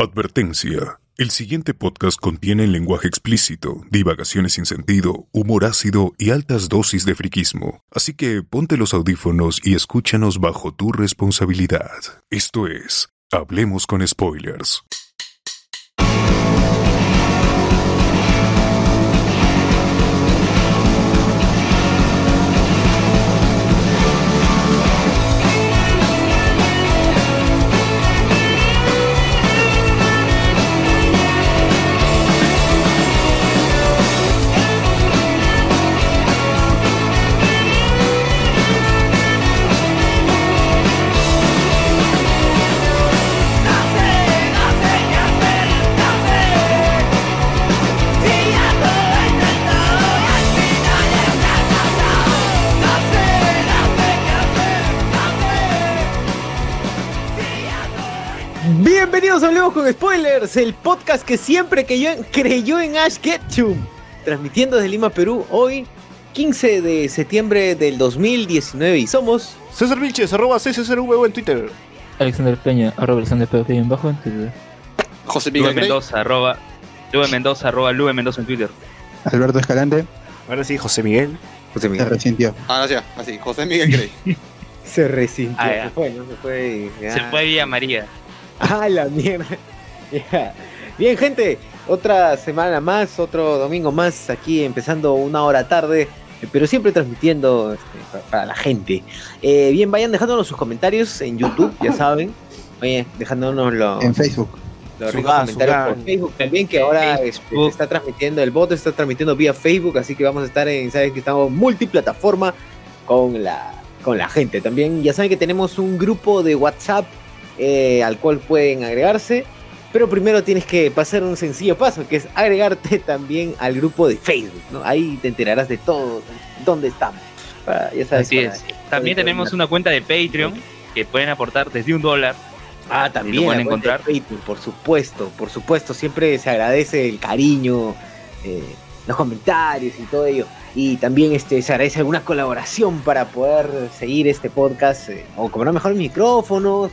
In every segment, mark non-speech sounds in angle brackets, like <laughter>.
Advertencia. El siguiente podcast contiene lenguaje explícito, divagaciones sin sentido, humor ácido y altas dosis de friquismo. Así que ponte los audífonos y escúchanos bajo tu responsabilidad. Esto es, Hablemos con Spoilers. Con Spoilers, el podcast que siempre creyó, creyó en Ash Ketchum. Transmitiendo desde Lima, Perú, hoy 15 de septiembre del 2019 y somos... César Vilches, arroba CCRV en Twitter. Alexander Peña, arroba Alexander Peña en bajo en Twitter. José Miguel. Mendoza, arroba. Lube Mendoza, arroba Lube Mendoza en Twitter. Alberto Escalante Ahora sí, José Miguel. José se Miguel. resintió. Ah, no, ya, así, José Miguel Grey. <laughs> Se resintió. Ah, se fue, ¿no? Se fue. ya. Se fue Villa María. <laughs> Ah, la mierda. Ya. Bien, gente, otra semana más, otro domingo más, aquí empezando una hora tarde, eh, pero siempre transmitiendo este, pa- para la gente. Eh, bien, vayan dejándonos sus comentarios en YouTube, ya saben. Vayan dejándonos los, En Facebook. los ricos comentarios su por. Facebook también, que ahora este, Facebook. está transmitiendo, el bot está transmitiendo vía Facebook, así que vamos a estar en, sabes que estamos multiplataforma con la, con la gente. También ya saben que tenemos un grupo de WhatsApp eh, al cual pueden agregarse. Pero primero tienes que pasar un sencillo paso, que es agregarte <laughs> también al grupo de Facebook, ¿no? Ahí te enterarás de todo, dónde estamos. Para- ya sabes, Así es. También tenemos una cuenta de Patreon que pueden aportar desde un dólar. Ah, también. lo pueden encontrar. Patreon, por supuesto, por supuesto. Siempre se agradece el cariño, eh, los comentarios y todo ello. Y también este, se agradece alguna colaboración para poder seguir este podcast eh, o comprar mejores micrófonos.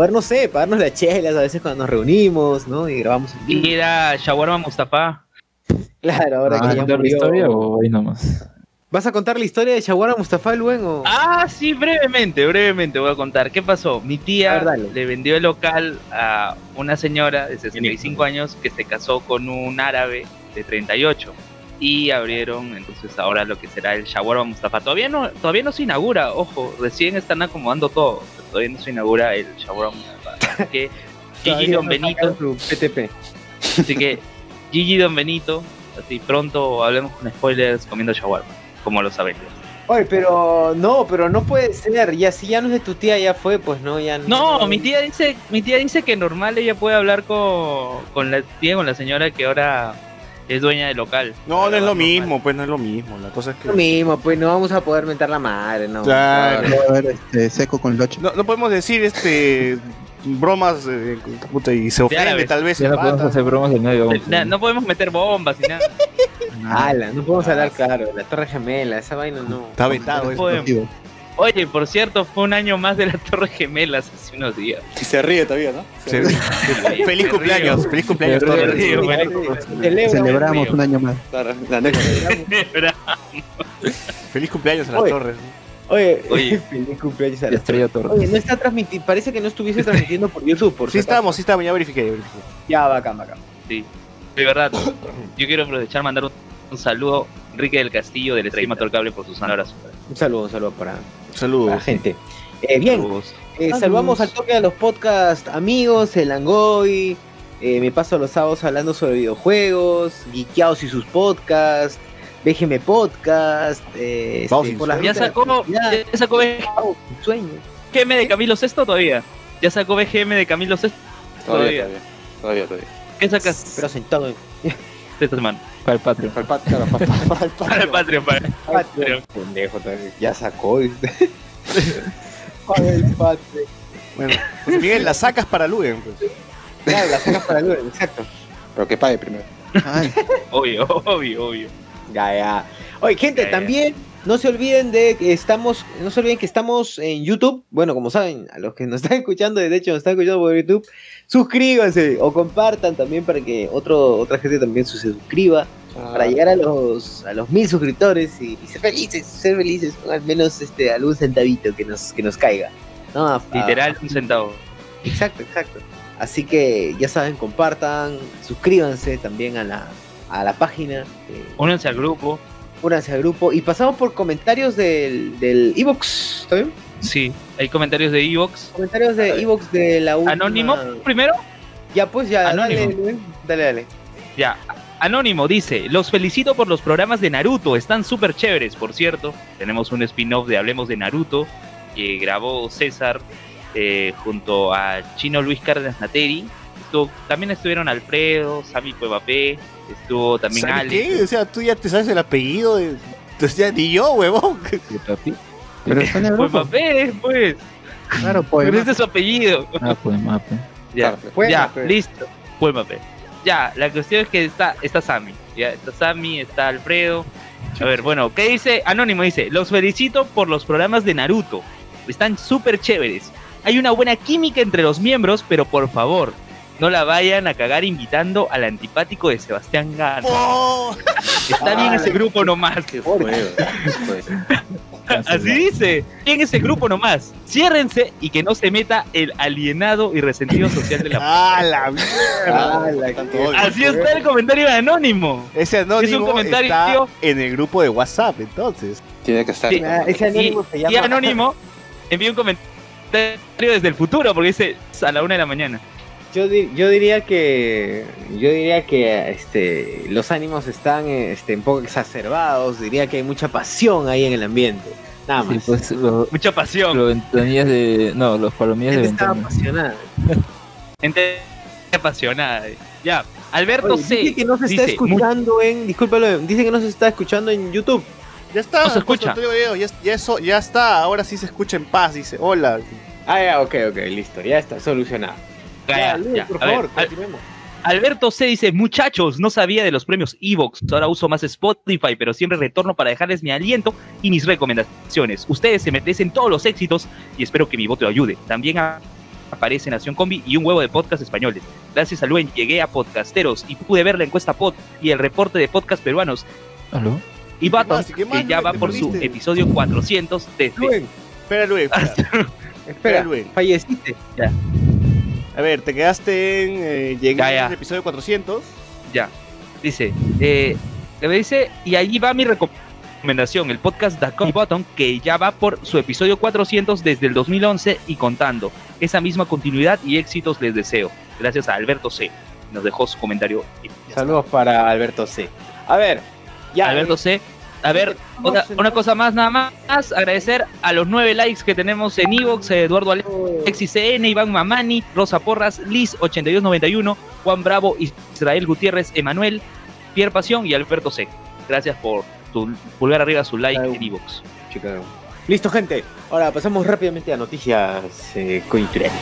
Poder, no sé, pagarnos las chelas a veces cuando nos reunimos, ¿no? Y grabamos vivo. Y era Shawarma Mustafa. Claro, ahora Ah, que ya ¿Contar la murió. historia o ahí nomás? ¿Vas a contar la historia de Shawara Mustafa Luen o...? Ah, sí, brevemente, brevemente voy a contar. ¿Qué pasó? Mi tía ver, le vendió el local a una señora de 65 años que se casó con un árabe de 38 y abrieron entonces ahora lo que será el Shawarma Mustafa. Todavía no, todavía no se inaugura, ojo, recién están acomodando todo, pero todavía no se inaugura el Shawarma Mustafa. Así <laughs> que Gigi Don no Benito, sacan su PTP. así que Gigi Don Benito, así pronto hablemos con spoilers comiendo shawarma, como los Avengers. Oye, pero no, pero no puede ser. Ya si ya no es de tu tía, ya fue, pues no, ya No, mi tía dice, mi tía dice que normal ella puede hablar con, con la tía, con la señora que ahora es dueña del local. No, no es lo mismo, pues no es lo mismo. La cosa es que. Lo mismo, pues no vamos a poder mentar la madre, no. Claro. Voy a ver este, seco con locho. No, no podemos decir este bromas eh, puta, y se ofende tal vez Ya el no podemos hacer bromas medio. vamos. Na- no podemos meter bombas ni nada. <laughs> Ala, no podemos hablar claro, la Torre Gemela, esa vaina no. Está vetado No. Oye, por cierto, fue un año más de las Torres Gemelas hace unos días. Y se ríe todavía, ¿no? Se Sí. ríe. Feliz cumpleaños, feliz cumpleaños. Torres. Celebramos un año más. Claro, la anécdota. Feliz cumpleaños a las Oye. torres. Oye, Oye. <laughs> feliz cumpleaños a La la estrella Torres. Oye, no está transmitiendo, parece que no estuviese transmitiendo por YouTube, por Sí si estamos, sí estamos, ya verifiqué. ya verifiqué. Ya, bacán, bacán. Sí, de verdad. Yo quiero aprovechar mandar un, un saludo Enrique del Castillo del Stream Cable por sus palabras. Un saludo, un saludo para, para la Saludos. gente. Eh, bien, Saludos. Eh, saludamos al toque a los podcast amigos, el Angoy. eh, me paso los sábados hablando sobre videojuegos, Geekeados y sus podcasts, BGM Podcast. Eh, Vamos este, sin por las Ya sacó, la ya sacó. BGM de Camilo Sesto todavía. Ya sacó BGM de Camilo Sesto. Todavía, todavía. Todavía, todavía. ¿Qué sacas Pero sentado en esta semana? Para el Patreon. Para el pat- claro, para- el <laughs> Para el patio. Patreon, para el Patreon. pendejo. Ya sacó. ¿viste? <laughs> Para el Patreon. Bueno, José Miguel, las sacas para Luen. Pues. Claro, la sacas para luego, exacto. Pero que pague primero. Ay, <laughs> Obvio, obvio, obvio. Ya, ya. Oye, gente, Ya, ya. también No se olviden de que estamos, no se olviden que estamos en YouTube. Bueno, como saben, a los que nos están escuchando, de hecho nos están escuchando por YouTube, suscríbanse o compartan también para que otro, otra gente también se suscriba. Para llegar a los, a los mil suscriptores y, y ser felices, ser felices, con al menos este, algún centavito que nos, que nos caiga. ¿no? A- a- Literal, un centavo. Exacto, exacto. Así que ya saben, compartan, suscríbanse también a la, a la página, eh, Únanse al grupo. Únanse al grupo y pasamos por comentarios del, del Evox, ¿está bien? Sí, hay comentarios de Evox. Comentarios de Evox de la última... Anónimo, primero. Ya pues, ya, Anónimo. dale, dale. Ya. Anónimo dice, los felicito por los programas de Naruto, están súper chéveres, por cierto. Tenemos un spin-off de Hablemos de Naruto, que grabó César eh, junto a Chino Luis Cárdenas Nateri. Estuvo- también estuvieron Alfredo, Sami Cuevapé, estuvo también ¿Sabes Alex. qué? O sea, tú ya te sabes el apellido de. Entonces ya ni yo, huevón. Pero está en el grupo. Cuevapé, pues, Claro, pero poema. ese es su apellido. Ah, pues, ah, pues. Ya, ya, pues. listo. Cuélmate. Ya, la cuestión es que está, está Sammy. Ya, está Sammy, está Alfredo. A ver, bueno, ¿qué dice? Anónimo dice, los felicito por los programas de Naruto. Están súper chéveres. Hay una buena química entre los miembros, pero por favor, no la vayan a cagar invitando al antipático de Sebastián Garza. ¡Oh! Está bien ese grupo nomás. Así dice. En ese grupo nomás. Ciérrense y que no se meta el alienado y resentido social de la <laughs> ¡Ah, la mierda! Ah, la. Así está el comentario de Anónimo. Ese anónimo Es un comentario, está tío. en el grupo de WhatsApp, entonces. Tiene que estar. Sí. Ah, ese anónimo se Y llama... Anónimo envía un comentario desde el futuro porque dice a la una de la mañana. Yo, di- yo diría que yo diría que este los ánimos están este, un poco exacerbados, diría que hay mucha pasión ahí en el ambiente. Nada Sí, más. pues Mucha pasión. los ventanillas de. No, los palomillas La de apasionada. Gente apasionada. Ya. Alberto Oye, C. dice que no se está escuchando en, discúlpalo, dice que no se está escuchando en YouTube. Ya está, No se pues, escucha. Video, ya, ya eso, ya está, ahora sí se escucha en paz, dice, hola. Ah, ya, ok, ok, listo, ya está solucionado. Ya, Ya, ya, Luis, ya. por A ver, favor, Al- continuemos. Alberto C dice, muchachos, no sabía de los premios Evox, ahora uso más Spotify, pero siempre retorno para dejarles mi aliento y mis recomendaciones. Ustedes se merecen todos los éxitos y espero que mi voto ayude. También a- aparece Nación Combi y un huevo de podcast españoles. Gracias a Luen llegué a podcasteros y pude ver la encuesta pod y el reporte de podcast peruanos. ¿Aló? Y Baton, que ya va ¿Te por su episodio 400 desde... Luen, Espera, Luis, <laughs> espera. espera, Luen. falleciste. A ver, te quedaste en. Eh, llegué Ya, ya. al episodio 400. Ya. Dice, eh, me dice, y allí va mi recomendación, el podcast The Coffee Button, que ya va por su episodio 400 desde el 2011 y contando. Esa misma continuidad y éxitos les deseo. Gracias a Alberto C. Nos dejó su comentario. Saludos para Alberto C. A ver, ya. Alberto C. A ver, otra- una cosa más, nada más. Agradecer a los nueve likes que tenemos en Evox, Eduardo Alexis CN, Iván Mamani, Rosa Porras, Liz 8291, Juan Bravo, Israel Gutiérrez, Emanuel, Pierre Pasión y Alberto C. Gracias por tu pulgar arriba su like Ay. en Evox. Chicago. Listo, gente. Ahora pasamos rápidamente a noticias eh, coyunturales.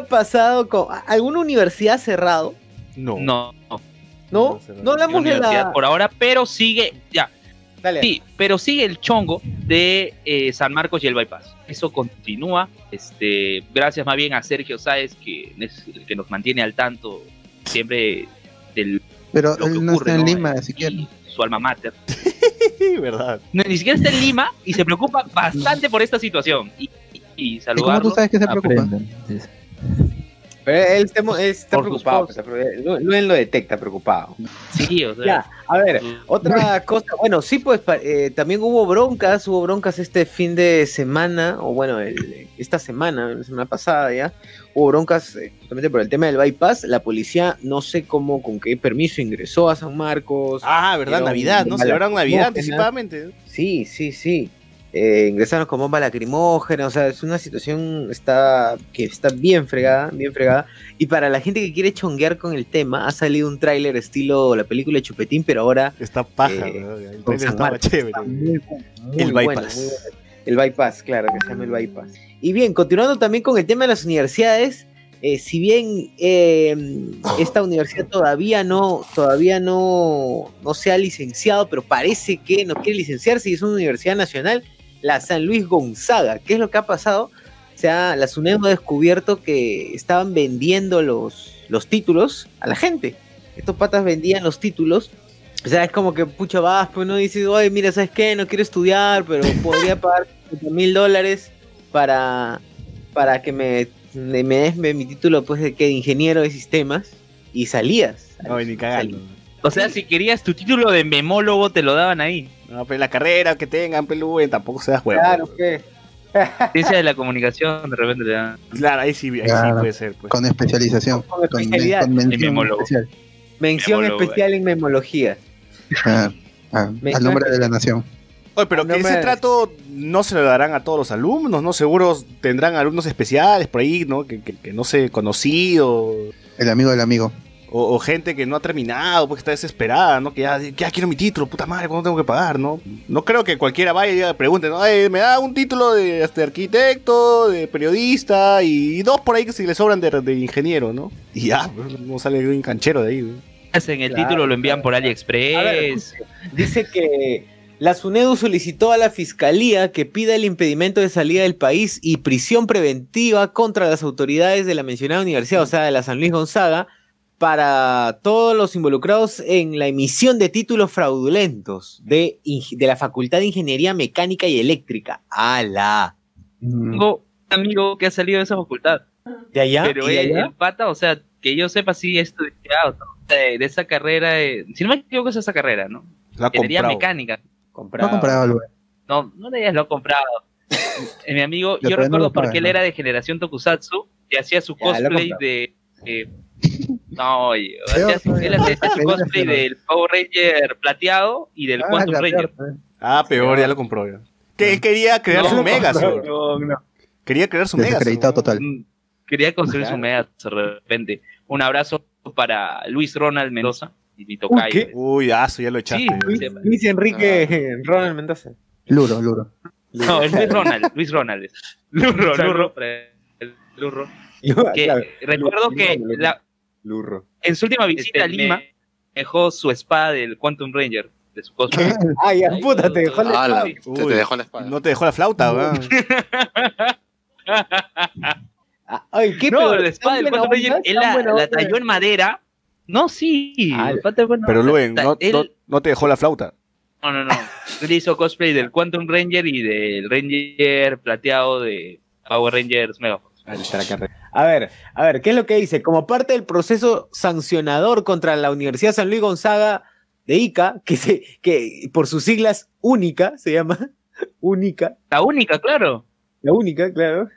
Ha pasado con alguna universidad cerrado? No. No, no. ¿No? No hablamos de la. por ahora, pero sigue, ya, Dale. sí, pero sigue el chongo de eh, San Marcos y el bypass. Eso continúa, este, gracias más bien a Sergio Sáez que es el que nos mantiene al tanto siempre del Pero lo que él no ocurre, está en ¿no? Lima, Y siquiera. su alma mater. <laughs> Verdad. No, ni siquiera está en Lima y se preocupa bastante por esta situación. Y, y, y ¿Y cómo saludarlo. tú sabes que se preocupa? Pero él está, él preocupado. Luen lo detecta preocupado. Sí, o sea, Ya, a ver, otra <laughs> cosa, bueno, sí, pues eh, también hubo broncas, hubo broncas este fin de semana, o bueno, el- esta semana, la semana pasada ya, hubo broncas eh, justamente por el tema del bypass. La policía, no sé cómo, con qué permiso ingresó a San Marcos. Ah, verdad, Navidad, ¿no? Celebraron Navidad anticipadamente. Sí, sí, sí. Eh, ingresaron con bomba lacrimógena, o sea, es una situación está, que está bien fregada, bien fregada. Y para la gente que quiere chonguear con el tema, ha salido un tráiler estilo la película de Chupetín, pero ahora Está paja, Eh, ¿no? El estaba chévere. Está muy, muy El bueno, bypass. muy bueno. El bypass, claro, que se llama el bypass. Y bien, continuando también con el tema de las universidades, eh, si bien eh, esta universidad todavía no, todavía no, no se ha licenciado, pero parece que no quiere licenciarse y es una universidad nacional, la San Luis Gonzaga. ¿Qué es lo que ha pasado? O sea, la SUNED ha descubierto que estaban vendiendo los, los títulos a la gente. Estos patas vendían los títulos o sea, es como que pucha vas, pues no dices, oye, mira, ¿sabes qué? No quiero estudiar, pero podría <laughs> pagar mil dólares para, para que me, me, me des mi título pues de que de ingeniero de sistemas y salías. No, ni cagando. o sea, si querías tu título de memólogo, te lo daban ahí. No, pero la carrera que tengan, pelú, tampoco se da juego. Claro que. <laughs> Ciencia de la comunicación, de repente te dan. Claro, ahí sí, ahí sí puede ser. Pues. Con especialización. Con Con, especialidad. con mención memólogo. especial. Mención Memólogo, especial en memología. Ah, ah, <laughs> al nombre de la nación. Oye, pero que ese trato no se lo darán a todos los alumnos, ¿no? Seguros tendrán alumnos especiales por ahí, ¿no? Que, que, que no sé, conocido. El amigo del amigo. O, o gente que no ha terminado, porque está desesperada, ¿no? Que ya, quiero mi título, puta madre, ¿cuándo tengo que pagar, no? No creo que cualquiera vaya y pregunte, ¿no? "Ay, me da un título de, este, arquitecto, de periodista y dos por ahí que si le sobran de, de ingeniero, ¿no? Y ya, pues, no sale un canchero de ahí, ¿no? Hacen el Claro, título, lo envían por ver, AliExpress. Dice que la SUNEDU solicitó a la fiscalía que pida el impedimento de salida del país y prisión preventiva contra las autoridades de la mencionada universidad, o sea, de la San Luis Gonzaga, para todos los involucrados en la emisión de títulos fraudulentos de, de la Facultad de Ingeniería Mecánica y Eléctrica. ¡Ala! Mm, Tengo un amigo que ha salido de esa facultad. ¿De allá? Pero ¿Y de el, allá? el pata, o sea, que yo sepa, sí he estudiado ¿no? de, de esa carrera. si no me equivoco, es esa carrera, ¿no? Lo ha Ingeniería mecánica. No Comprado. ha comprado el No, no le digas lo comprado. Eh, mi amigo, <laughs> yo no recuerdo porque él ¿no? era de generación Tokusatsu y hacía su Ya, cosplay de. eh, <laughs> no, oye, Peor hacía él hacía su cosplay del Power Ranger plateado y del Ah, Quantum Ranger. peor, Ah, peor, ya lo compró ya. Que él quería crear No, su Megazord. No, no. Quería crear su ¿no? total. Mm, Quería construir su mega de repente. Un abrazo para Luis Ronald Mendoza y mi Uy, tocayo. ¿qué? Uy, ah, eso ya lo echaste. Sí. Luis, Luis Enrique Ronald Mendoza. Luro, Luro. No, es Luis Ronald, Luis Ronald. Lurro, Lurro, Lurro. Que Claro, recuerdo que la- Lurro. en su última visita a Lima dejó su espada del Quantum Ranger de su cosplay. <laughs> Ah, ya, puta, te dejó la Ala, espada. te, te Uy. dejó la espada. No te dejó la flauta, weón. <laughs> Ah, Ay, ¿qué No, la espada del ¿tan buena Quantum Ranger, él ¿Tan la, la talló en madera. No, sí. Ah, buena Pero. Luen, no, él- no, no te dejó la flauta. No, no, no. Él hizo cosplay del Quantum Ranger y del Ranger plateado de Power Rangers Megaforce. A ver, a ver, ¿qué es lo que dice? Como parte del proceso sancionador contra la Universidad San Luis Gonzaga de Ica, que, se, que por sus siglas única se llama, <laughs> única, La única, claro. la única, claro,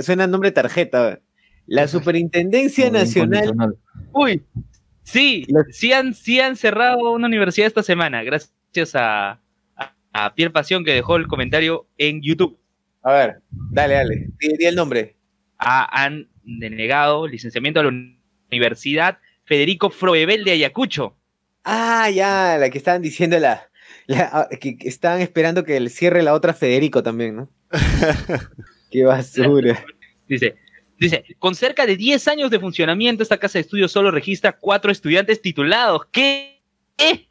suena nombre de tarjeta. La Superintendencia Nacional. Uy, sí, Los- sí han, sí han cerrado una universidad esta semana, gracias a, a, a Pierre Pasión que dejó el comentario en YouTube. A ver, dale, dale, di, di el nombre. Han denegado licenciamiento a la Universidad Federico Froebel de Ayacucho. Ah, ya, la que estaban diciendo la, la- ah, que, que estaban esperando que el cierre la otra Federico también, ¿no? <laughs> Qué basura. Dice, dice, con cerca de 10 años de funcionamiento, esta casa de estudios solo registra cuatro estudiantes titulados. ¿Qué? ¿Qué?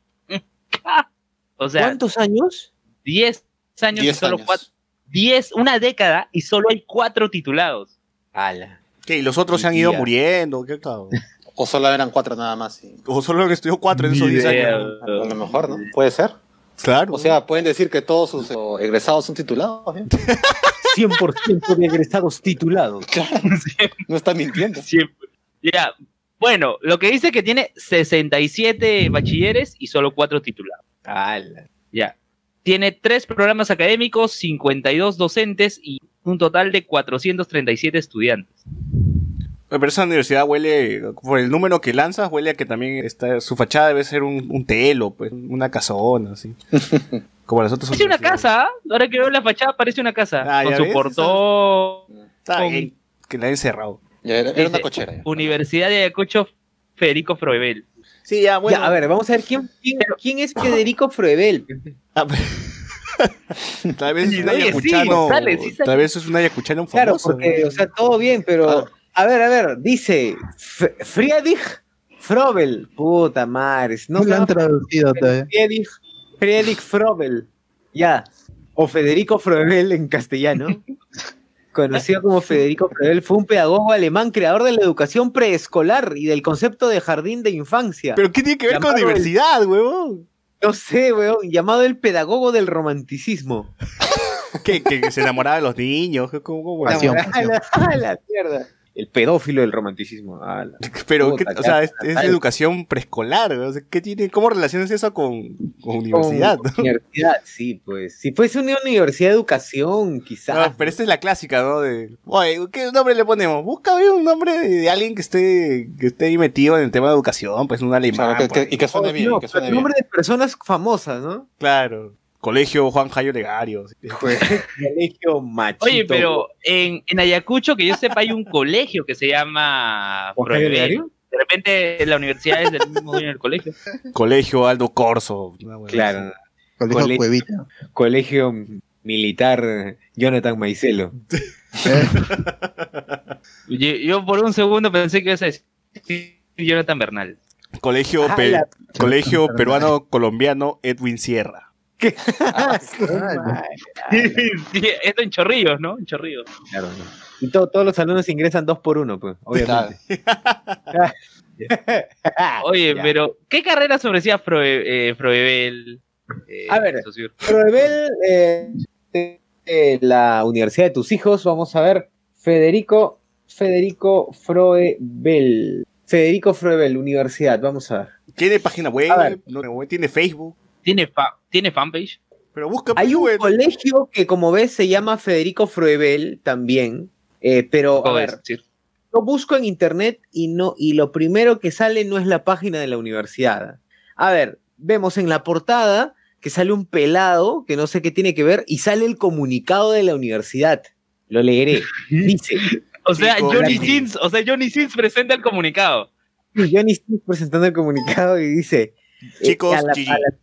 O sea, ¿Cuántos años? 10 años y 10 solo años. cuatro. 10, una década y solo hay cuatro titulados. Ala. ¿Qué? ¿Y los otros se han ido muriendo? ¿Qué cabrón? O solo eran cuatro nada más. y- O solo que estudió cuatro en esos Ni 10 idea. años. A lo mejor, ¿no? Puede ser. Claro. O sea, pueden decir que todos sus o, egresados son titulados. <laughs> ¿eh? 100% de egresados titulados. <laughs> No están mintiendo. Siempre. Ya, bueno, lo que dice que tiene 67 bachilleres y solo cuatro titulados. Ala. Ya. Tiene tres programas académicos, 52 docentes y un total de 437 estudiantes. Pero esa universidad huele, por el número que lanzas, huele a que también está, su fachada debe ser un, un telo, pues, una casona, así. <laughs> Como las otras Parece una casa, ¿ah? ahora que veo la fachada parece una casa. Ah, con su ves, portón. Está con- bien, que la hayan cerrado. Ya era, una cochera. ya. Universidad de Ayacucho, Federico Froebel. Sí, ya, bueno. Ya, a ver, vamos a ver quién, quién, quién es Federico Froebel. <laughs> Ah, pero- <laughs> Tal vez es un ayacuchano. sale, sí sale. Tal vez es un ayacuchano Claro, famoso. porque, o sea, todo bien, pero. A ver, a ver, dice Friedrich Frobel. Puta madre. No lo han traducido todavía. Friedrich, Friedrich Frobel. Ya. O Federico Froebel en castellano. <laughs> Conocido como Federico Froebel, fue un pedagogo alemán creador de la educación preescolar y del concepto de jardín de infancia. ¿Pero qué tiene que ver con el- diversidad, huevón? No sé, weón, llamado el pedagogo del romanticismo. <laughs> Que, que, que se enamoraba de los niños. ¿Cómo, cómo? Pasión, A la, a la mierda. El pedófilo del romanticismo. a la- <laughs> Pero, Puta, ¿qué- o sea, es, educación preescolar. o sea, ¿qué tiene, ¿Cómo relacionas eso con, con universidad? Con Universidad, sí, pues. Si fuese una universidad de educación, quizás. No, pero esta es la clásica, ¿no? De, oye, ¿qué nombre le ponemos? Busca bien, un nombre de, de alguien que esté, que esté ahí metido en el tema de educación, pues un alemán. Que- pues. que- y que suene Oh, bien. no, y que suene pero bien. nombre de personas famosas, ¿no? Claro. Colegio Juan Jayo Legario. <laughs> Colegio machito. Oye, pero en, en Ayacucho, que yo sepa, hay un colegio que se llama ¿Juan. Legario? De repente la universidad es del mismo dueño del colegio. Colegio Aldo Corso. Claro. Colegio Cole- Cuevita. Colegio militar Jonathan Maicelo. <laughs> Yo, yo por un segundo pensé que ibas a decir Jonathan Bernal. Colegio, Ah, pe- la- Colegio Peruano Colombiano Edwin Sierra. <laughs> Sí, esto en Chorrillos, ¿no? En Chorrillos. Claro, no. Y to- todos los alumnos ingresan dos por uno, pues, obviamente. <laughs> Oye, Ya. pero ¿qué carreras ofrecía Froe- eh, Froebel? eh, A ver. Froebel, eh, de- de la universidad de tus hijos, vamos a ver. Federico, Federico Froebel. Federico Froebel, universidad, vamos a ver. Tiene página A web, ver. no, tiene Facebook. ¿Tiene, fa- ¿Tiene fanpage? Pero busca Hay un colegio que, como ves, se llama Federico Froebel también, eh, pero a ver, decir. lo busco en internet y no y lo primero que sale no es la página de la universidad. A ver, vemos en la portada que sale un pelado que no sé qué tiene que ver y sale el comunicado de la universidad. Lo leeré. <laughs> Dice, O sea, Johnny Sins, o sea, Johnny Sins presenta el comunicado. Johnny Sins presentando el comunicado y dice eh, Chicos, a, la, GG. a la-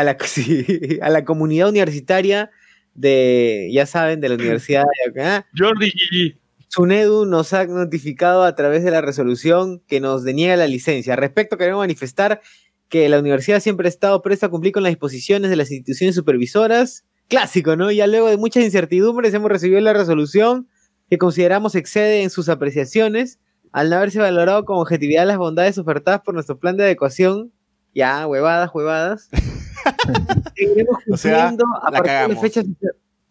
a la- <laughs> sí, a la comunidad universitaria de, ya saben, de la universidad de acá, Jordi Gigi. SUNEDU nos ha notificado a través de la resolución que nos deniega la licencia. Al respecto, queremos manifestar que la universidad siempre ha estado presta a cumplir con las disposiciones de las instituciones supervisoras. Clásico, ¿no? Ya luego de muchas incertidumbres hemos recibido la resolución que consideramos excede en sus apreciaciones al no haberse valorado con objetividad las bondades ofertadas por nuestro plan de adecuación. Ya, huevadas, huevadas. <laughs> <laughs> Seguiremos O sea, a partir de fechas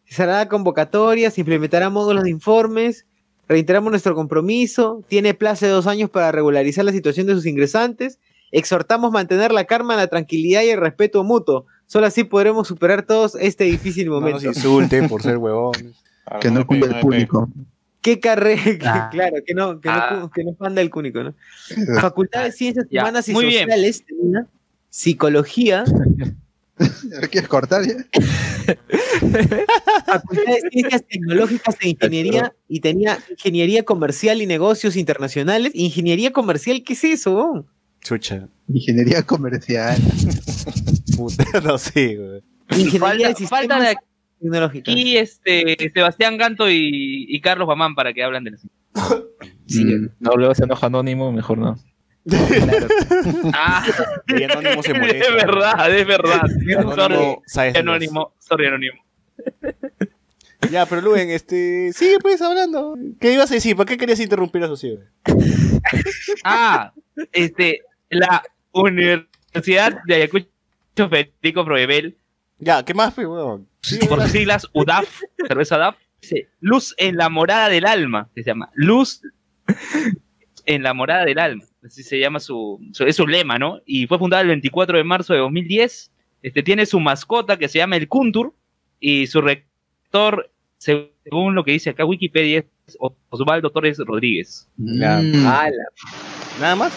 se hará convocatoria, se implementará módulos de informes, reiteramos nuestro compromiso, tiene plazo de dos años para regularizar la situación de sus ingresantes, exhortamos mantener la calma, la tranquilidad y el respeto mutuo. Solo así podremos superar todos este difícil No momento. nos insulten por <laughs> ser huevones. Que no no el público. ¿Qué carrera? <laughs> Ah. claro, que no, que, Ah. no, que no panda el cúnico, ¿no? Facultad de Ciencias Humanas y muy. Sociales, Psicología, <laughs> ¿Lo quieres cortar ya? <laughs> Facultad de Ciencias Tecnológicas e Ingeniería y tenía Ingeniería Comercial y Negocios Internacionales. Ingeniería Comercial, ¿qué es eso? Chucha. Ingeniería comercial. <laughs> Puta, no sé, güey. Ingeniería Falta, de falta de, tecnológicas. Y este Sebastián Ganto y, y Carlos Guamán para que hablan de las Sí. Mm, No, luego se enoja anónimo, mejor no. Ah, <laughs> Anónimo se es verdad, es verdad. Sorry, Anónimo, de anónimo, sorry, anónimo. Ya, pero Luen, este. Sigue pues hablando. ¿Qué ibas a decir? ¿Por qué querías interrumpir a Socio? <laughs> Ah, este, la Universidad de Ayacucho Federico Proebel, Ya, ¿qué más, pues, weón? Sí, por sus siglas UDAF, cerveza UDAF, Luz en la morada del alma, se llama Luz en la morada del alma, así se llama su, su- es su lema, ¿no? Y fue fundada el 24 de marzo de 2010, este, tiene su mascota que se llama el Kuntur, y su rector, según lo que dice acá Wikipedia, es Osvaldo Torres Rodríguez. Ya. Mm. Ala. ¿Nada más?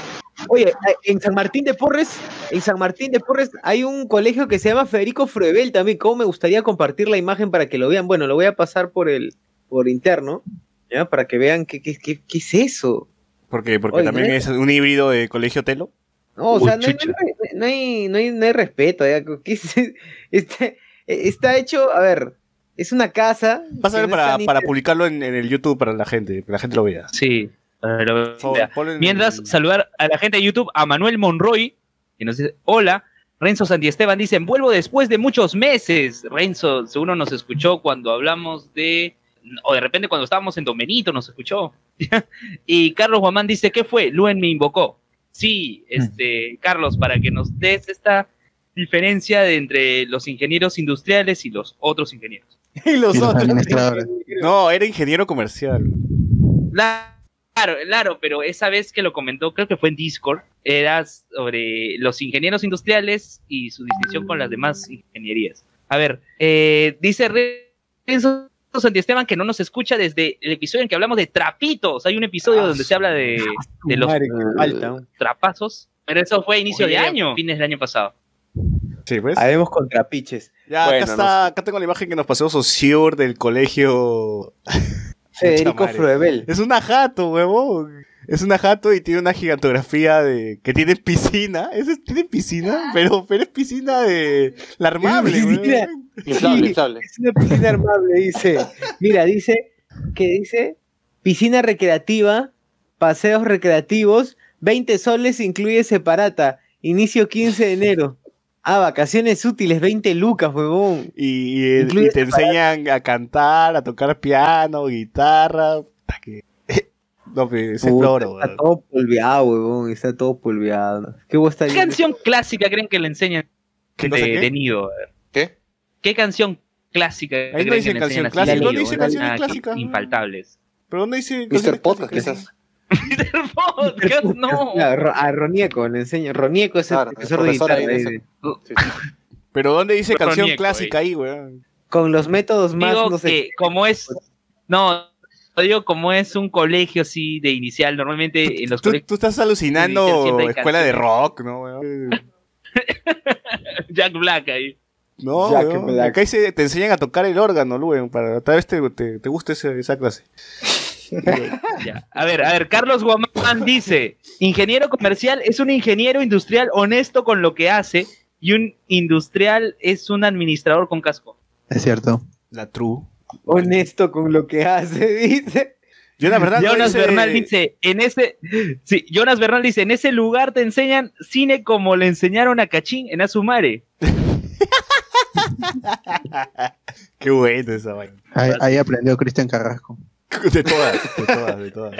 Oye, en San Martín de Porres, en San Martín de Porres hay un colegio que se llama Federico Fruebel también. ¿Cómo me gustaría compartir la imagen para que lo vean? Bueno, lo voy a pasar por el por interno, ¿ya? Para que vean qué, qué, qué, qué es eso. ¿Por qué? Porque Oye, también ¿no? es un híbrido de colegio telo. No, o sea, no hay, no hay, no hay, no hay respeto. ¿ya? ¿Qué es? Está, está hecho, a ver, es una casa. Vas a ver no para, está para publicarlo en, en el YouTube para la gente, que la gente lo vea. Sí. para que lo Por favor, vea. Mientras, saludar a la gente de YouTube, a Manuel Monroy, que nos dice, hola. Renzo Santiesteban dice, vuelvo después de muchos meses. Renzo, seguro nos escuchó cuando hablamos de... O de repente cuando estábamos en Don Benito nos escuchó. <laughs> y Carlos Guamán dice, ¿qué fue? Luen me invocó. Sí, este, Carlos, para que nos des esta diferencia de entre los ingenieros industriales y los otros ingenieros. <laughs> y los Y los otros. No, era ingeniero comercial. Claro, claro, pero esa vez que lo comentó, creo que fue en Discord, era sobre los ingenieros industriales y su distinción con las demás ingenierías. A ver, eh, dice Renzo Santiesteban que no nos escucha desde el episodio en que hablamos de trapitos. Hay un episodio Ah, donde se habla de, de los trapazos, pero eso fue inicio de año, fines del año pasado. Sí, pues. Haremos contrapiches. Ya, Bueno, acá está, acá tengo la imagen que nos pasó Sociur del colegio. Federico. Fruebel. Es una jato, huevón. Es una jato y tiene una gigantografía de que tiene piscina. ¿Eso es- tiene piscina? Pero, pero es piscina de la armable, Piscina. Inflable, inflable. Es una piscina armable, dice. Mira, dice que dice piscina recreativa, paseos recreativos, 20 soles incluye separata, inicio 15 de enero. Ah, vacaciones útiles, 20 lucas, huevón. Y, y y te enseñan a cantar, a tocar piano, guitarra. que- No, pero es el Puta, floro, está todo polveado, huevón, está todo polveado. ¿Qué ¿Qué canción clásica creen que le enseñan ¿Qué de, de Nido? ¿Qué? ¿Qué canción clásica Ahí no dice canción clásica. de ¿Dónde dice canciones Ah, clásicas? Infaltables. ¿Pero dónde dice? Mr. Podcast, quizás. Mr. Podcast, no. A Ronieco le enseño. Ronieco es el Claro, el profesor de profesor ahí guitarra. de. Sí, sí. ¿Pero dónde dice canción clásica ahí, weón? Con los métodos más, Digo no sé. que como es... No, digo como es un colegio así de inicial, normalmente en los Tú, colegios tú estás alucinando escuela de rock, ¿no, weón? <laughs> Jack Black ahí. No, Jack weón. Black. Acá dice, te enseñan a tocar el órgano, weón, para tal vez te, te, te guste esa clase. <laughs> Ya. A ver, a ver, Carlos Guamán dice, ingeniero comercial es un ingeniero industrial honesto con lo que hace y un industrial es un administrador con casco. Es cierto. La true. Honesto con lo que hace, <laughs> dice. Jonas Bernal Jonas dice- Bernal dice, en ese, sí, Jonas Bernal dice, en ese lugar te enseñan cine como le enseñaron a Cachín en Azumare. <laughs> Qué bueno esa vaina. Ahí, ahí aprendió Cristian Carrasco. <laughs> De todas, de todas, de todas.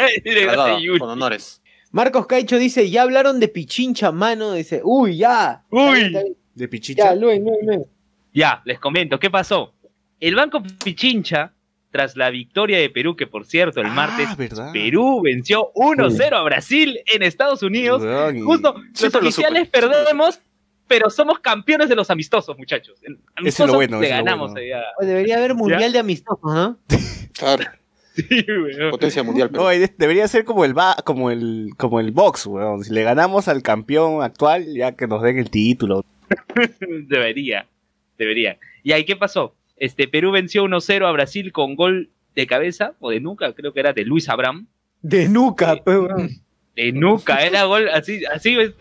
Con honores. Marcos Caicho dice, ya hablaron de Pichincha, mano. Dice, uy, ya. Uy. Está bien, está bien. De. Ya, Luen. Ya, les comento, ¿qué pasó? El Banco Pichincha, tras la victoria de Perú, que por cierto, el Ah, martes ¿verdad? Perú venció 1-0 a Brasil en Estados Unidos. Justo, los lo oficiales lo perdemos, pero somos campeones de los amistosos, muchachos. Amistosos bueno, le es lo ganamos. bueno. ahí a- Oye, Debería haber <laughs> mundial de amistosos, ¿no? <laughs> Claro, Sí, weón. potencia mundial. Pero... No, de- debería ser como el ba- como el como el box, weón. Si le ganamos al campeón actual, ya que nos den el título. <laughs> debería, debería. ¿Y ahí qué pasó? Este, Perú venció 1-0 a Brasil con gol de cabeza, o de nuca, creo que era de Luis Abraham. De nuca, weón. De nuca, era gol así, así est-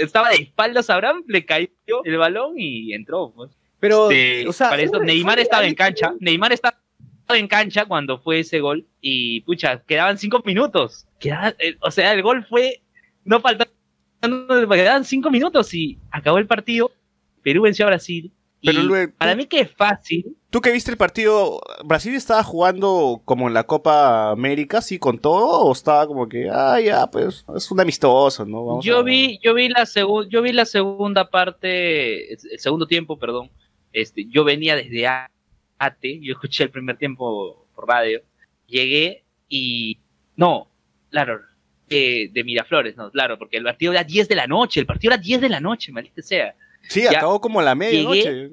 estaba de espaldas Abraham, le cayó el balón y entró. pues. Pero, Este, o sea, para eso, fue- Neymar estaba en cancha. Neymar estaba en cancha cuando fue ese gol. Y pucha, quedaban cinco minutos. Quedaba- eh, o sea, el gol fue. No faltaban. Quedaban cinco minutos y acabó el partido. Perú venció a Brasil. Pero y luego- para mí que es fácil. Tú que viste el partido, ¿Brasil estaba jugando como en la Copa América, sí, con todo? ¿O estaba como que, ah, ya, pues, es un amistoso, ¿no? Vamos yo a- vi, yo vi la segunda, yo vi la segunda parte, el segundo tiempo, perdón. Este, yo venía desde A- ATE, yo escuché el primer tiempo por radio, llegué y no, claro, eh, de Miraflores, no, claro, porque el partido era 10 de la noche, el partido era 10 de la noche, maldita sea. Sí, ya acabó como a la medianoche.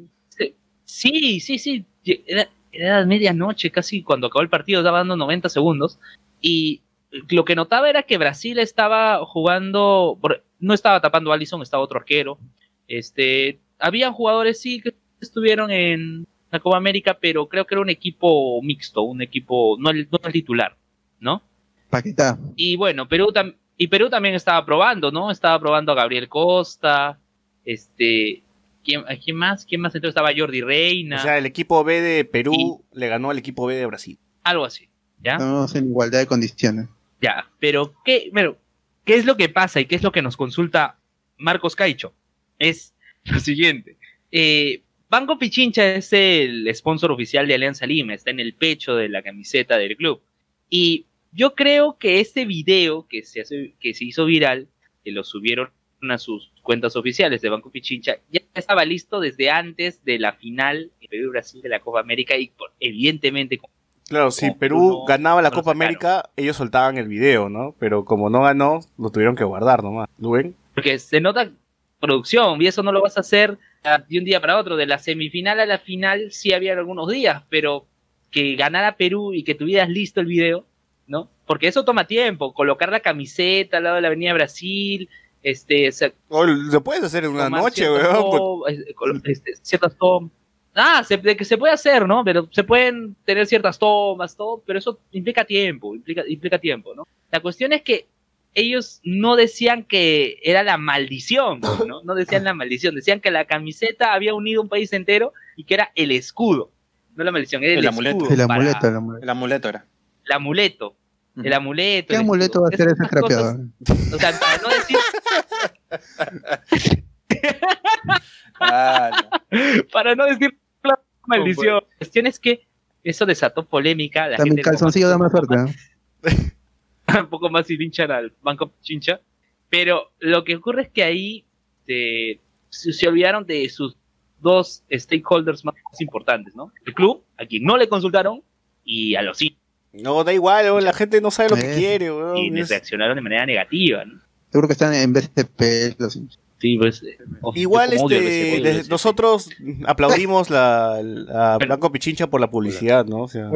Sí, sí, sí, era, era medianoche casi cuando acabó el partido, estaba dando 90 segundos y lo que notaba era que Brasil estaba jugando, no estaba tapando a Allison, estaba otro arquero. Este, habían jugadores sí que estuvieron en la Copa América, pero creo que era un equipo mixto, un equipo no el, no el titular, ¿no? Paquetá. Y bueno, Perú tam- y Perú también estaba probando, ¿no? Estaba probando a Gabriel Costa, este, ¿quién, quién más? ¿Quién más? Entonces estaba Jordi Reina, O sea, el equipo B de Perú le ganó al equipo B de Brasil. algo así, ¿ya? Estamos en igualdad de condiciones. Ya, pero ¿qué, pero, ¿qué es lo que pasa y qué es lo que nos consulta Marcos Caicho? Es lo siguiente. Eh, Banco Pichincha es el sponsor oficial de Alianza Lima, está en el pecho de la camiseta del club. Y yo creo que este video que se, hace- que se hizo viral, que lo subieron a sus cuentas oficiales de Banco Pichincha, ya estaba listo desde antes de la final de Perú y Brasil de la Copa América y evidentemente Claro, si Perú no- ganaba la no Copa. América, ellos soltaban el video, ¿no? Pero como no ganó, lo tuvieron que guardar nomás. ¿Lo ven? Porque se nota producción y eso no lo vas a hacer ah, de un día para otro. De la semifinal a la final sí había algunos días, pero que ganara Perú y que tuvieras listo el video, ¿no? Porque eso toma tiempo. Colocar la camiseta al lado de la Avenida Brasil, este, se- O lo puedes hacer en una noche, ciertas weón. pues. eh, este, ciertas tomas. Ah, se, de que se puede hacer, ¿no? Pero se pueden tener ciertas tomas, todo, pero eso implica tiempo, implica, implica tiempo, ¿no? La cuestión es que ellos no decían que era la maldición, ¿no? No decían la maldición, decían que la camiseta había unido un país entero y que era el escudo. No la maldición, era el, El amuleto. escudo. El para- amuleto, el amuleto. El amuleto era. el amuleto. El amuleto. ¿Qué el amuleto va a ser ese cosas- crapeador? <laughs> O sea, para no decir, Ah, para no decir la maldición. La cuestión es que eso desató polémica. La También gente calzoncillo da más un poco suerte. <laughs> un poco más y linchan al Banco Chincha. Pero lo que ocurre es que ahí eh, se, se olvidaron de sus dos stakeholders más importantes, ¿no? El club, a quien no le consultaron, y a los hinchas, No, da igual, la gente no sabe lo que quiere, weón. y reaccionaron de manera negativa, ¿no? Seguro que están en BCP. Los... Sí, pues. oh, Igual este, de- nosotros <laughs> aplaudimos la, la Blanco Pichincha por la publicidad, ¿no? O sea,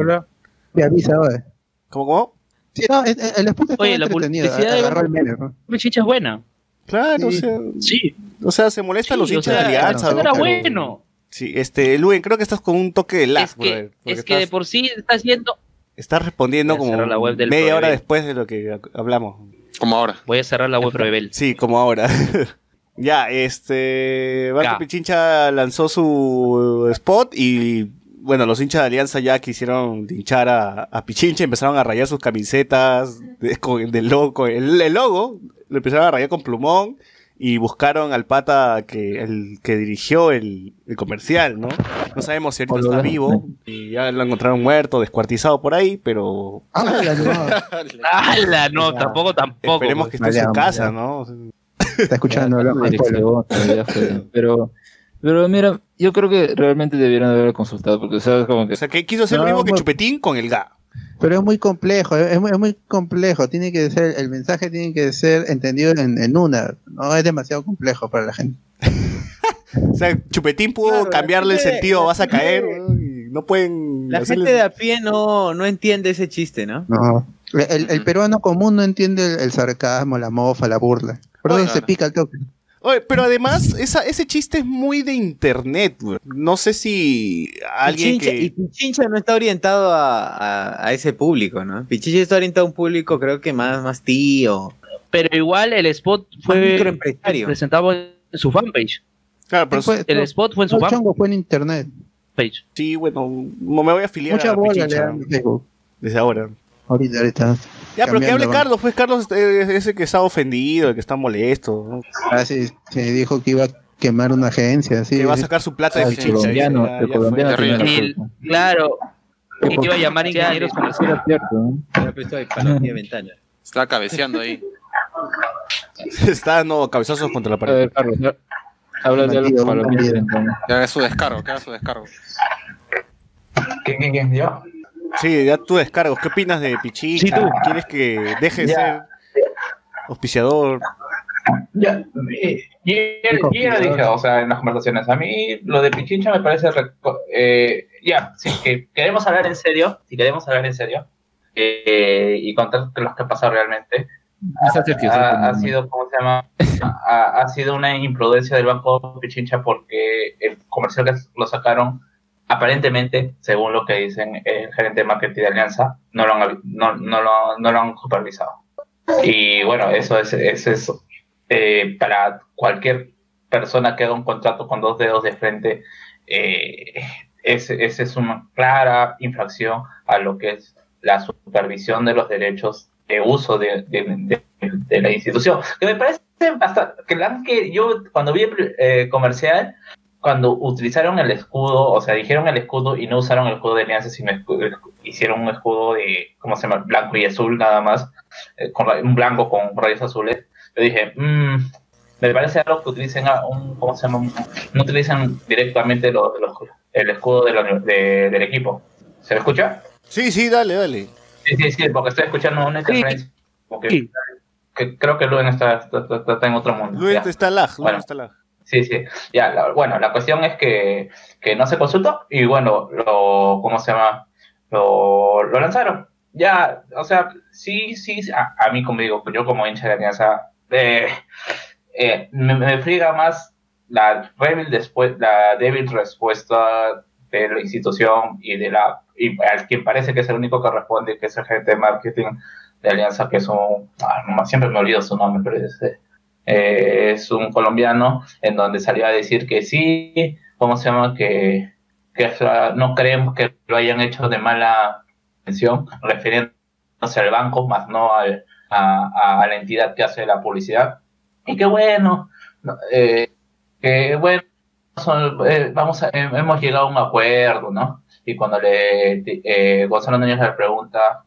Me avisa, oye. ¿Cómo, cómo? Sí, no, el, el Oye, la publicidad de meme, ¿no? Pichincha es buena. Claro, o Sí. sea, Sí, o sea, se molestan sí, los o hinchas sea, de Alianza, ¿no? era bueno. Sí, este, Luen, creo que estás con un toque de lag, Es que, brother, es que de estás, por sí estás viendo. estás respondiendo a como la web del media hora después de lo que ha- hablamos. Como ahora. Voy a cerrar la web Rebel. Sí, como ahora. <laughs> ya, este. Banco Ya. Pichincha lanzó su spot y. Bueno, los hinchas de Alianza ya quisieron hinchar a, a Pichincha, empezaron a rayar sus camisetas de- con del logo, el logo, lo empezaron a rayar con plumón y buscaron al pata que el que dirigió el, el comercial, ¿no? No sabemos si ahorita Hola. está vivo y ya lo encontraron muerto, descuartizado por ahí, pero Ah, la <laughs> no. ¡Hala! No, tampoco, tampoco. esperemos que esté en su casa. ¿no? Está escuchando. fue. <laughs> Pero, pero mira, yo creo que realmente debieron haber consultado, porque sabes como que O sea, que quiso hacer lo No, mismo que pues- Chupetín con el GA. Pero es muy complejo, es muy, es muy complejo. Tiene que ser, el mensaje tiene que ser entendido en, en una. No es demasiado complejo para la gente. <laughs> O sea, Chupetín pudo Claro, cambiarle el sentido, vas a caer, no pueden La gente de a pie no, no entiende ese chiste, ¿no? No. El, el peruano común no entiende el, el sarcasmo, la mofa, la burla. Por eso Bueno, se pica el toque. Oye, pero además, esa, ese chiste es muy de internet. No sé si alguien Pichincha, Y que... Pichincha no está orientado a, a- a ese público, ¿no? Pichincha está orientado a un público, creo que más, más tío, Pero igual el spot fue microempresario. presentado en su fanpage. Claro, pero Fue- El spot fue en su no, fanpage. chongo fue en internet. sí, bueno, no me voy a afiliar Mucha a bola le Pichincha dan desde ahora. Ahorita, ahorita. Ya, pero que hable ¿no? Carlos, pues Carlos eh, es ese que está ofendido, el que está molesto, ¿no? Ah, sí, sí, dijo que iba a quemar una agencia. Sí, que va a sacar su plata de Ah, El colombiano, el Y, claro, Que por- iba a llamar ingenieros cierto, ¿no? Para la ventana. Está cabeceando ahí. <laughs> Está dando cabezazos contra la A pared. ver, Carlos, ya- habla de algo para los. Que haga su descargo, que haga su descargo. ¿Quién, quién, quién? ¿Yo? Sí, ya tú descargos. ¿Qué opinas de Pichincha? Sí, tú. ¿Quieres que deje de ser auspiciador? Ya, eh, yo ya lo dije, o sea, en las conversaciones. A mí lo de Pichincha me parece. eh, ya, si es que queremos hablar en serio, si queremos hablar en serio eh, y contar lo que ha pasado realmente, Sergio, ha, sido, ¿cómo se llama? Ha, ha sido una imprudencia del Banco Pichincha porque el comercial que lo sacaron, aparentemente, según lo que dicen el gerente de marketing de Alianza, no lo han, no, no lo, no lo han supervisado. Y bueno, eso es, eso es eh, para cualquier persona que haga un contrato con dos dedos de frente, eh, ese es una clara infracción a lo que es la supervisión de los derechos de uso de, de- de- de la institución. Que me parece bastante, que yo cuando vi el eh, comercial, cuando utilizaron el escudo, o sea, dijeron el escudo y no usaron el escudo de alianza, sino hicieron un escudo de, ¿cómo se llama? Blanco y azul nada más, eh, con un blanco con rayos azules. Yo dije, "Mm, me parece algo que utilicen a un, ¿cómo se llama? No utilizan directamente lo- los- el escudo de la de- del equipo. ¿Se escucha? Sí, sí, dale, dale. Sí, sí, sí, porque estoy escuchando una interferencia. Que, Sí. que creo que Luen está, está, está- está en otro mundo. Luis Ya. está lag, Luis Bueno. está lag. Sí, sí. Ya, la- bueno, la cuestión es que, que no se consultó y bueno, lo, ¿cómo se llama? Lo, lanzaron. Ya, o sea, sí, sí, a, a mí como digo, yo como hincha de Alianza, eh, eh, me, me friega más la débil, después, la débil respuesta de la institución y de la y al quien parece que es el único que responde, que es el gerente de marketing de Alianza, que es un, ah, no, siempre me olvido su nombre, pero es, eh, es un colombiano en donde salió a decir que sí, ¿cómo se llama? Que, que no creemos que lo hayan hecho de mala intención, refiriéndose al banco, más no al, a, a la entidad que hace la publicidad. Y que bueno, no, eh, que bueno, eh, vamos a- eh, hemos llegado a un acuerdo, ¿no? Y cuando le eh, Gonzalo Núñez le pregunta,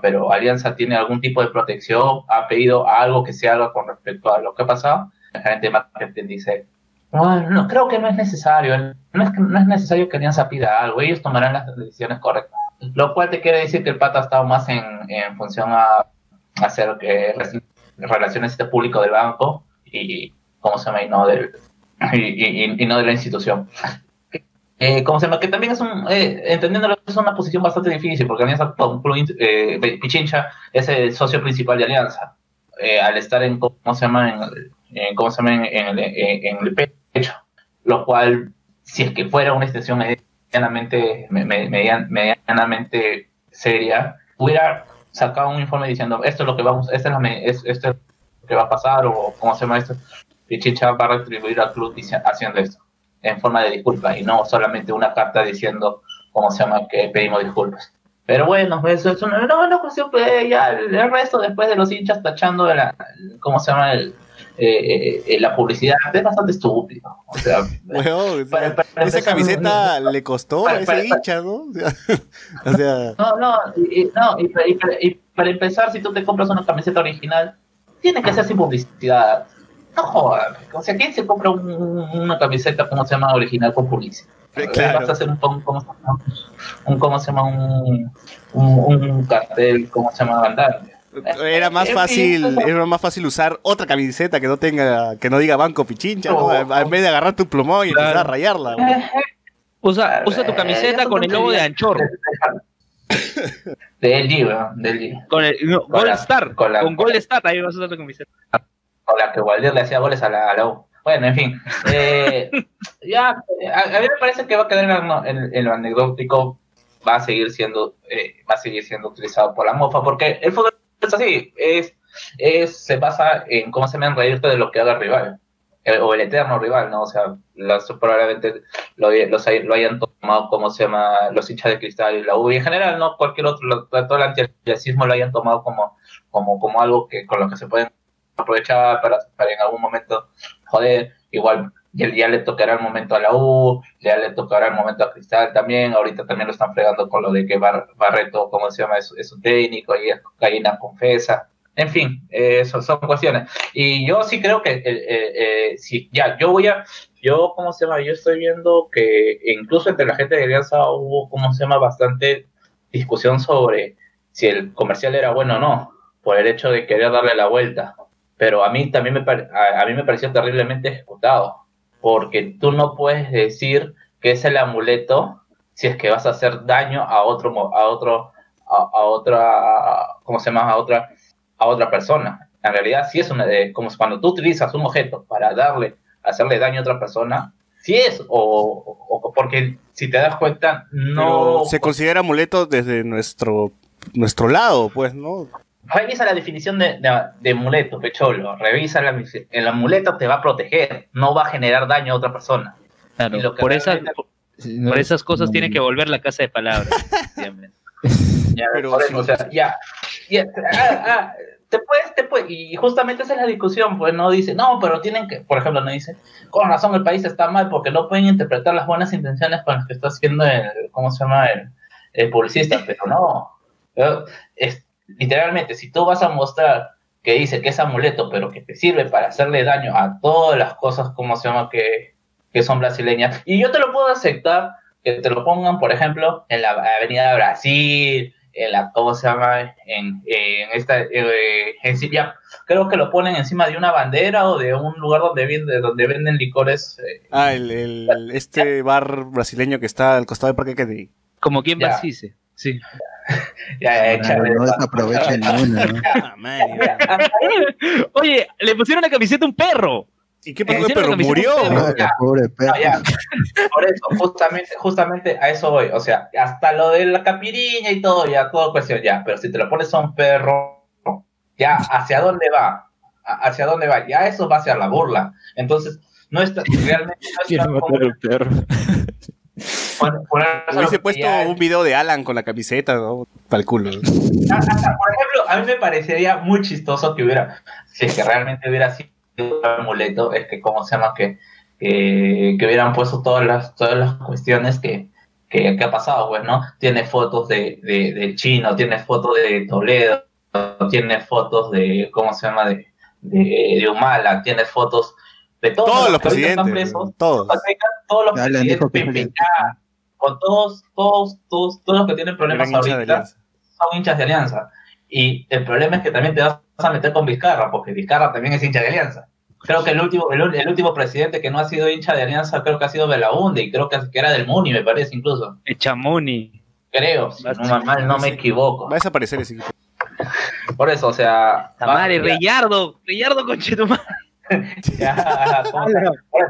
Pero Alianza tiene algún tipo de protección, ha pedido algo que se haga con respecto a lo que ha pasado. El gerente de marketing dice, no, no, creo que no es necesario, no es, necesario que Alianza pida algo, ellos tomarán las decisiones correctas. Lo cual te quiere decir que el pata ha estado más en, función a hacer que relaciones este público del banco y, ¿cómo se llama? Y no, del, y no de la institución. Eh, ¿Cómo se llama? Que también es un, eh, entendiéndolo, es una posición bastante difícil, porque Alianza, eh, Pichincha es el socio principal de Alianza. Eh, al estar en, ¿cómo se llama? En, ¿cómo se llama? En, el, pecho. Lo cual, si es que fuera una extensión medianamente, me- me- median- medianamente seria, hubiera sacado un informe diciendo esto es lo que vamos, esta es la esto es lo que va a pasar, o cómo se llama esto, Pichincha va a retribuir al club haciendo esto, en forma de disculpa, y no solamente una carta diciendo, ¿cómo se llama?, que pedimos disculpas. Pero bueno, eso es una, no, una cuestión, pues, ya el, resto después de los hinchas tachando de la, ¿cómo se llama?, el, eh, eh, la publicidad, es bastante estúpido. O sea, <laughs> sea, Para- para esa empezar, camiseta le costó para- a ese para- hincha, ¿no? O sea, <laughs> o sea, No, no, y, no, y, y y para empezar, si tú te compras una camiseta original, tiene que ser sin publicidad. No jodas, o sea, ¿quién se compra un- una camiseta, cómo se llama, original con publicidad? claro. Vas a hacer un, un, ¿cómo se llama? un, ¿cómo se llama? Un, un, un cartel, ¿cómo se llama? Andante. Era más fácil, era más fácil usar otra camiseta que no tenga, que no diga Banco Pichincha, ¿no? En vez de agarrar tu plumón y empezar a rayarla. weón. Usa, usa tu Eh, camiseta con el logo de Anchor. De LG, weón, de LG. Con el no, Con Gold la- Star. con la- Con Gold Star, ahí vas a usar tu camiseta. Con la que Waldir le hacía goles a la, a la U. Bueno, en fin. eh, <laughs> ya, eh, a, a mí me parece que va a quedar en, lo- en- en lo anecdótico, va a seguir siendo, eh, va a seguir siendo utilizado por la mofa, porque el fútbol es así, es, es, se basa en cómo se me reírte de lo que haga el rival. el- o el eterno rival, ¿no? O sea, las, probablemente lo, los lo hayan tomado como se llama los hinchas de cristal y la U y en general, ¿no? Cualquier otro, lo- todo el antirracismo lo hayan tomado como, como, como algo que con lo que se pueden aprovechar para, en algún momento joder, igual ya, ya le tocará el momento a la U, ya le tocará el momento a Cristal también, ahorita también lo están fregando con lo de que Bar- Barreto, ¿cómo se llama? Es, un técnico y es cocaína confesa. En fin, eh, son, son cuestiones. Y yo sí creo que, eh, eh, eh, ya, yo voy a, yo, ¿cómo se llama? Yo estoy viendo que incluso entre la gente de Alianza hubo, ¿cómo se llama? Bastante discusión sobre si el comercial era bueno o no, por el hecho de querer darle la vuelta. Pero a mí también me, a, a mí me pareció terriblemente ejecutado, porque tú no puedes decir que es el amuleto si es que vas a hacer daño a otro, a otro, a, otra, ¿cómo se llama? A otra, a otra persona. En realidad, sí es una, de- como cuando tú utilizas un objeto para darle, hacerle daño a otra persona, sí es, o, porque si te das cuenta, no se considera amuleto desde nuestro nuestro lado, pues, ¿no? Revisa la definición de, de, de amuleto, pecholo. Revisa la, el amuleto te va a proteger, no va a generar daño a otra persona. Claro, Y lo que por, esa, por, por esas cosas tiene que volver la casa de palabras. <laughs> <laughs> Ya, Pero por sí. eso, o sea, ya. ya, ah, ah, te puedes, te puedes, y justamente esa es la discusión, pues no dice, no, pero tienen que, por ejemplo, no dice, con razón el país está mal porque no pueden interpretar las buenas intenciones con las que está haciendo el, ¿cómo se llama? El, el publicista, pero no. Es, literalmente, si tú vas a mostrar que dice que es amuleto, pero que te sirve para hacerle daño a todas las cosas, ¿cómo se llama? Que, que son brasileñas, y yo te lo puedo aceptar que te lo pongan, por ejemplo, en la Avenida Brasil, en la, ¿cómo se llama? En, en esta, eh, en sí, ya, creo que lo ponen encima de una bandera o de un lugar donde venden, donde venden licores. eh, Ah, el, el- este bar brasileño que está al costado del Parque Kennedy. Como quien. Barcise. Sí. Ya, <laughs> ya, Ah, échale no desaprovechen ¿no? <laughs> Ah. <laughs> Oye, le pusieron la camiseta a un perro. ¿Y qué pasó? La camiseta murió. perro. Ah, pobre perro. No. Por eso, justamente, justamente a eso voy. O sea, hasta lo de la capiriña y todo, ya, todo cuestión, ya. Pero si te lo pones a un perro, ya, ¿hacia dónde va? ¿A- ¿Hacia dónde va? Ya eso va hacia la burla. Entonces, no está, realmente no está matar al perro. Ponerse Hubiese puesto un video de Alan con la camiseta, ¿no? Para el culo. <laughs> Por ejemplo, a mí me parecería muy chistoso que hubiera, si es que realmente hubiera sido un amuleto, es que, ¿cómo se llama? Que, que, que hubieran puesto todas las, todas las cuestiones que, que, que ha pasado, pues, ¿no? Tiene fotos de, de, chino, tiene fotos de Toledo, tiene fotos de, ¿cómo se llama? De, de, de Humala, tiene fotos de todos, Todos los están presidentes. presos, Todos. todos los dijo presidentes, que- PPK, con todos, todos, todos, todos los que tienen problemas ahorita son hinchas de Alianza. Y el problema es que también te vas a meter con Vizcarra, porque Vizcarra también es hincha de Alianza. Creo que el último, el, último presidente que no ha sido hincha de Alianza, creo que ha sido Belaunde, y creo que, que era del Muni, me parece incluso. Echamuni. Creo, si no, mal no me equivoco. Va a desaparecer ese equipo. Por eso, o sea. Tamare, va- Reyardo. Reyardo Conchetumare. <laughs>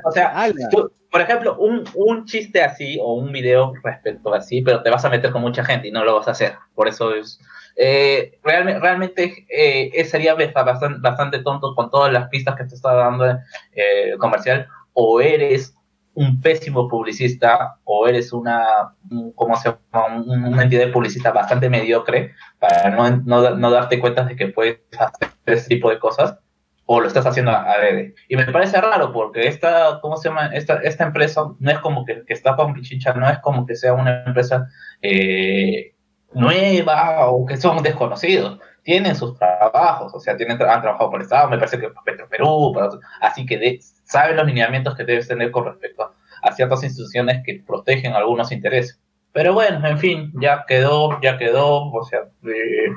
o sea, tú- por ejemplo, un, un chiste así o un video respecto así, pero te vas a meter con mucha gente y no lo vas a hacer. Por eso es. Eh, realmente realmente eh, sería bastante, bastante tonto con todas las pistas que te está dando eh, el comercial. O eres un pésimo publicista, o eres una, un- ¿cómo se llama? Un- una entidad publicista bastante mediocre para no, no, no darte cuenta de que puedes hacer ese tipo de cosas o lo estás haciendo a adrede. Y me parece raro porque esta, ¿cómo se llama? Esta, esta empresa no es como que, que está con Pichicha, no es como que sea una empresa eh, nueva o que son desconocidos. Tienen sus trabajos, o sea, tienen, han trabajado por el Estado, me parece que Petro Perú, así que de- saben los lineamientos que debes tener con respecto a ciertas instituciones que protegen algunos intereses. Pero bueno, en fin, ya quedó, ya quedó, o sea, eh,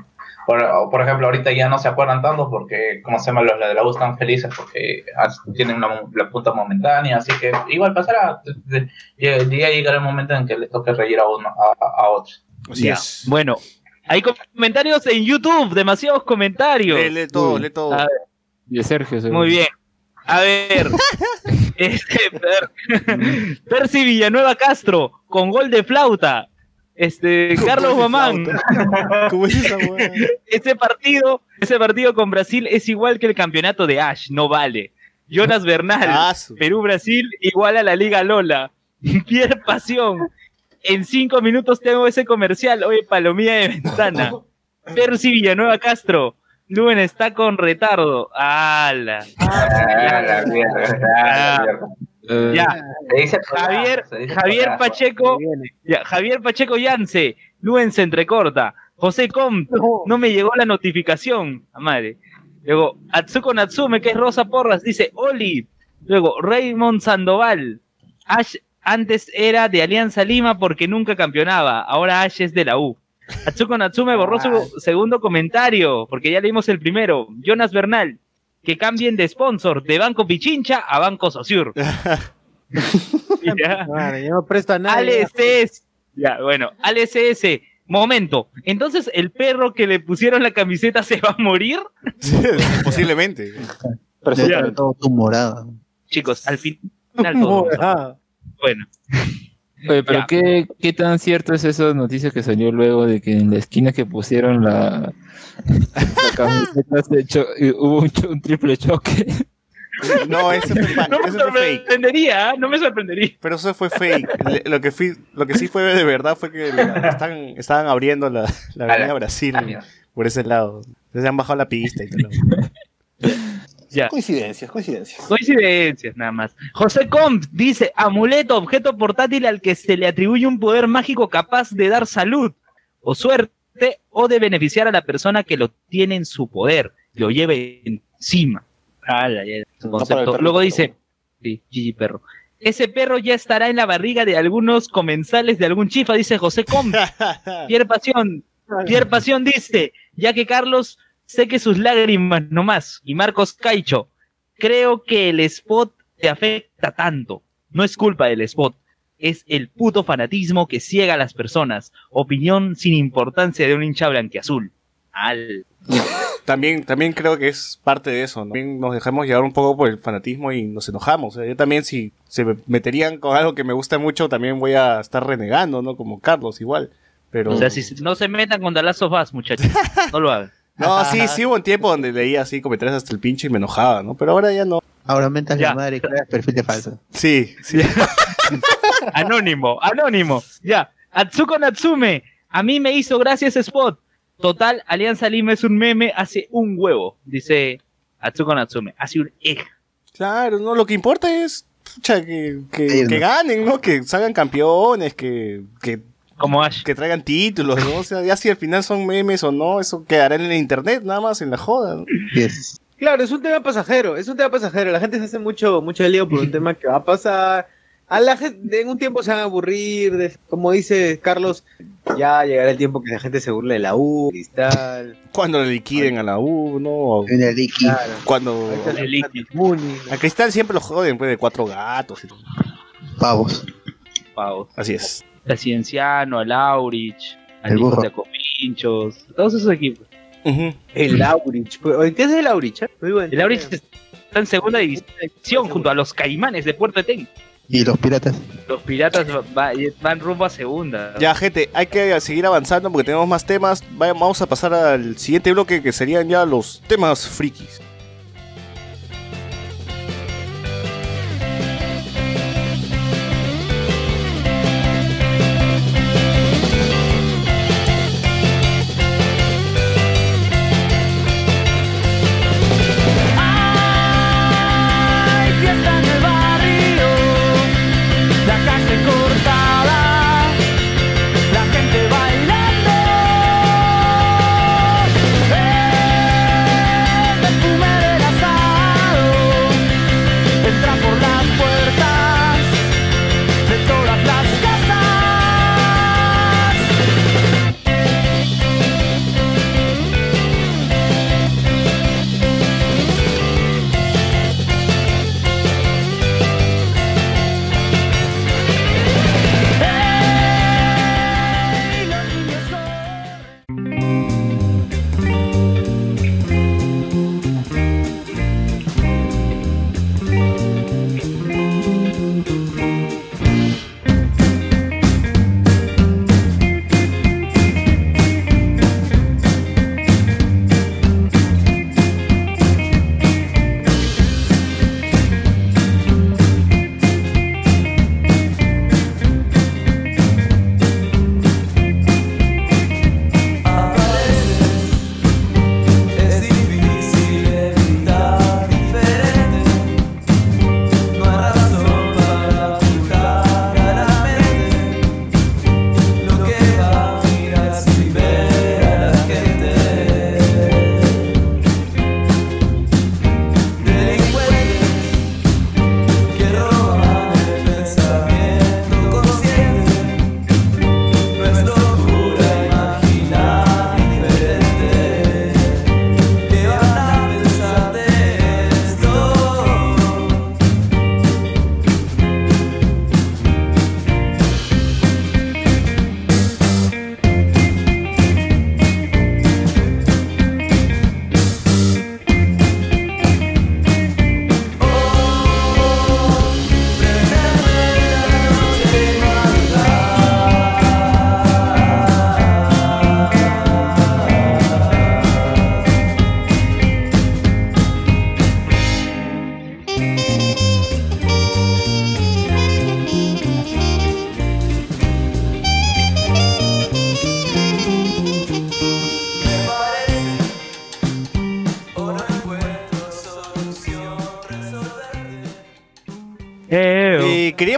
por, por ejemplo, ahorita ya no se acuerdan tanto porque, como se llama, los de la U están felices porque tienen una, la punta momentánea, así que igual pasará. Ya ya llegará el momento en que les toque reír a uno, a, a otros. Así Ya. es. Bueno, hay comentarios en YouTube, demasiados comentarios. Lee, lee todo, Uy. lee todo. Y de Sergio, seguro. muy bien. A ver, <laughs> <laughs> este, Per- <laughs> Percy Villanueva Castro, con gol de flauta. Este, <laughs> Carlos <laughs> ¿Cómo es ese partido, ese partido con Brasil es igual que el campeonato de Ash, no vale. Jonas Bernal. Ah, Perú-Brasil igual a la Liga Lola. <laughs> Pierre Pasión. En cinco minutos tengo ese comercial. Oye, palomía de ventana. Percy Villanueva Castro. Luen está con retardo. ¡Hala! La mierda, ah, mierda. Eh, Ya. Se dice Javier, se dice Javier coñazo. Pacheco. ya, Javier Pacheco Yance. Luen se entrecorta. José Com. No me llegó la notificación. A madre. Luego, Atsuko Natsume, que es Rosa Porras, dice Oli. Luego, Raymond Sandoval. Ash antes era de Alianza Lima porque nunca campeonaba. Ahora Ash es de la U. Atsuko Natsume borró su segundo comentario porque ya leímos el primero. Jonas Bernal. Que cambien de sponsor de Banco Pichincha a Banco Sociur. <laughs> Ya. <laughs> Yo no presto a nadie. ALCS. Ya, bueno, ALCS. Momento. Entonces, ¿el perro que le pusieron la camiseta se va a morir? <laughs> Posiblemente. Está todo tumorado. Chicos, al final todo. Bueno, Oye, pero Ya. ¿qué, ¿qué tan cierto es esa noticia que salió luego de que en la esquina que pusieron la, la camiseta se cho- y hubo un, triple choque? <laughs> No, eso fue, fa- no me eso fue fake. sorprendería, ¿eh? no me sorprendería. Pero eso fue fake. Le- Lo que, fui, lo que sí fue de verdad fue que la- están, estaban abriendo la, la avenida Brasil Ah, por ese lado. Se han bajado la pista y todo. <laughs> Ya. Coincidencias, coincidencias. Coincidencias, nada más. José Comp dice, amuleto, objeto portátil al que se le atribuye un poder mágico capaz de dar salud o suerte o de beneficiar a la persona que lo tiene en su poder, lo lleve encima. Ala, ya, Luego dice, sí, Gigi perro. Ese perro ya estará en la barriga de algunos comensales de algún chifa, dice José Comp. <laughs> Pierre Pasión, Pierre Pasión dice, ya que Carlos seque sus lágrimas nomás. Y Marcos Caicho, creo que el spot te afecta tanto. No es culpa del spot, es el puto fanatismo que ciega a las personas. Opinión sin importancia de un hincha blanqueazul. Al. <laughs> También, también creo que es parte de eso. ¿no? También nos dejamos llevar un poco por el fanatismo y nos enojamos. O sea, yo también, si se me meterían con algo que me gusta mucho, también voy a estar renegando, ¿no? Como Carlos, igual. Pero... O sea, si no se metan con The Last of Us, muchachos. No lo hagan. No, <laughs> sí, sí hubo un tiempo donde leía así comentarios hasta el pinche y me enojaba, ¿no? Pero ahora ya no. Ahora aumentas Ya. la madre y creas perfil de falso. Sí, sí. <laughs> Anónimo, anónimo. Ya. Atsuko Natsume. A mí me hizo gracia ese spot. Total, Alianza Lima es un meme hace un huevo. Dice Atsuko Natsume. Hace un ej. Claro, no, lo que importa es pucha, que, que, que ganen, ¿no? Que salgan campeones, que, que, Como Ash. que traigan títulos, ¿no? O sea, ya si al final son memes o no, eso quedará en el internet, nada más en la joda, ¿no? Yes. Claro, es un tema pasajero, es un tema pasajero. La gente se hace mucho, mucho lío por un <laughs> tema que va a pasar. A la gente en un tiempo se van a aburrir, de- como dice Carlos, ya llegará el tiempo que la gente se burle de la U, Cristal, Cuando le liquiden a la U, ¿no? Viene el Iki. claro. cuando... Muni, A Cristal siempre lo joden, pues, de cuatro gatos. y todo. Pavos. Pau. Así es. A Cienciano, a Laurich, a El burro. de Copinchos. Todos esos equipos. El Laurich. pues, ¿Qué es el Laurich? eh? Muy bueno. El Laurich está en segunda división junto a los Caimanes de Puerto Ten. Y los piratas. Los piratas va- van rumbo a segunda. Ya, gente, hay que seguir avanzando porque tenemos más temas. Vamos a pasar al siguiente bloque que serían ya los temas frikis.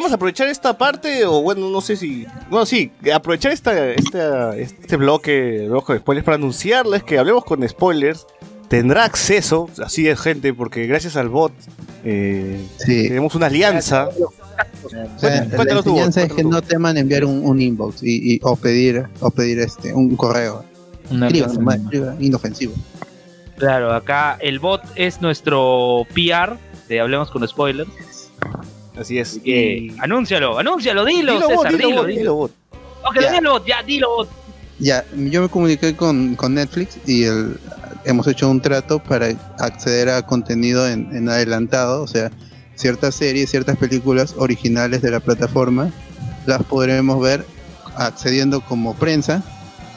Queríamos aprovechar esta parte, o bueno, no sé si. Bueno, sí, aprovechar esta, esta, este bloque de spoilers para anunciarles que hablemos con spoilers. Tendrá acceso, así es, gente, porque gracias al bot eh, Sí. tenemos una alianza. O sea, la Cuéntanos tú, enseñanza es que cuéntanos no teman enviar un, un inbox y, y- o pedir o pedir este un correo. Escriban, inofensivo. Claro, acá el bot es nuestro PR de Hablemos con Spoilers. Así es. Así que Y- anúncialo, anúncialo, dilo, Dilo, César, bot, dilo, dilo, bot, dilo. dilo, que lo Ya. el bot, ya, dilo, bot. Ya, yo me comuniqué con, con Netflix y el, hemos hecho un trato para acceder a contenido en, en adelantado, o sea, ciertas series, ciertas películas originales de la plataforma, las podremos ver accediendo como prensa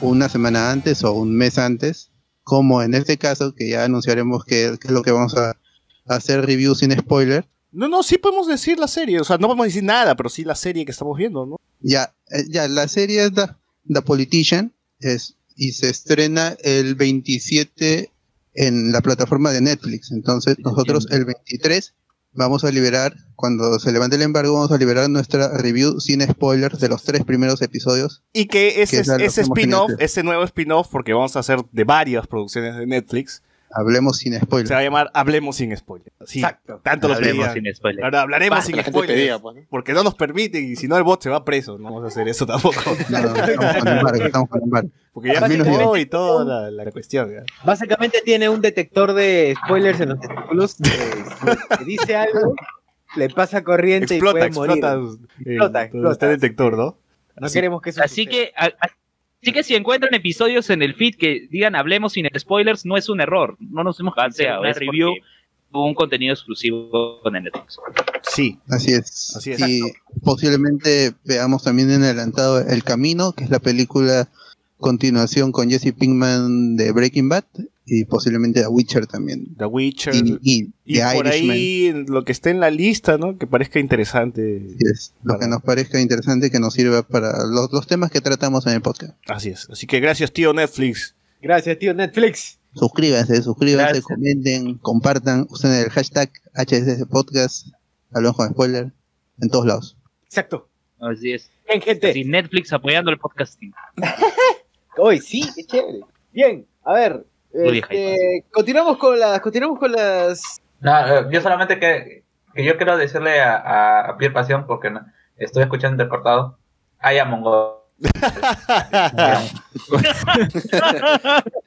una semana antes o un mes antes, como en este caso, que ya anunciaremos que, que es lo que vamos a, a hacer review sin spoiler. No, no, sí podemos decir la serie. O sea, no podemos decir nada, pero sí la serie que estamos viendo, ¿no? Ya, eh, ya, la serie es The, The Politician es, y se estrena el 27 en la plataforma de Netflix. Entonces, nosotros el 23 vamos a liberar, cuando se levante el embargo, vamos a liberar nuestra review sin spoilers de los tres primeros episodios. Y que ese, Que es ese spin-off, ese nuevo spin-off, porque vamos a hacer de varias producciones de Netflix, Hablemos sin se spoilers. va a llamar Hablemos sin spoilers. Sí, Exacto. tanto lo Hablemos pedían. sin spoilers. Ahora hablaremos Basta, sin pedía, pues. ¿no? Porque no nos permiten y si no el bot se va preso. No vamos a hacer eso tampoco. No, no, estamos con embargo, estamos con embargo. Porque ya se yo- y toda la, la cuestión. ¿ya? Básicamente tiene un detector de spoilers en los testículos. que te dice algo, le pasa corriente Explota, y puede explota. morir. eh, Explota, donde explota. está el detector, ¿no? No Así- queremos que eso Así suceda. que, a- a- así que si encuentran episodios en el feed que digan hablemos sin spoilers, no es un error. No nos hemos canseado. es review un contenido exclusivo con Netflix. Sí, Así es. Así es. Y posiblemente veamos también en adelantado El Camino, que es la película continuación con Jesse Pinkman de Breaking Bad y posiblemente The Witcher también. The Witcher. Y, y Y The por Irishman. ahí lo que esté en la lista, ¿no? Que parezca interesante. Así es, lo Para- que nos parezca interesante que nos sirva para los, los temas que tratamos en el podcast. Así es. Así que gracias, tío Netflix. Gracias, tío Netflix. Suscríbanse, suscríbanse, Gracias. comenten, compartan, usen el hashtag HSS Podcast, hablamos con spoiler, en todos lados. Exacto. Así es. Bien, gente. Así Netflix apoyando el podcasting. <laughs> Hoy sí, qué chévere. Bien, a ver. Este, continuamos con las. Continuamos con las. No, eh, yo solamente que, que yo quiero decirle a, a, Pasión, porque no- estoy escuchando intercortado, ay a Mongo. <laughs>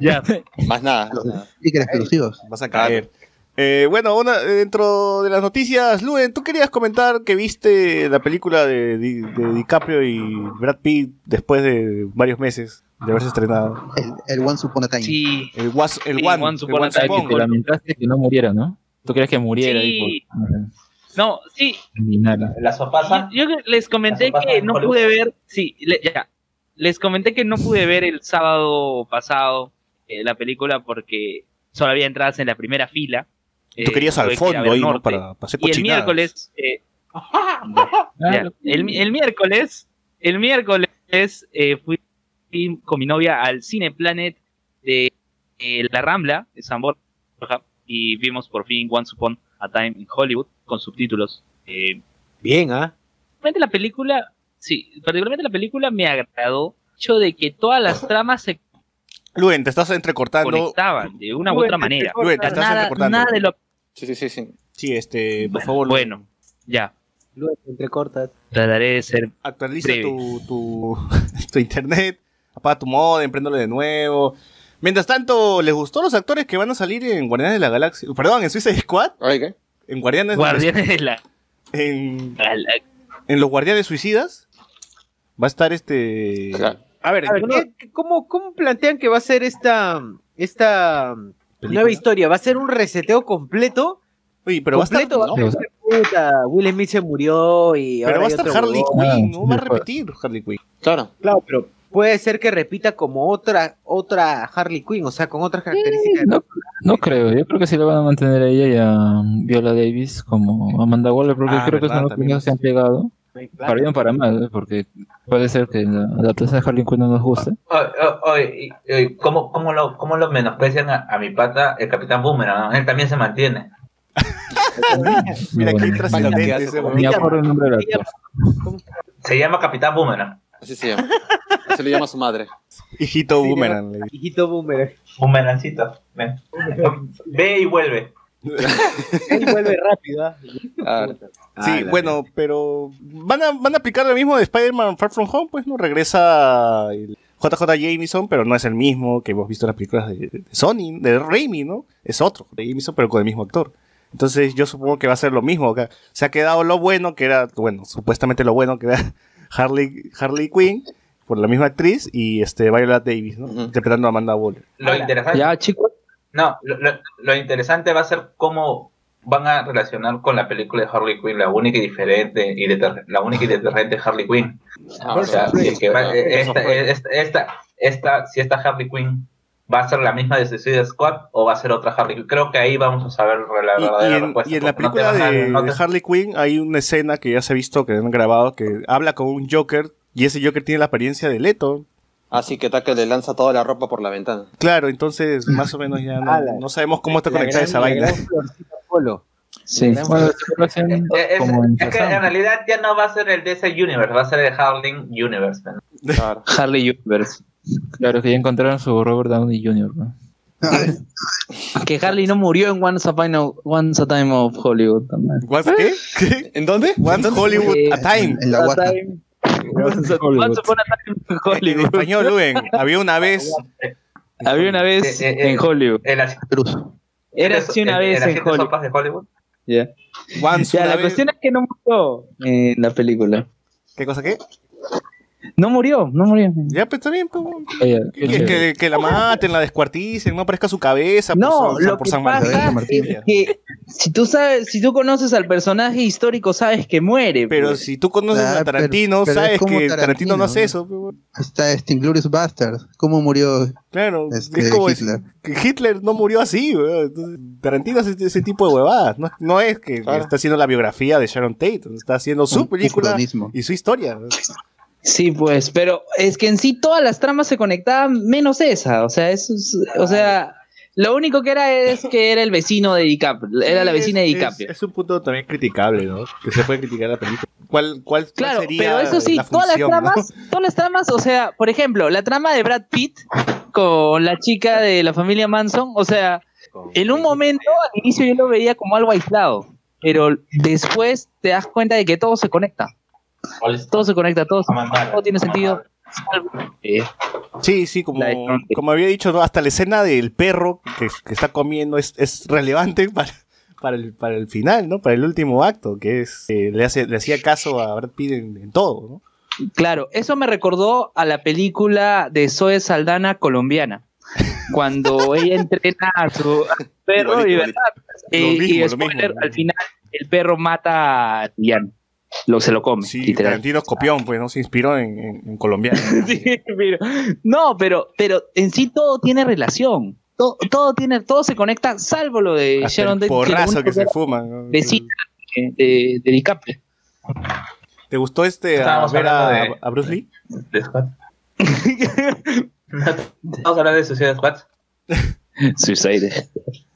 Ya. Más nada. Los más nada. stickers exclusivos. Vas a caer. Eh, bueno, una, dentro de las noticias, Luen, tú querías comentar que viste la película de, Di- de DiCaprio y Brad Pitt después de varios meses de haberse estrenado. El, el Once Upon a Time. Sí. El Was, el Sí, One, Once el Upon a Time. Te lamentaste que no muriera, ¿no? ¿Tú crees que muriera ahí Sí. por No, sí. La sopasa. Yo, yo les comenté que no pude ver. Sí, le- ya. Les comenté que no pude ver el sábado pasado eh, la película porque solo había entradas en la primera fila. Tú Eh, querías tuve al fondo ahí. Para, para hacer Y el miércoles, eh, <laughs> ya, el, el miércoles, el miércoles eh, fui con mi novia al Cine Planet de eh, La Rambla de San Borja y vimos por fin Once Upon a Time in Hollywood con subtítulos. Eh, Bien, ¿ah? particularmente la película, sí, particularmente la película me agradó el hecho de que todas las tramas se Luen, te estás entrecortando. conectaban de una u Luen, otra manera. Luen, te estás Nada, entrecortando. nada de lo Sí, sí, sí, sí. Sí, este, por favor. bueno, ya. Luego te entrecortas. Trataré de ser Actualiza Breve. tu, tu, <laughs> tu internet, apaga tu modem, de nuevo. Mientras tanto, ¿les gustó los actores que van a salir en Guardianes de la Galaxia? Perdón, en Suicide Squad, en Guardianes de la- guardianes de la, en, en los Guardianes Suicidas. Va a estar este. Claro. A ver, A ver, ¿qué- qué- cómo, ¿cómo plantean que va a ser esta, esta película. nueva historia? ¿Va a ser un reseteo completo? Oye, pero va a estar. completo, ¿no? va a ser, puta, Will Smith se murió y Pero ahora va a estar Harley. Quinn, no va a repetir Harley Quinn. Claro. Claro, pero puede ser que repita como otra otra Harley Quinn, o sea, con otras características. No, no creo, yo creo que sí la van a mantener a ella y a Viola Davis como Amanda Waller, porque Ah, creo que son los primeros que se han pegado. Para bien para mal, ¿eh? porque puede ser que la adaptación de Harley Quinn no nos guste. Oye, oye, ¿cómo, cómo, lo, ¿Cómo lo menosprecian a, a mi pata, el Capitán Boomerang? Él también se mantiene. <laughs> Mira qué trascendente. Se llama Capitán Boomerang. Así se llama. Así le llama a su madre. Hijito boomerang. le. Hijito boomerang. Boomerangcito. Ven. Ve y vuelve. Él vuelve rápido, ¿ah? Claro. Sí, Ah, bueno, pero van a, van a aplicar lo mismo de Spider-Man Far From Home, pues no regresa el JJ Jameson, pero no es el mismo que hemos visto en las películas de, de Sony, de Raimi, ¿no? Es otro, de Jameson, pero con el mismo actor. Entonces yo supongo que va a ser lo mismo. Se ha quedado lo bueno, que era, bueno, supuestamente lo bueno, que era Harley, Harley Quinn, por la misma actriz, y este Viola Davis, ¿no? Interpretando a Amanda Waller. Lo interesante. Ya, chicos. No, lo, lo- lo interesante va a ser cómo van a relacionar con la película de Harley Quinn, la única y diferente y deter- la única y deterrente Harley Quinn. Ah, O sea, sí, si es que va- claro. eh, esta, esta, esta, esta- si esta Harley Quinn va a ser la misma de Suicide Squad o va a ser otra Harley Quinn. Creo que ahí vamos a saber la Y, verdadera y en, respuesta. y en la no película de, no te- de Harley Quinn hay una escena que ya se ha visto, que han grabado, que habla con un Joker y ese Joker tiene la apariencia de Leto. Así que Tucker le lanza toda la ropa por la ventana. Claro, entonces más o menos ya no, <laughs> sabemos cómo está conectada esa vaina. Sí. Bueno, es, que en realidad ya no va a ser el DC Universe, va a ser el Harley Universe. Claro. Harley Universe. Claro, que ya encontraron su Robert Downey Jr. ¿no? <laughs> que Harley no murió en Once Upon a, Once a Time of Hollywood también. ¿What's qué? ¿Qué? ¿En dónde? Once Hollywood Eh, a Time. En la guata. Once Hollywood. A Time En Hollywood. español, Luen. Había una vez. Había una vez Eh, eh, eh, en Hollywood. Cruz. Era así una el- vez el en Hollywood. Sopas de Hollywood. Ya, Once Ya, una la vez- cuestión es que no murió en la película. ¿Qué cosa qué? No murió, no murió. Ya, pues está bien. pues, Oye, que, que- que- que la maten, la descuarticen, no aparezca su cabeza. por No, San- lo por que San pasa Martín. Es que si tú sabes, si tú conoces al personaje histórico, sabes que muere. Pero pues. si tú conoces Ah, a Tarantino, pero sabes como que Tarantino, no hace eso. pues. Está este Inglourious Bastard. ¿Cómo murió? Claro, Este, es como decir Hitler. que Hitler no murió así, weón. Entonces, Tarantino hace ese tipo de huevadas. No, no es que Claro. está haciendo la biografía de Sharon Tate, está haciendo su película y su historia. Sí, pues, pero es que en sí todas las tramas se conectaban menos esa. O sea, eso es- o sea, lo único que era es que era el vecino de DiCaprio, era la vecina es- de es- DiCaprio. Es, un punto también criticable, ¿no? Que se puede criticar la película. ¿Cuál, cuál, cuál Claro, sería pero eso sí, la todas las tramas, todas las tramas, o sea, por ejemplo, la trama de Brad Pitt con la chica de la familia Manson, o sea, en un momento al inicio yo lo veía como algo aislado, pero después te das cuenta de que todo se conecta, todo se conecta, todo, se- todo tiene sentido. Sí, sí, como, como había dicho, ¿no? hasta la escena del perro que, que está comiendo es, es relevante <laughs> para, para, el, para el final, ¿no? Para el último acto, que es eh, le, hace, le hacía caso a Brad Pitt en, en todo, ¿no? Claro, eso me recordó a la película de Zoe Saldana colombiana, <laughs> cuando ella entrena a su a su perro y, ¿verdad? Lo mismo, y lo spoiler, mismo. al final el perro mata a Jan, lo se lo come, Sí, literal. Tarantino es copión, pues, ¿no? Se inspiró en, en, en colombiano. <laughs> Sí, pero- no, pero, pero en sí todo tiene relación. Todo, todo tiene, todo se conecta, salvo lo de Hasta Sharon el porrazo que se fuma. ¿no? vecina de, de, de DiCaprio. ¿Te gustó este a ver a, hablando de- a Bruce Lee? De Squad. Vamos a hablar de Suicide Squad. <laughs> Suicide.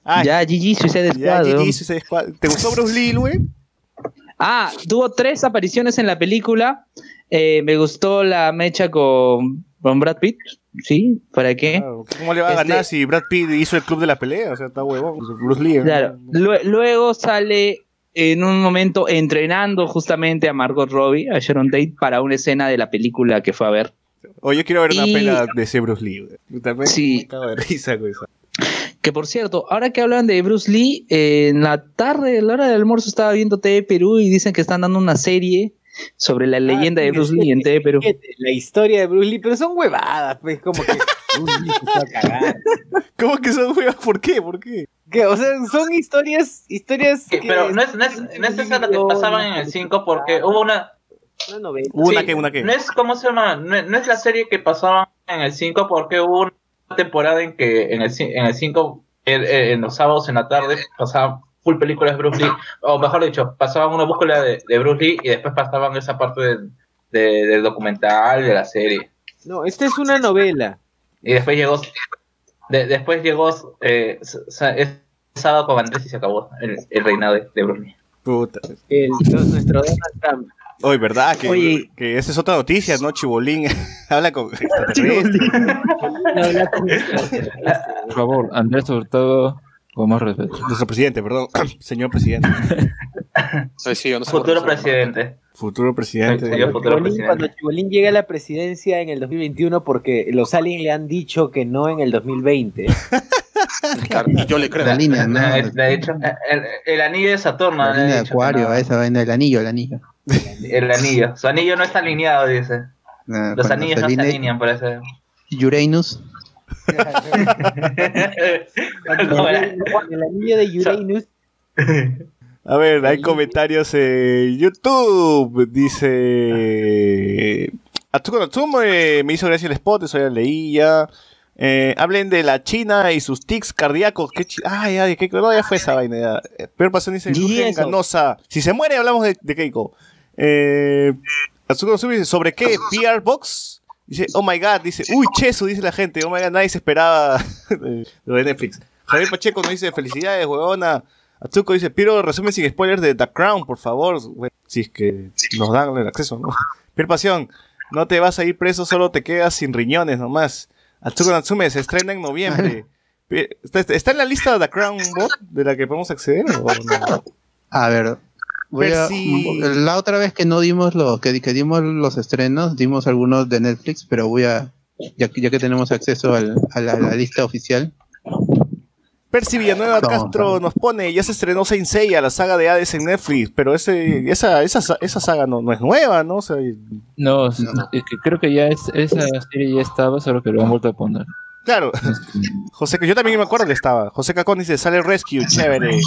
Ah, ya, GG, Suicide ya, Squad. GG, weón. Suicide Squad. ¿Te gustó Bruce Lee, güey? Ah, tuvo tres apariciones en la película. Eh, me gustó la mecha con, con Brad Pitt. Sí, ¿para qué? Claro, ¿Cómo le va a Este- ganar si Brad Pitt hizo el club de la pelea? O sea, está huevón. Bruce Lee. Lue- Luego sale en un momento entrenando justamente a Margot Robbie, a Sharon Tate, para una escena de la película que fue a ver. Oye, yo quiero ver una pela de ese Bruce Lee. También Sí. me cago de risa con eso. Que por cierto, ahora que hablan de Bruce Lee, eh, en la tarde, a la hora del almuerzo, estaba viendo TV Perú y dicen que están dando una serie sobre la leyenda Ah, de sí, Bruce Lee en TV Perú. La historia de Bruce Lee, pero son huevadas, pues, como que <laughs> Bruce Lee. ¿Cómo que son huevas? ¿Por qué? ¿Por qué? Que, o sea, son historias, historias que Pero no es, no es, no es esa la que pasaban en el 5 porque hubo una... una novela. Una sí, que, una que. No es, ¿cómo se llama? No, no es la serie que pasaban en el 5 porque hubo una temporada en que en el, ci- en el 5, en, en los sábados en la tarde, pasaban full películas de Bruce Lee, o mejor dicho, pasaban una búsqueda de, de Bruce Lee y después pasaban esa parte del, de- del documental, de la serie. No, esta es una novela. Y después llegó, de- después llegó, eh, sábado con Andrés y se acabó el, el reinado de, de Bruce Lee. Puta. El, nuestro Donald Trump. Oye, ¿verdad? Que, Oye. que esa es otra noticia, ¿no? Chibolín <laughs> habla con <laughs> extraterrestres. Por favor, Andrés Hurtado, con más respeto. Nuestro presidente, perdón. <clears throat> Señor presidente. Ay, sí, yo no sé Futuro presidente. Futuro presidente. Futuro Chibolín, presidente. cuando Chibolín llegue a la presidencia en el 2021, porque los aliens le han dicho que no en el 2020. Claro, y yo le creo. La línea, ¿no? Dicho, el, el anillo de Saturno. La línea de acuario, no. esa vaina, el anillo, el anillo. <laughs> El anillo. Su anillo no está alineado, dice. Ah, Los anillos se no se alinean, por eso. Uranus. <laughs> No, el anillo de Uranus. <laughs> A ver, hay comentarios en YouTube. Dice. Atsuko Natsumo eh, me hizo gracia el spot, eso ya leí ya. Eh, hablen de la China y sus tics cardíacos. ¿Qué chi- ah, ya, de Keiko. No, ya fue esa vaina. Ya. Eh, Peor pasó dice. Ganosa. Si se muere, hablamos de, de Keiko. Eh, Atsuko Natsumo dice: ¿Sobre qué? ¿PR Box? Dice: Oh my god. Dice: Uy, Chesu, dice la gente. Oh my god, nadie se esperaba <laughs> de- lo de Netflix. Javier Pacheco nos dice: Felicidades, huevona. Atsuko dice, pido resumen sin spoilers de The Crown, por favor. Si es que nos dan el acceso, ¿no? <laughs> Pier Pasión, no te vas a ir preso, solo te quedas sin riñones nomás. Atsuko Natsume se estrena en noviembre. <laughs> ¿Está, está en la lista de The Crown Bot de la que podemos acceder? o no? A ver, voy a- Percy. la otra vez que no dimos los, que, que dimos los estrenos, dimos algunos de Netflix, pero voy a, ya, que- ya que tenemos acceso al- a, la, a la lista oficial, Percy Villanueva No, Castro no. nos pone, ya se estrenó Saint Seiya, la saga de Hades en Netflix, pero ese, esa, esa, sa- esa saga no, no es nueva, ¿no? O sea, No, es es que creo que ya es, esa serie ya estaba, solo que lo han vuelto a poner. Claro, <laughs> José, yo también me acuerdo que estaba. José Cacón dice, sale Rescue, chévere.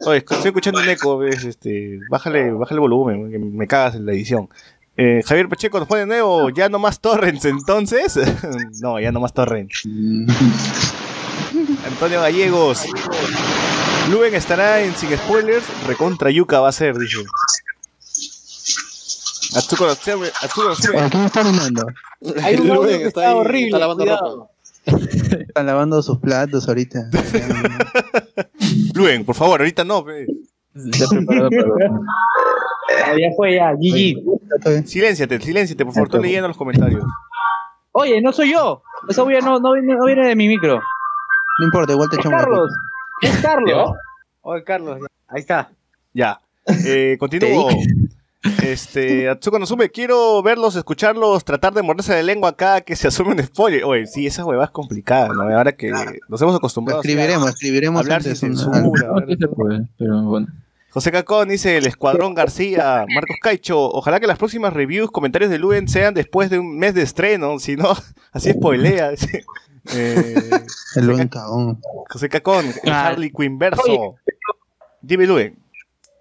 Oye, estoy escuchando un eco, ves, este, bájale, bájale el volumen, que me cagas en la edición. Eh, Javier Pacheco nos pone de nuevo, ya no más torrents entonces. <laughs> no, ya no más torrents. <laughs> Antonio Gallegos. Luven estará en Sin Spoilers, recontra Yuka va a ser, dice. Atsuko Natsume, Atsuko Natsume. ¿Para quién está? Hay un que está horrible. está lavando cuidado. Están lavando sus platos ahorita. <laughs> Luven, por favor, ahorita no. pe. Está preparado para... Ah, Ya fue, ya, GG. Silénciate, silénciate, por favor, estoy leyendo los comentarios. Oye, no soy yo. Esa bulla no, no, viene, no viene de mi micro. No importa, igual te Es echamos Carlos. Es Carlos. Oye, Carlos, ahí está. Ya. Eh, continúo. Este, Atsuko Nozume, quiero verlos, escucharlos, tratar de morderse la lengua cada que se asume un spoiler. Oye, sí, esa huevada es complicada, ¿no? Ahora que nos hemos acostumbrado así a escribiremos, escribiremos hablar sin censura. Puede, pero bueno. José Cacón dice, el Escuadrón García, Marcos Caicho, ojalá que las próximas reviews, comentarios de Luen sean después de un mes de estreno, si no, <laughs> así spoilea. <laughs> Eh, el cagón. José Cacón. Harley Quinn verso. Dime Luen.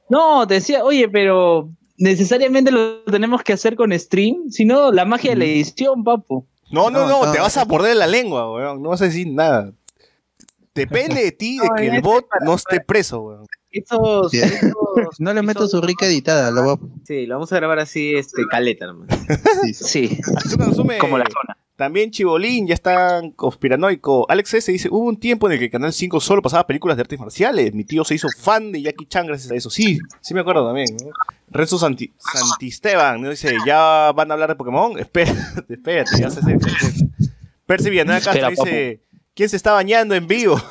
No, te decía, oye, pero necesariamente lo tenemos que hacer con stream, si no, la magia de la edición, papu. No, no, No, te vas a morder la lengua, weón. No vas a decir nada. Depende de ti de <laughs> No, que el este bot para- no esté preso, weón. Estos, estos- No le meto esos- su rica editada, lo voy a... Sí, lo vamos a grabar así, este, caleta nomás. sí, <laughs> como la zona. También Chibolín, ya está conspiranoico. Alex S. dice, hubo un tiempo en el que Canal 5 solo pasaba películas de artes marciales. Mi tío se hizo fan de Jackie Chan gracias a eso. Sí, sí me acuerdo también. ¿no? Renzo Santi, Santisteban ¿no? dice, ¿ya van a hablar de Pokémon? Espérate, espérate, ya se hace. Percy Villanueva Castro dice, ¿quién se está bañando en vivo?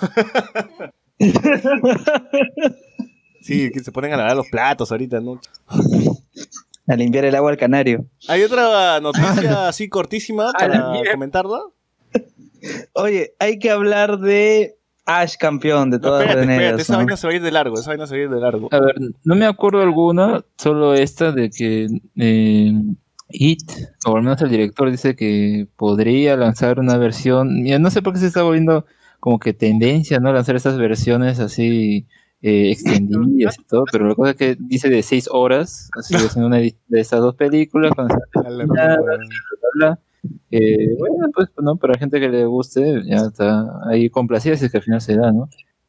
<laughs> sí, que se ponen a lavar los platos ahorita, ¿no? A limpiar el agua al canario. ¿Hay otra <laughs> noticia así cortísima para comentarla? Oye, hay que hablar de Ash campeón de todas espérate, espérate, esa ¿no? vaina se va a ir de largo, esa vaina se va a ir de largo. A ver, no me acuerdo alguna, solo esta de que eh, It, o al menos el director dice que podría lanzar una versión, mira, no sé por qué se está volviendo como que tendencia, ¿no? Lanzar esas versiones así eh, extendidas y todo, pero la cosa es que dice de seis horas, así <laughs> haciendo una de estas dos películas, con bla, eh, bueno, pues no, para gente que le guste, ya está ahí complacida si es que al final se da, ¿no?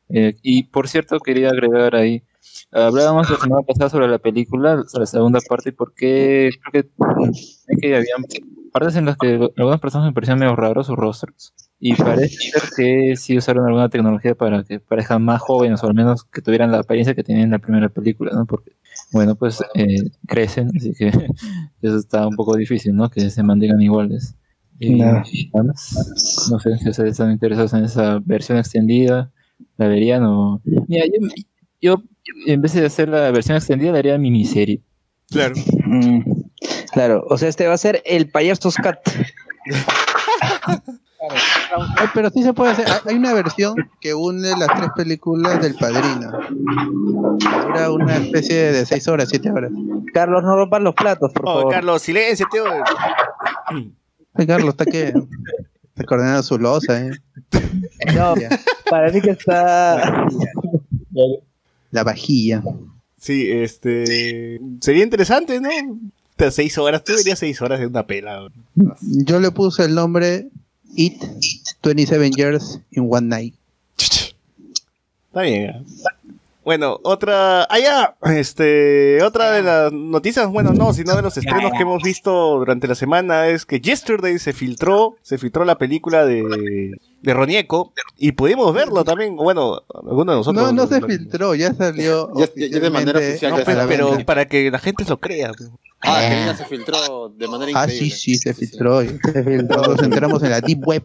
Eh, y por cierto, quería agregar ahí, hablábamos la semana pasada sobre la película, sobre la segunda parte, y por qué creo que, mm, que había partes en las que algunas personas me parecían medio raros sus rostros. Y parece ser que sí usaron alguna tecnología para que parezcan más jóvenes, o al menos que tuvieran la apariencia que tenían en la primera película, ¿no? Porque, bueno, pues eh, crecen, así que <laughs> eso está un poco difícil, ¿no? Que se mantengan iguales. Y No. nada más. no sé si ustedes están interesados en esa versión extendida, la verían o... Mira, yo, yo en vez de hacer la versión extendida, la haría miniserie. Claro. Mm, claro, o sea, este va a ser el payaso Cat. <laughs> Ay, pero sí se puede hacer. Hay- Hay una versión que une las tres películas del Padrino. Dura una especie de seis horas, siete horas. Carlos, no rompas los platos, por Oh, favor. Carlos, silencio, tío. Ay, Carlos, está que está coordinando su losa, ¿eh? No, para mí que está. La vajilla. Sí, este. Sería interesante, ¿no? Seis horas, tú verías seis horas de una pela. Yo le puse el nombre It 27 Years in One Night. Está bien. ¿Eh? Bueno, otra. Ah, ya. Este. Otra de las noticias, bueno, no, sino de los estrenos que hemos visto durante la semana es que Yesterday se filtró. Se filtró la película de. De Ronieco. Y pudimos verlo también. Bueno, algunos de nosotros. No, no se lo- filtró, ya salió. <laughs> Ya- de manera oficial No, ya pues, pero para que la gente lo crea. Ah, que ya se filtró de manera Ah, increíble. sí, sí, se filtró. <laughs> Todos nos enteramos en la Deep Web.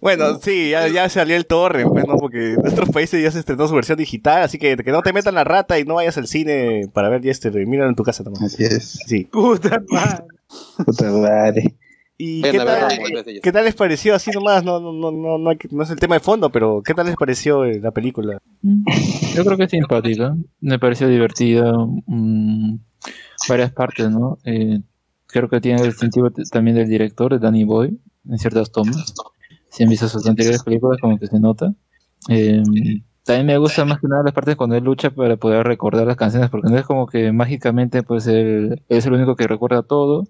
Bueno, sí, ya, ya salió el torre, pues, ¿no? Porque en nuestros países ya se estrenó su versión digital, así que que no te metan la rata y no vayas al cine para ver Yesterday. Míralo en tu casa también. Así es. Sí. Puta madre. Puta madre. ¿Y qué tal, qué tal les pareció? Así nomás, no, no, no, no, no, es el tema de fondo, pero ¿qué tal les pareció eh, la película? Yo creo que es simpática, me pareció divertida, mm, varias partes, ¿no? Eh, creo que tiene el distintivo también del director, de Danny Boy, en ciertas tomas. Si han visto sus anteriores películas, como que se nota. Eh, también me gusta más que nada las partes cuando él lucha para poder recordar las canciones, porque no es como que mágicamente pues él, él es el único que recuerda todo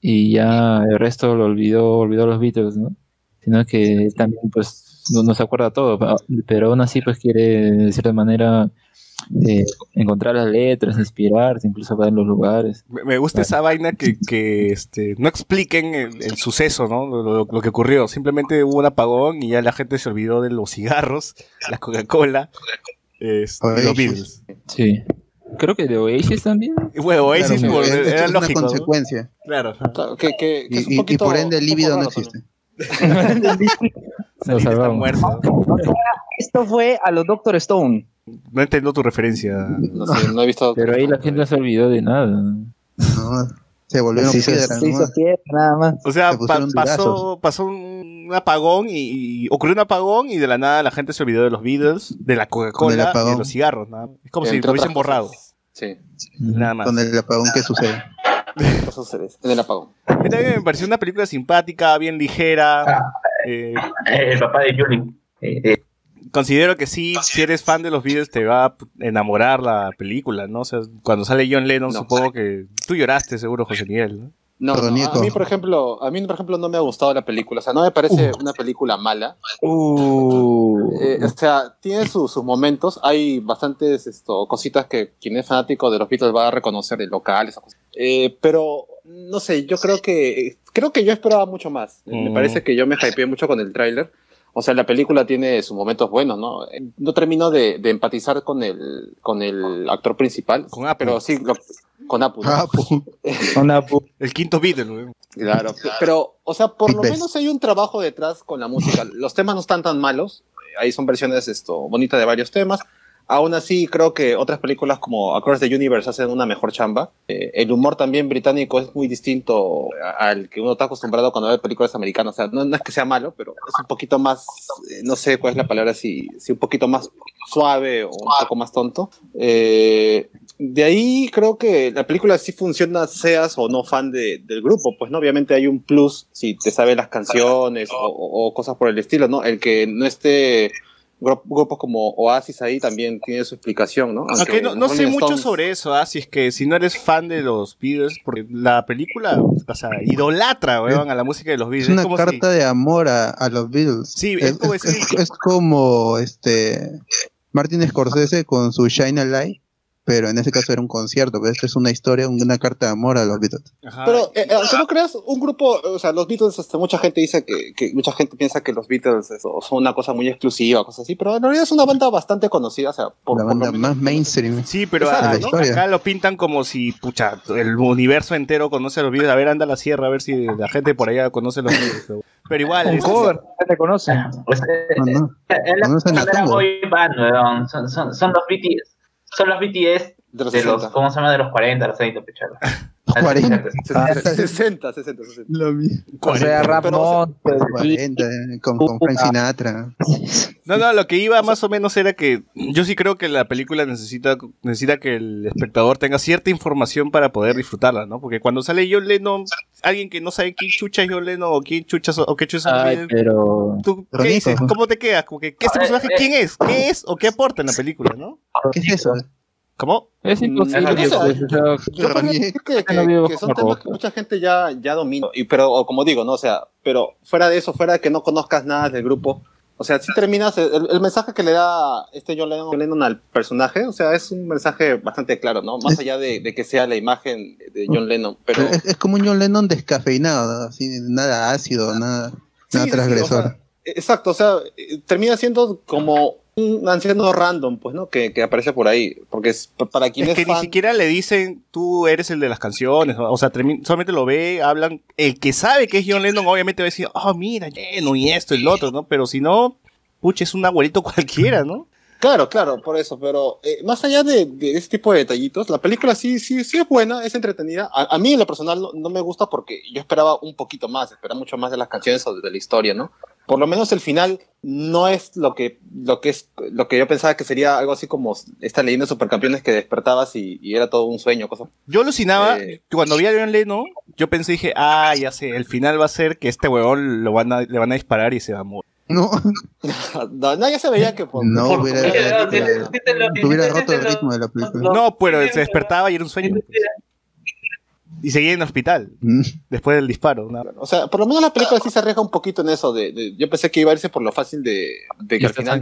y ya el resto lo olvidó, olvidó los Beatles, ¿no? Sino que él también pues no, no se acuerda todo, pero aún así pues quiere de cierta manera eh, encontrar las letras, inspirarse, incluso para los lugares. Me, gusta esa vaina que, que este, no expliquen el, el suceso, ¿no? Lo, lo- lo que ocurrió. Simplemente hubo un apagón y ya la gente se olvidó de los cigarros, <laughs> la Coca-Cola, este, y los. Beatles. Sí. Creo que de Oasis también. Y bueno, Oasis Claro, por- es- es era una lógico. ¿no? consecuencia. Claro. Claro, que, que, que es un Y, y- y poquito- por ende el líbido no existe. <laughs> Nos Está salvamos. muerto. Esto fue a los Doctor Stone. No entiendo tu referencia. No sé, no he visto. <laughs> Pero ahí la gente no se olvidó de nada. No, se volvieron Se hizo- piedras. se hizo piedra, nada más. O sea, Se pa- pusieron pasó, pasó un apagón y, y ocurrió un apagón y de la nada la gente se olvidó de los Beatles, de la Coca-Cola y de los cigarros. ¿no? Es como si lo hubiesen borrado. cosas. Sí, Nada más. Con el apagón que sucede. serias. En el apagón. A mí también me pareció una película simpática, bien ligera. Eh, El papá de Julie. Eh, eh, considero que sí, si eres fan de los Beatles te va a enamorar la película, ¿no? O sea, cuando sale John Lennon, No. supongo que tú lloraste seguro, José Miguel, ¿no? No, no, a mí por ejemplo, a mí por ejemplo no me ha gustado la película, o sea, no me parece una película mala. Uh. Eh, o sea, tiene su- sus momentos, hay bastantes esto, cositas que quien es fanático de los Beatles va a reconocer de local, esas cosas. Eh, pero no sé, yo creo que creo que yo esperaba mucho más. Me Mm. parece que yo me hypeé mucho con el tráiler. O sea, la película tiene sus momentos buenos, ¿no? Eh, No termino de, de empatizar con el, con el actor principal. Con Apu. Pero sí, lo- con Apu. ¿no? Ah, pu- Una <laughs> pu- El quinto Beatle, ¿no? Claro, pero, o sea, por lo menos hay un trabajo detrás con la música. Los temas no están tan malos. eh, Ahí son versiones esto, bonitas de varios temas. Aún así, creo que otras películas como Across the Universe hacen una mejor chamba. Eh, el humor también británico es muy distinto al que uno está acostumbrado cuando ve películas americanas. O sea, no, es que sea malo, pero es un poquito más, eh, no sé cuál es la palabra, si, si un poquito más suave o un poco más tonto. Eh, de ahí creo que la película sí funciona, seas o no fan de- del grupo. Pues no, obviamente hay un plus si te sabes las canciones o, o- cosas por el estilo, ¿no? El que no esté grupos como Oasis ahí también tiene su explicación, ¿no? Aunque no, sé mucho sobre eso, ¿ah? si es que si no eres fan de los Beatles, porque la película, o sea, idolatra, weón, a la música de los Beatles. Es una como carta si- de amor a, a los Beatles. Sí, es como es, decir- es- es como este Martin Scorsese con su Shine a Light. Pero en ese caso era un concierto, pero esto es una historia, una carta de amor a los Beatles. Pero, eh, aunque no creas, un grupo, o sea, los Beatles, hasta mucha gente dice que, que mucha gente piensa que los Beatles eso, son una cosa muy exclusiva, cosas así, pero en realidad es una banda bastante conocida, o sea, por, La por banda más mainstream. Sí, pero ah, la acá lo pintan como si, pucha, el universo entero conoce a los Beatles. A ver, anda a la sierra a ver si la gente por allá conoce a los Beatles. Pero igual, Un cover, te conocen. Pues, eh, No, no. es la primera boy band. Son, son, son los BTS. Son los BTS de los de los, 60. ¿cómo se llama? De los 40, los 30, pechalo. <laughs> 40. 60, 60, 60, 60. Lo mismo. O sea, rap sea, Monster, 40, eh, con, con Frank Sinatra. No, no, lo que iba más o menos era que yo sí creo que la película necesita, necesita que el espectador tenga cierta información para poder disfrutarla, ¿no? Porque cuando sale John Lennon, alguien que no sabe quién chucha es John Lennon o quién chucha o qué chucha es Ay, pero. ¿Tú Pero qué dices? ¿Cómo te quedas? Como que, ¿qué este personaje quién es? ¿Qué es? ¿O qué aporta en la película, no? ¿Qué es eso? ¿Cómo? Es imposible, Mm, pues, eso- o sea, Yo podría Ronnie. decir que, que- No vivo que son temas que mucha gente ya, ya domina. Y, pero, o como digo, ¿no? O sea, pero fuera de eso, fuera de que no conozcas nada del grupo, o sea, si terminas, el, el mensaje que le da este John Lennon, John Lennon al personaje, o sea, es un mensaje bastante claro, ¿no? Más allá de, de que sea la imagen de John Lennon, pero... Es, es como un John Lennon descafeinado, ¿no? así, nada ácido, nada, Sí, nada sí, transgresor. o sea, exacto, o sea, termina siendo como un anciano random, pues, ¿no? Que, que aparece por ahí, porque es, pa- para quien Es que ni siquiera le dicen tú eres el de las canciones, o sea, solamente lo ve, hablan. El que sabe que es John Lennon, obviamente va a decir, oh, mira, Lennon y esto y lo otro, ¿no? Pero si no, pucha, es un abuelito <laughs> cualquiera, ¿no? Claro, claro, por eso, pero eh, más allá de, de ese tipo de detallitos, la película sí, sí, sí es buena, es entretenida. A, a mí en lo personal no, no me gusta porque yo esperaba un poquito más, esperaba mucho más de las canciones o de la historia, ¿no? Por lo menos el final no es lo que, lo que es, lo que yo pensaba que sería algo así como esta leyenda de supercampeones que despertabas y, y era todo un sueño, cosa. Yo alucinaba, Eh. cuando vi a John Lennon, yo pensé, dije, ah, ya sé, el final va a ser que este huevón lo van a, le van a disparar y se va a morir. No, <laughs> no, no, ya se veía que por, no por- hubiera, roto el ritmo de la película. No. No, pero se despertaba y era un sueño. Y seguía en el hospital, Mm. después del disparo. ¿no? O sea, por lo menos la película sí se arriesga un poquito en eso. De, de- yo pensé que iba a irse por lo fácil de, de que al final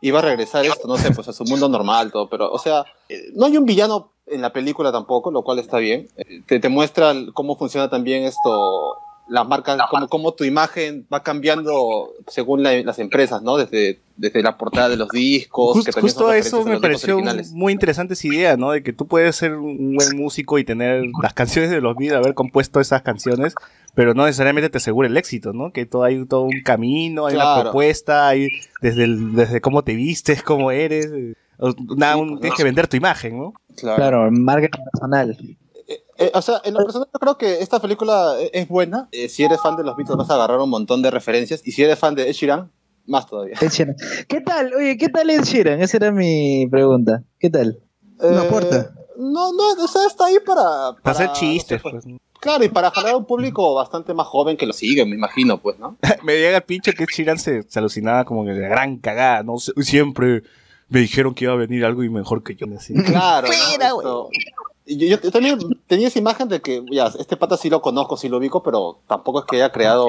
iba a regresar esto, no sé, pues a su mundo normal, todo. Pero, o sea, eh, no hay un villano en la película tampoco, lo cual está bien. Eh, Te, te muestra cómo funciona también esto, las marcas, cómo, cómo tu imagen va cambiando según la- las empresas, ¿no? Desde, desde la portada de los discos. Just- que justo eso me pareció muy interesante esa idea, ¿no? De que tú puedes ser un buen músico y tener las canciones de los Beatles, haber compuesto esas canciones, pero no necesariamente te asegura el éxito, ¿no? Que todo hay todo un camino, hay una Claro. propuesta, hay desde el, desde cómo te vistes, cómo eres, eh, nada, un- pues, tienes que vender tu imagen, ¿no? Claro. Claro, marketing personal. Eh, o sea, en lo personal yo creo que esta película e- es buena. Eh, si eres fan de los Beatles vas a agarrar un montón de referencias. Y si eres fan de Ed Sheeran, más todavía. Ed Sheeran. ¿Qué tal? Oye, ¿qué tal Ed Sheeran? Esa era mi pregunta. ¿Qué tal? No Eh, aporta. No, no, o sea, está ahí para... Para hacer no sé, chistes, pues, pues. Claro, y para jalar a un público bastante más joven que lo sigue, me imagino, pues, ¿no? <laughs> me llega el pinche que Chiran se, se alucinaba como que de gran cagada, ¿no? Siempre me dijeron que iba a venir algo y mejor que yo. Así. Claro. ¿no? Esto- yo, yo también tenía esa imagen de que, ya, este pata sí lo conozco, sí lo ubico, pero tampoco es que haya creado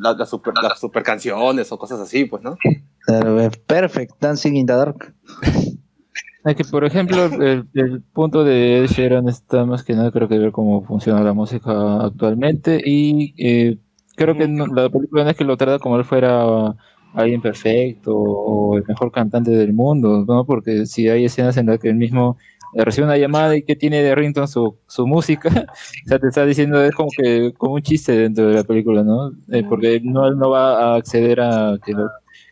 la- las super, las super canciones o cosas así, pues, ¿no? Eh, Perfect, Dancing in the Dark. <laughs> Es que, por ejemplo, el, el punto de Ed Sheeran está más que nada, creo que ver cómo funciona la música actualmente. Y eh, creo que no- la película no es que lo trata como él fuera alguien perfecto o el mejor cantante del mundo, ¿no? Porque si hay escenas en las que él mismo recibe una llamada y que tiene de ringtone su, su música, <laughs> o sea, te está diciendo, es como que como un chiste dentro de la película, ¿no? Eh, porque no, él no va a acceder a que lo,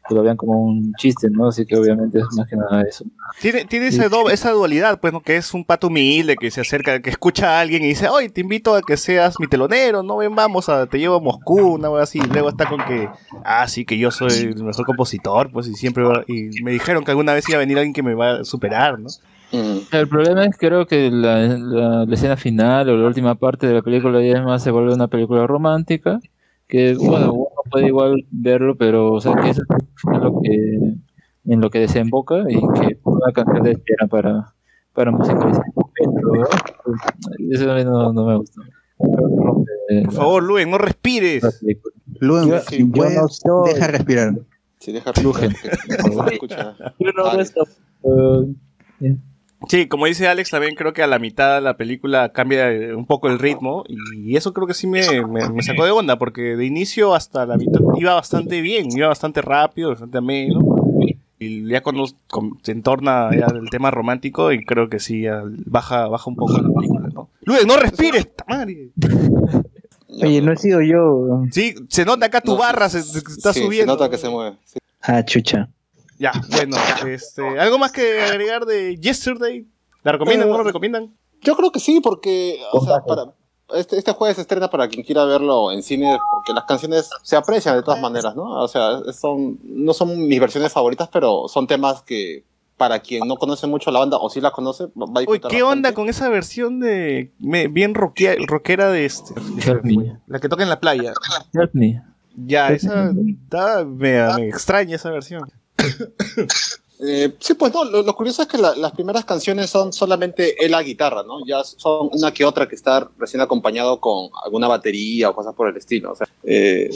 que lo vean como un chiste, ¿no? Así que obviamente es más que nada eso. Tiene, tiene ese do- esa dualidad, pues, ¿no? Que es un pato humilde que se acerca, que escucha a alguien y dice, oye, te invito a que seas mi telonero, ¿no? Ven, vamos, a, te llevo a Moscú, una vez así. Y luego está con que, ah, sí, que yo soy el mejor compositor, pues, y siempre, va- y me dijeron que alguna vez iba a venir alguien que me va a superar, ¿no? Mm. El problema es creo que la, la- la escena final o la última parte de la película ya es más se vuelve una película romántica que bueno uno puede igual verlo pero o sea que eso es lo que en lo que desemboca y que una canción de espera para para musicalizar pero eso a mí no, no me gusta Por favor, Luen, no respires. Luen, Yo- si yo puedes, no soy- deja respirar. Sí, deja. Yo no Eh, Sí, como dice Alex, también creo que a la mitad la película cambia eh, un poco el ritmo y eso creo que sí me, me- me sacó de onda porque de inicio hasta la mitad iba bastante bien, iba bastante rápido, bastante ameno y ya cuando se entorna ya el tema romántico y creo que sí ya baja, baja un poco la película, ¿no? Luis, no respires, ta madre. Oye, no he sido yo. Sí, se nota acá tu No, barra, se, se está sí, subiendo. Se nota que se mueve. sí. Ah, chucha. Ya, bueno, este, ¿algo más que agregar de Yesterday? ¿La recomiendan? Eh, ¿No la recomiendan? Yo creo que sí, porque o sea, para, este, este jueves se estrena para quien quiera verlo en cine, porque las canciones se aprecian de todas maneras, ¿no? O sea, son, no son mis versiones favoritas, pero son temas que para quien no conoce mucho la banda o sí la conoce, va a Uy, disfrutar ¿qué onda bastante. con esa versión de me- bien rockea- rockera de este? La que toca en la playa. Ya, esa da- me, me extraña esa versión. <laughs> Eh, sí, pues no, lo, lo curioso es que la- las primeras canciones son solamente él a guitarra, ¿no? Ya son una que otra que está recién acompañado con alguna batería o cosas por el estilo. O sea, eh,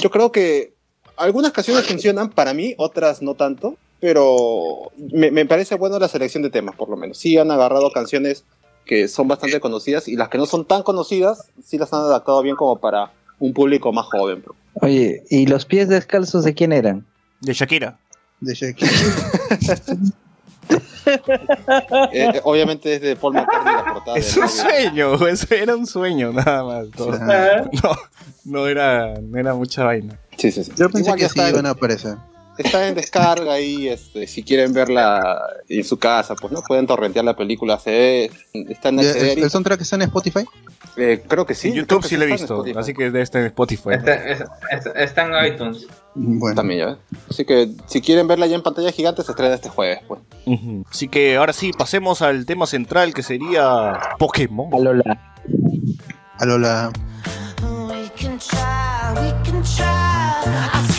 yo creo que algunas canciones funcionan para mí, otras no tanto, pero me, me parece bueno la selección de temas, por lo menos. Sí han agarrado canciones que son bastante conocidas y las que no son tan conocidas, sí las han adaptado bien como para un público más joven. bro. Oye, ¿y los pies descalzos de quién eran? De Shakira. De Shakira. <laughs> Eh, eh, obviamente es de Paul McCartney la portada. Es un sueño, eso era un sueño, nada más. todo. No, no era, no era mucha vaina. Sí, sí, sí. Yo pensé Igual que sí iban a aparecer. está en descarga y este, si quieren verla en su casa, pues no pueden torrentear la película. Se ve, está en HD. ¿El, el soundtrack está en Spotify? Eh, creo que sí. en YouTube sí lo he visto, así que debe estar en Spotify. Está, es- es- está en iTunes. Bueno, También ya. Así que si quieren verla ya en pantalla gigante, se estrena este jueves. Pues. Así que ahora sí, pasemos al tema central que sería Pokémon. Alola. Alola. We can try, we can try.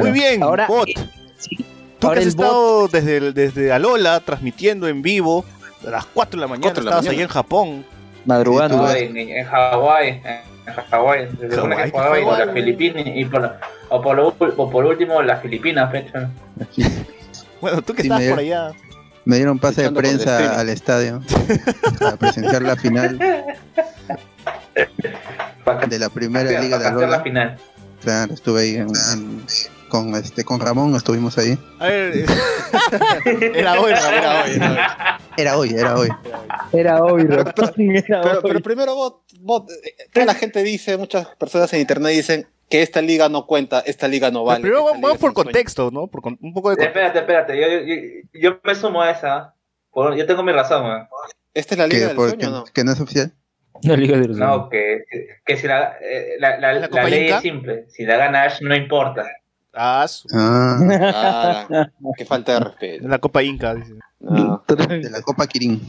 Claro. Muy bien, Ahora, Bot. eh, sí. Tú Ahora que has el bot- estado desde, desde Alola transmitiendo en vivo a las 4 de la mañana, 4 de la estabas mañana. allá en Japón. Madrugando. En, en Hawái, en Hawái, se supone Hawái, que ¿qué o las Filipinas, y por, o, por lo, o por último las Filipinas, fecha. Bueno, tú que Sí, me- por allá. Me dieron pase de prensa al estadio para presenciar la final <laughs> de la primera liga de la Alola. final. Claro, estuve ahí en- en- con este con Ramón, estuvimos ahí. A ver, eh, era hoy, Ramón, era hoy. era hoy. Era hoy, era hoy. Era hoy, ratón, era Pero, hoy. pero primero, Bot, Bot, eh, toda la gente dice, muchas personas en internet dicen que esta liga no cuenta, esta liga no vale. Pero primero vamos, por contexto, ¿no? Por con- un poco de contexto. Espérate, espérate, yo, yo, yo me sumo a esa. Yo tengo mi razón, weón. Esta es la liga Que, del por- sueño, que- ¿no? que no es oficial. La Liga de los No, que, que si la, eh, la, la, ¿La la ley Inca? es simple. Si la gana Ash, no importa. Ah, su- Ah, Ah, <laughs> qué falta de respeto. la Copa Inca. dice. No. de la Copa Kirin.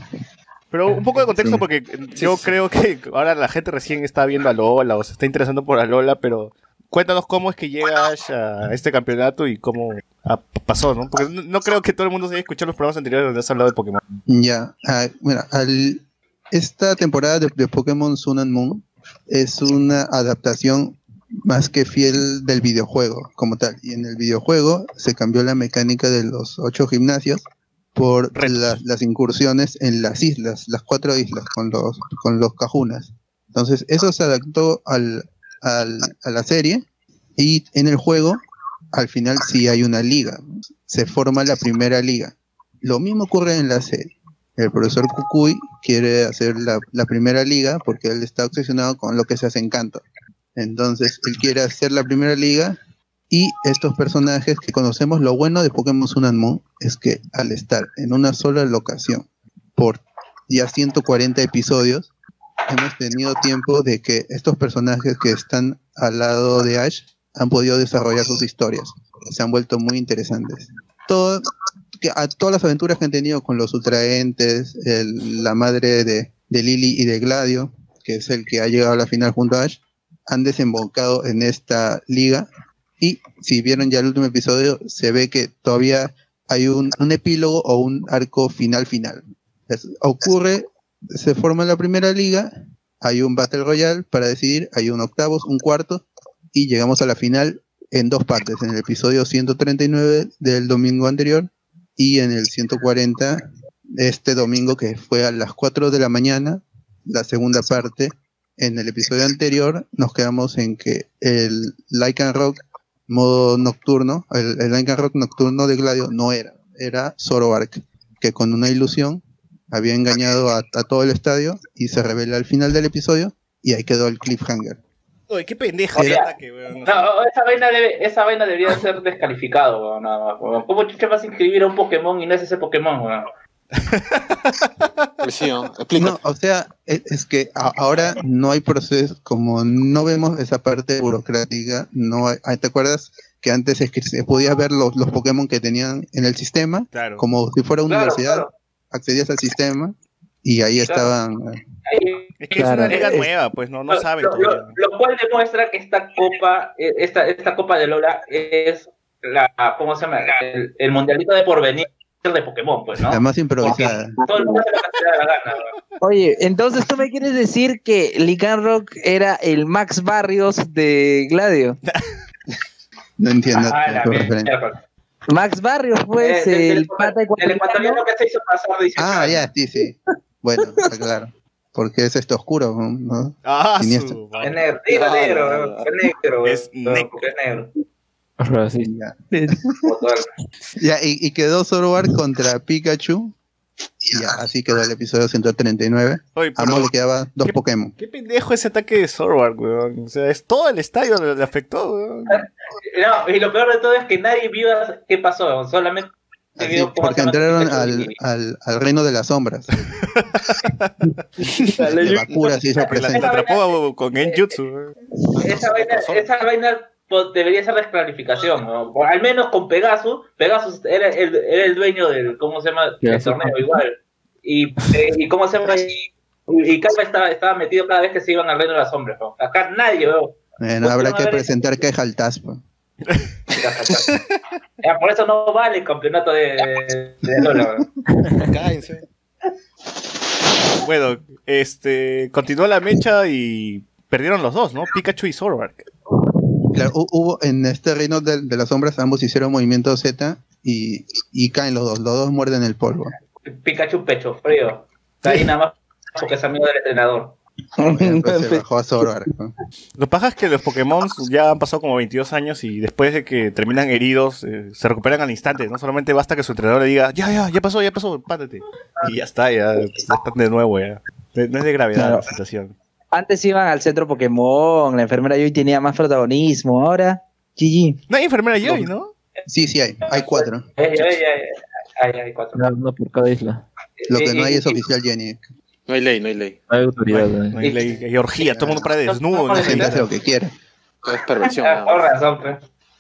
Pero un poco de contexto Sí. porque yo creo que ahora la gente recién está viendo a Lola o se está interesando por Alola, pero cuéntanos cómo es que llegas a este campeonato y cómo pasó, ¿no? Porque no, no creo que todo el mundo se haya escuchado los programas anteriores donde has hablado de Pokémon. Ya, ah, mira, al- esta temporada de, de Pokémon Sun and Moon es una adaptación más que fiel del videojuego como tal. Y en el videojuego se cambió la mecánica de los ocho gimnasios por la- las incursiones en las islas, las cuatro islas con los, con los cajunas. Entonces, eso se adaptó al, al- a la serie y en el juego, al final sí hay una liga. Se forma la primera liga. Lo mismo ocurre en la serie. El profesor Kukui quiere hacer la, la primera liga porque él está obsesionado con lo que se hace en Kanto. Entonces, él quiere hacer la primera liga y estos personajes que conocemos, lo bueno de Pokémon Sun and Moon es que al estar en una sola locación por ya 140 episodios, hemos tenido tiempo de que estos personajes que están al lado de Ash han podido desarrollar sus historias. Se han vuelto muy interesantes. Todo, que a todas las aventuras que han tenido con los ultraentes, el- la madre de, de Lily y de Gladio, que es el que ha llegado a la final junto a Ash, han desembocado en esta liga. Y si vieron ya el último episodio, se ve que todavía hay un, epílogo o un arco final final. Ocurre, se forma la primera liga, hay un Battle Royale para decidir, hay un octavos, un cuarto, y llegamos a la final en dos partes, en el episodio 139 del domingo anterior y en el 140 este domingo que fue a las 4 de la mañana, la segunda parte. En el episodio anterior nos quedamos en que el Lycan Rock modo nocturno, el, el Lycan Rock nocturno de Gladio no era, era Zoroark, que con una ilusión había engañado a, a todo el estadio y se revela al final del episodio y ahí quedó el cliffhanger. Oye, qué pendejo Oye, ese ataque, weón. No, esa vaina, debe- esa vaina debería ser descalificado, weón, nada más, weón. ¿Cómo chucha vas a inscribir a un Pokémon y no es ese Pokémon, weón? No, o sea, es, es que a- ahora no hay proceso, como no vemos esa parte burocrática, no hay- ¿te acuerdas que antes es que se podía ver los, los Pokémon que tenían en el sistema? Claro. Como si fuera Claro, universidad, claro. accedías al sistema y ahí Claro. estaban. eh, Es que es una liga nueva, pues no, no saben lo, todavía. lo- lo cual demuestra que esta copa, eh, esta, esta copa de Lola es la, ¿cómo se llama? El, el mundialito de porvenir de Pokémon, pues, ¿no? La más improvisada. Todo el mundo da la gana, weón. Oye, entonces tú me quieres decir que Lican Rock era el Max Barrios de Gladio. <laughs> No entiendo Ah, la tu referencia. mierda. Max Barrios, pues, Eh, el del- pata El ecuatoriano. que se hizo pasar de Ah, ya, sí, sí. Bueno, está claro. Porque es esto oscuro, ¿no? Ah, Siniestro. su Es negro, Ah, negro, no, weón, no. es negro, Es negro. es negro. Ahora sí. Ya, Total. Ya, y, y quedó Zoroark contra Pikachu. Y ya, así quedó el episodio 139. Oye, A Mo le quedaban dos ¿Qué- Pokémon. qué pendejo ese ataque de Zoroark, weón. O sea, es todo el estadio le, le afectó, weón. No, y lo peor de todo es que nadie vio qué pasó, weón, solamente Así, porque entraron al, al, al reino de las sombras. <laughs> De Bakura se hizo la, presente. la atrapó con Genjutsu, esa vaina, esa vaina debería ser desclarificación, ¿no? Al menos con Pegasus, Pegasus era el, era el dueño del, ¿cómo se llama? Pegasus. torneo igual. Y, eh, y cómo se llama? Y, y Calva estaba, estaba metido cada vez que se iban al reino de las sombras, ¿no? Acá nadie, veo. Bueno, habrá que presentar queja al TAS. pues. <laughs> Por eso no vale el campeonato de, de Lola. Cállense. Bueno, este. Continuó la mecha y perdieron los dos, ¿no? Pikachu y Zoroark. Claro, hubo en este reino de, de las sombras, ambos hicieron movimiento Z y, y caen los dos. Los dos muerden el polvo. Pikachu pecho frío. Está ahí nada más porque es amigo del entrenador. Después se bajó a Zoroark. ¿no? Lo que pasa es que los Pokémon ya han pasado como 22 años y después de que terminan heridos, eh, se recuperan al instante. No solamente basta que su entrenador le diga, ya, ya, ya pasó, ya pasó, pátate. Y ya está, ya, ya están de nuevo, ya. No no es de gravedad Claro. la situación. Antes iban al centro Pokémon, la enfermera Joy tenía más protagonismo, ahora GG. No hay enfermera Joy, ¿no? Sí, sí hay. Hay cuatro. Ay, ay, ay, ay, ay, cuatro. Una, una por cada isla. Lo que no hay Y- es y- oficial Jenny. No hay ley, no hay ley. No hay autoridad. No ¿eh? hay, ley, hay orgía, todo el mundo para desnudo. No, ¿no? no, La gente hace lo que quiere. Todo es perversión. Ah, Por más. razón, pues.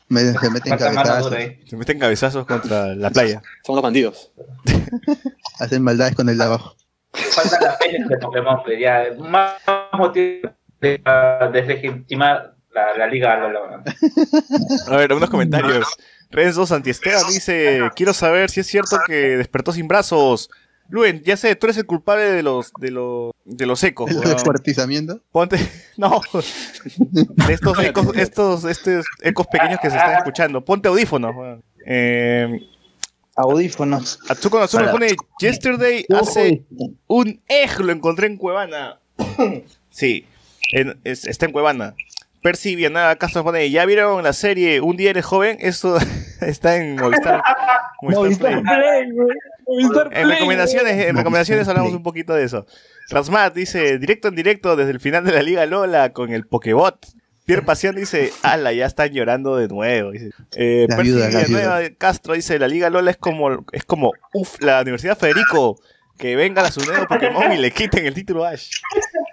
Me, se meten cabezazos. Se meten cabezazos contra la playa. Somos los bandidos. <laughs> hacen maldades con el de abajo. Faltan las peñas de Pokémon, pues ya. Más motivo de para deslegitimar la, la liga weón. A ver, unos <laughs> comentarios. Renzo Santiesteban dice, quiero saber si es cierto que despertó sin brazos. Luen, ya sé, tú eres el culpable de los de los de los ecos. ¿El weón. descuartizamiento? Ponte, <laughs> no, de estos <laughs> ecos, estos, estos ecos pequeños que se están escuchando. Ponte audífonos. Eh, Audífonos. Atsuko Natsume Para. pone, yesterday hace un eje lo encontré en Cuevana. <coughs> sí, en- es- está en Cuevana. Percy Vianada Castro pone, ¿ya vieron la serie Un día eres joven? Eso <laughs> está en Movistar. Movistar Play. En recomendaciones, en recomendaciones hablamos un poquito de eso. Rasmat dice, directo en directo desde el final de la Liga Lola con el Pokebot. Pierre Pasión dice, ala, ya están llorando de nuevo. Dice. Eh, La viuda, Castro dice, la Liga Lola es como, es como, uff, la Universidad Federico, que venga la Suneo Pokémon y le quiten el título a Ash.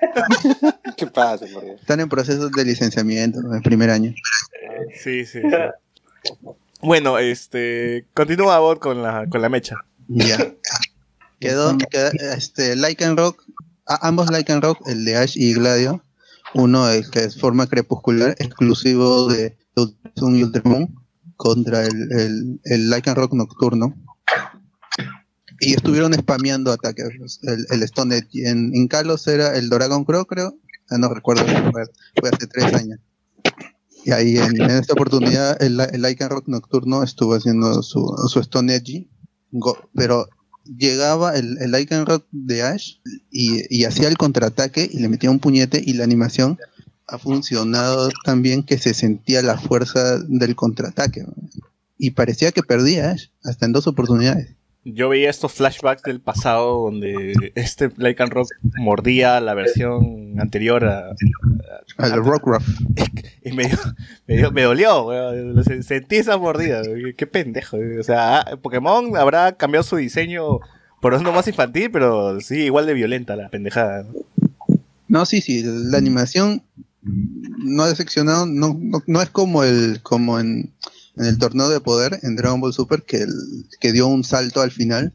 <laughs> ¿Qué pasa, por Dios? Están en proceso de licenciamiento en el primer año. Sí, sí. sí. Bueno, este, continúa Bot con la, con la mecha. Ya. <laughs> Quedó, queda- este, Like and Rock, a- ambos Like and Rock, el de Ash y Gladio, uno el que es forma crepuscular, exclusivo de Sun y Ultramon, contra el, el, el and Rock nocturno. Y estuvieron spameando ataques. El, el Stone Edge. En, en Kalos era el Dragon Crow, creo. Ah, no recuerdo, fue, hace tres años. Y ahí en, esta oportunidad el, el and Rock nocturno estuvo haciendo su, su Stone Edge, pero llegaba el, el Rock de Ash y, hacía el contraataque y le metía un puñete y la animación ha funcionado tan bien que se sentía la fuerza del contraataque. Y parecía que perdía Ash hasta en dos oportunidades. Yo veía estos flashbacks del pasado donde este Lycan Rock mordía la versión anterior a, Al Rockruff. <laughs> y me, dio- me, dio- me dolió, weón. Se- Sentí esa mordida. weón. Qué pendejo. weón. O sea, ah, Pokémon habrá cambiado su diseño por uno más infantil, pero sí, igual de violenta la pendejada. ¿no? No, sí, sí, la animación no ha decepcionado, no, no, no es como el como en, en el torneo de poder en Dragon Ball Super que, el- que dio un salto al final,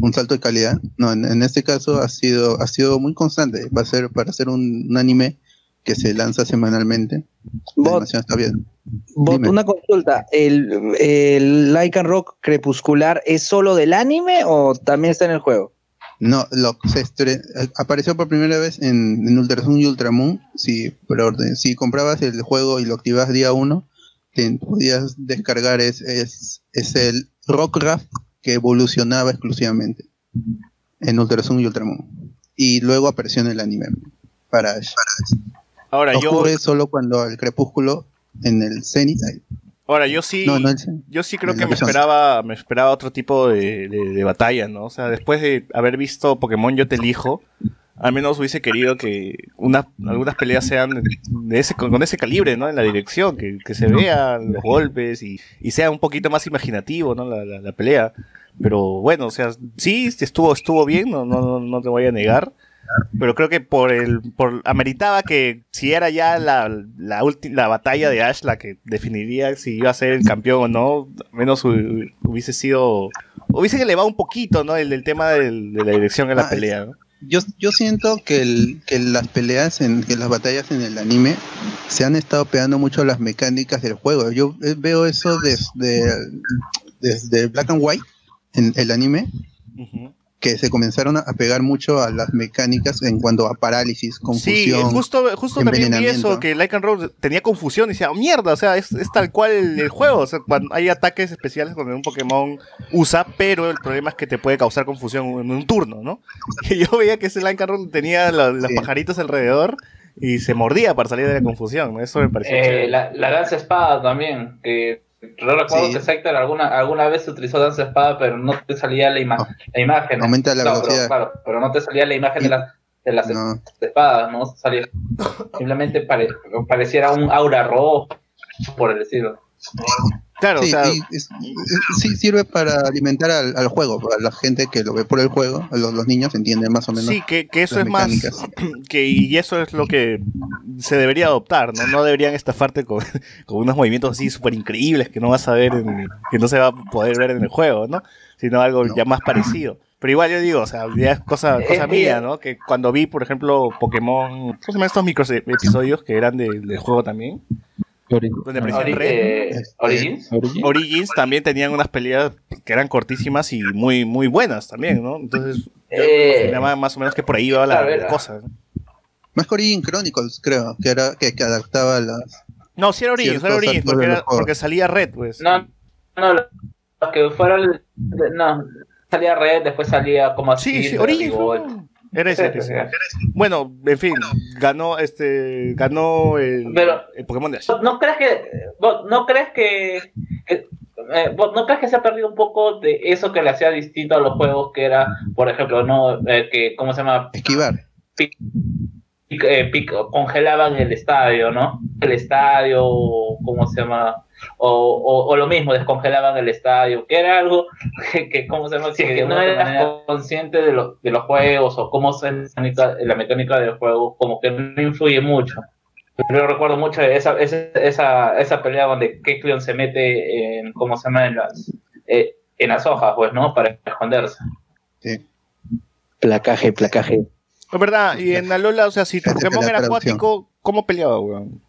un salto de calidad. No, en, en este caso ha sido ha sido muy constante. Va a ser para hacer un, un anime que se lanza semanalmente. La animación está bien. Bot, una consulta. ¿El, el Lycan Rock crepuscular es solo del anime o también está en el juego? No, lo, se estre- apareció por primera vez en, en Ultrasun y Ultramoon. Si, preorden- si comprabas el juego y lo activabas día 1, te podías descargar es, es, es el Rockcraft que evolucionaba exclusivamente en Ultrasun y Ultramoon. Y luego apareció en el anime para Ash. Ahora, yo, Ocurre solo cuando el crepúsculo en el ahí. ahora, yo sí. No, no el. Yo sí creo que me esperaba, me esperaba otro tipo de, de- de batalla, ¿no? O sea, después de haber visto Pokémon Yo Te Elijo, al menos hubiese querido que una, algunas peleas sean de ese, con, con ese calibre, ¿no? En la dirección, que, que se vean los golpes y, y sea un poquito más imaginativo, ¿no? La, la- la pelea. Pero bueno, o sea, sí, estuvo, estuvo bien, no, no, no- no te voy a negar. Pero creo que por el, por, ameritaba que si era ya la, la, la batalla de Ash la que definiría si iba a ser el campeón o no, al menos hu- hubiese sido, hubiese elevado un poquito, ¿no? El, el tema del- de la dirección de la Ah, pelea, ¿no? Yo, yo siento que, el, que las peleas, en, que las batallas en el anime se han estado pegando mucho las mecánicas del juego. Yo eh, veo eso desde, desde Black and White, en el anime, que se comenzaron a pegar mucho a las mecánicas en cuanto a parálisis, Sí, confusión. justo, justo también vi eso, que Like and Roll tenía confusión y decía, "Oh, mierda, o sea, es, es tal cual el, el juego, o sea, cuando hay ataques especiales donde un Pokémon usa, pero el problema es que te puede causar confusión en un turno, ¿no? <laughs> Y yo veía que ese Like and Roll tenía la- los pajaritos alrededor y se mordía para salir de la confusión, ¿no? Eso me pareció Eh, la, la danza espada también, que yo recuerdo Sí. que Sector alguna, alguna vez utilizó danza espada, pero no te salía la, ima- la imagen. Aumenta la No, pero, velocidad. claro, pero no te salía la imagen de, la- de las No. espadas, ¿no? Salía, <laughs> simplemente pare- pareciera un aura rojo, por el estilo. Claro, Sí, o sea, y es- es- sí sirve para alimentar al, al juego, a la gente que lo ve por el juego, a los, los niños entienden más o menos. Sí, que, que eso las es más. <clears throat> Que, y eso es lo que se debería adoptar, ¿no? No deberían estafarte con, <laughs> con unos movimientos así súper increíbles que no vas a ver, en- que no se va a poder ver en el juego, ¿no? Sino algo ya más parecido. Pero igual yo digo, o sea, ya es cosa, cosa mía, ¿no? Que cuando vi, por ejemplo, Pokémon, ¿cómo se llaman estos micro episodios que eran de- del juego también? Donde aparecía Ori- Red. eh, Origins. Origins también tenían unas peleas que eran cortísimas y muy muy buenas también, ¿no? Entonces, Eh, más o menos que por ahí iba la, ver, la cosa. ¿no? Más que Origin Chronicles, creo, que era que, que adaptaba las. No, sí era Origins, era Origins, porque, era- porque salía Red, pues. No, no, los que fueron. No, salía Red, después salía como así. Sí, sí, Origins. Ese. Bueno, en fin, ganó este ganó el, Pero- el Pokémon Dash. ¿No- ¿No crees que, vos no crees que, que- eh, vos no crees que se ha perdido un poco de eso que le hacía distinto a los juegos que era, por ejemplo, no, Eh, que cómo se llama, Esquivar. Pic- pic- eh, pic- congelaban el estadio, ¿no? El estadio, cómo se llama, o, o, o lo mismo, descongelaban el estadio, que era algo <laughs> que, que ¿cómo se llama? Sí, que no eras manera- consciente de, lo- de los juegos o cómo se la mecánica, la mecánica del juego, como que no influye mucho. Yo recuerdo mucho esa, esa, esa, esa pelea donde Kekleon se mete en, ¿cómo se llama? En las, eh, en las hojas, pues, ¿no? Para esconderse. Placaje, placaje. Es verdad, y en Alola, o sea, si tu Pokémon la era acuático, ¿cómo peleaba, weón?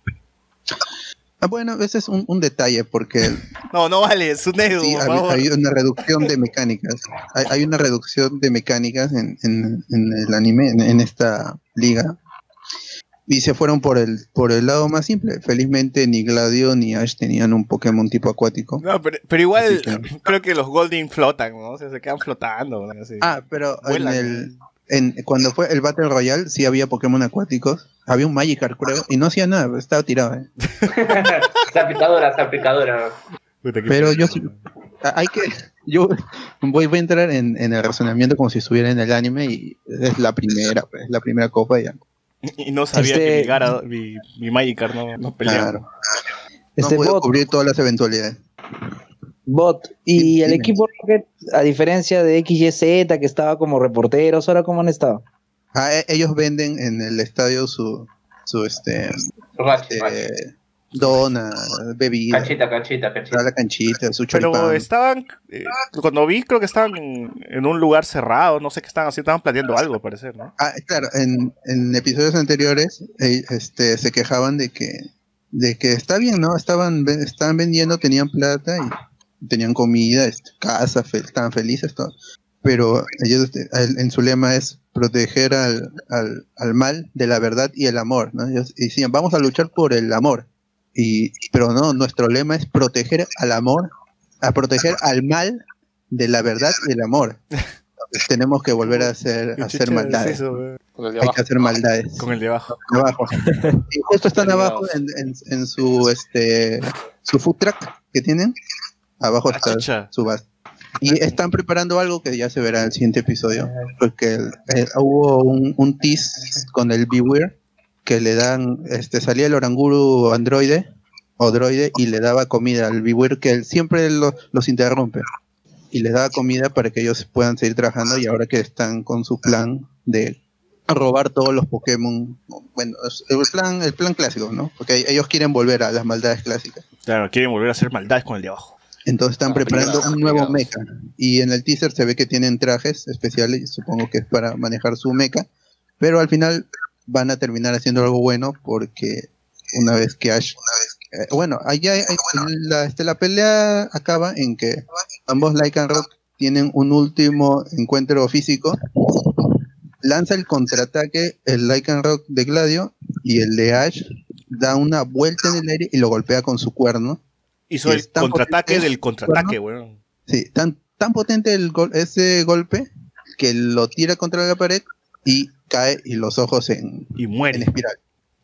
Ah, bueno, ese es un, un detalle porque <laughs> No, no vale, es un Edu, sí, hay, hay una reducción de mecánicas. Hay, hay una reducción de mecánicas en, en- en el anime, en, en esta liga. Y se fueron por el, por el lado más simple. Felizmente ni Gladio ni Ash tenían un Pokémon tipo acuático. No, pero, pero igual que- <clears throat> creo que los Golding flotan, ¿no? O sea, se quedan flotando. ¿no? Así. Ah, pero en el, en, cuando fue el Battle Royale sí había Pokémon acuáticos. Había un Magikarp, creo, y no hacía nada, estaba tirado. ¿eh? <laughs> Salpicadora, salpicadora. Pero yo hay que <laughs> yo voy, voy a entrar en, en el razonamiento como si estuviera en el anime y es la primera, pues, la primera copa y ya. Y no sabía Este- que mi, Gara- mi, mi Magikarp no, no peleaba. Claro. Este no pude bot, cubrir todas las eventualidades. bot. Y el Dime. equipo Rocket, a diferencia de XYZ, que estaba como reporteros, ahora cómo han estado. Ah, e- ellos venden en el estadio su su este eh, dona, bebida, Canchita, canchita, canchita. la canchita, su Pero choripán. estaban, eh, cuando vi, creo que estaban en, en un lugar cerrado, no sé qué estaban haciendo, estaban planeando algo, al parecer, ¿no? Ah, claro, en, en episodios anteriores eh, este, se quejaban de que, de que está bien, ¿no? Estaban, estaban vendiendo, tenían plata y tenían comida, este, casa, fe- estaban felices, todo. Pero ellos, el- en su lema es proteger al, al, al mal de la verdad y el amor, ¿no? Ellos decían, vamos a luchar por el amor. Y, pero no, nuestro lema es proteger al amor, a proteger al mal de la verdad y el amor. Entonces, tenemos que volver a hacer, ¿Qué a hacer maldades. eso, Hay que hacer maldades. Con el de abajo. Abajo. Y justo están abajo en, en, en su este su food truck que tienen. Abajo está su base. Y están preparando algo que ya se verá en el siguiente episodio. Porque hubo un, un tease con el Beware que le dan, este salía el oranguru androide o droide y le daba comida al Beware que él siempre lo- los interrumpe. Y les daba comida para que ellos puedan seguir trabajando y ahora que están con su plan de robar todos los Pokémon. Bueno, el plan, el plan clásico, ¿no? Porque ellos quieren volver a las maldades clásicas. Claro, quieren volver a hacer maldades con el de abajo. Entonces están Ah, preparando un nuevo mecha. Y en el teaser se ve que tienen trajes especiales, supongo que es para manejar su mecha. Pero al final van a terminar haciendo algo bueno porque una vez que Ash... eh, bueno, allá hay- la, este, la pelea acaba en que ambos Lycan Rock tienen un último encuentro físico. Lanza el contraataque el Lycan Rock de Gladio y el de Ash da una vuelta en el aire y lo golpea con su cuerno. Hizo el contraataque del contraataque, weón. Sí, tan, tan potente el gol- ese golpe que lo tira contra la pared y cae y los ojos en, Y en muere. espiral.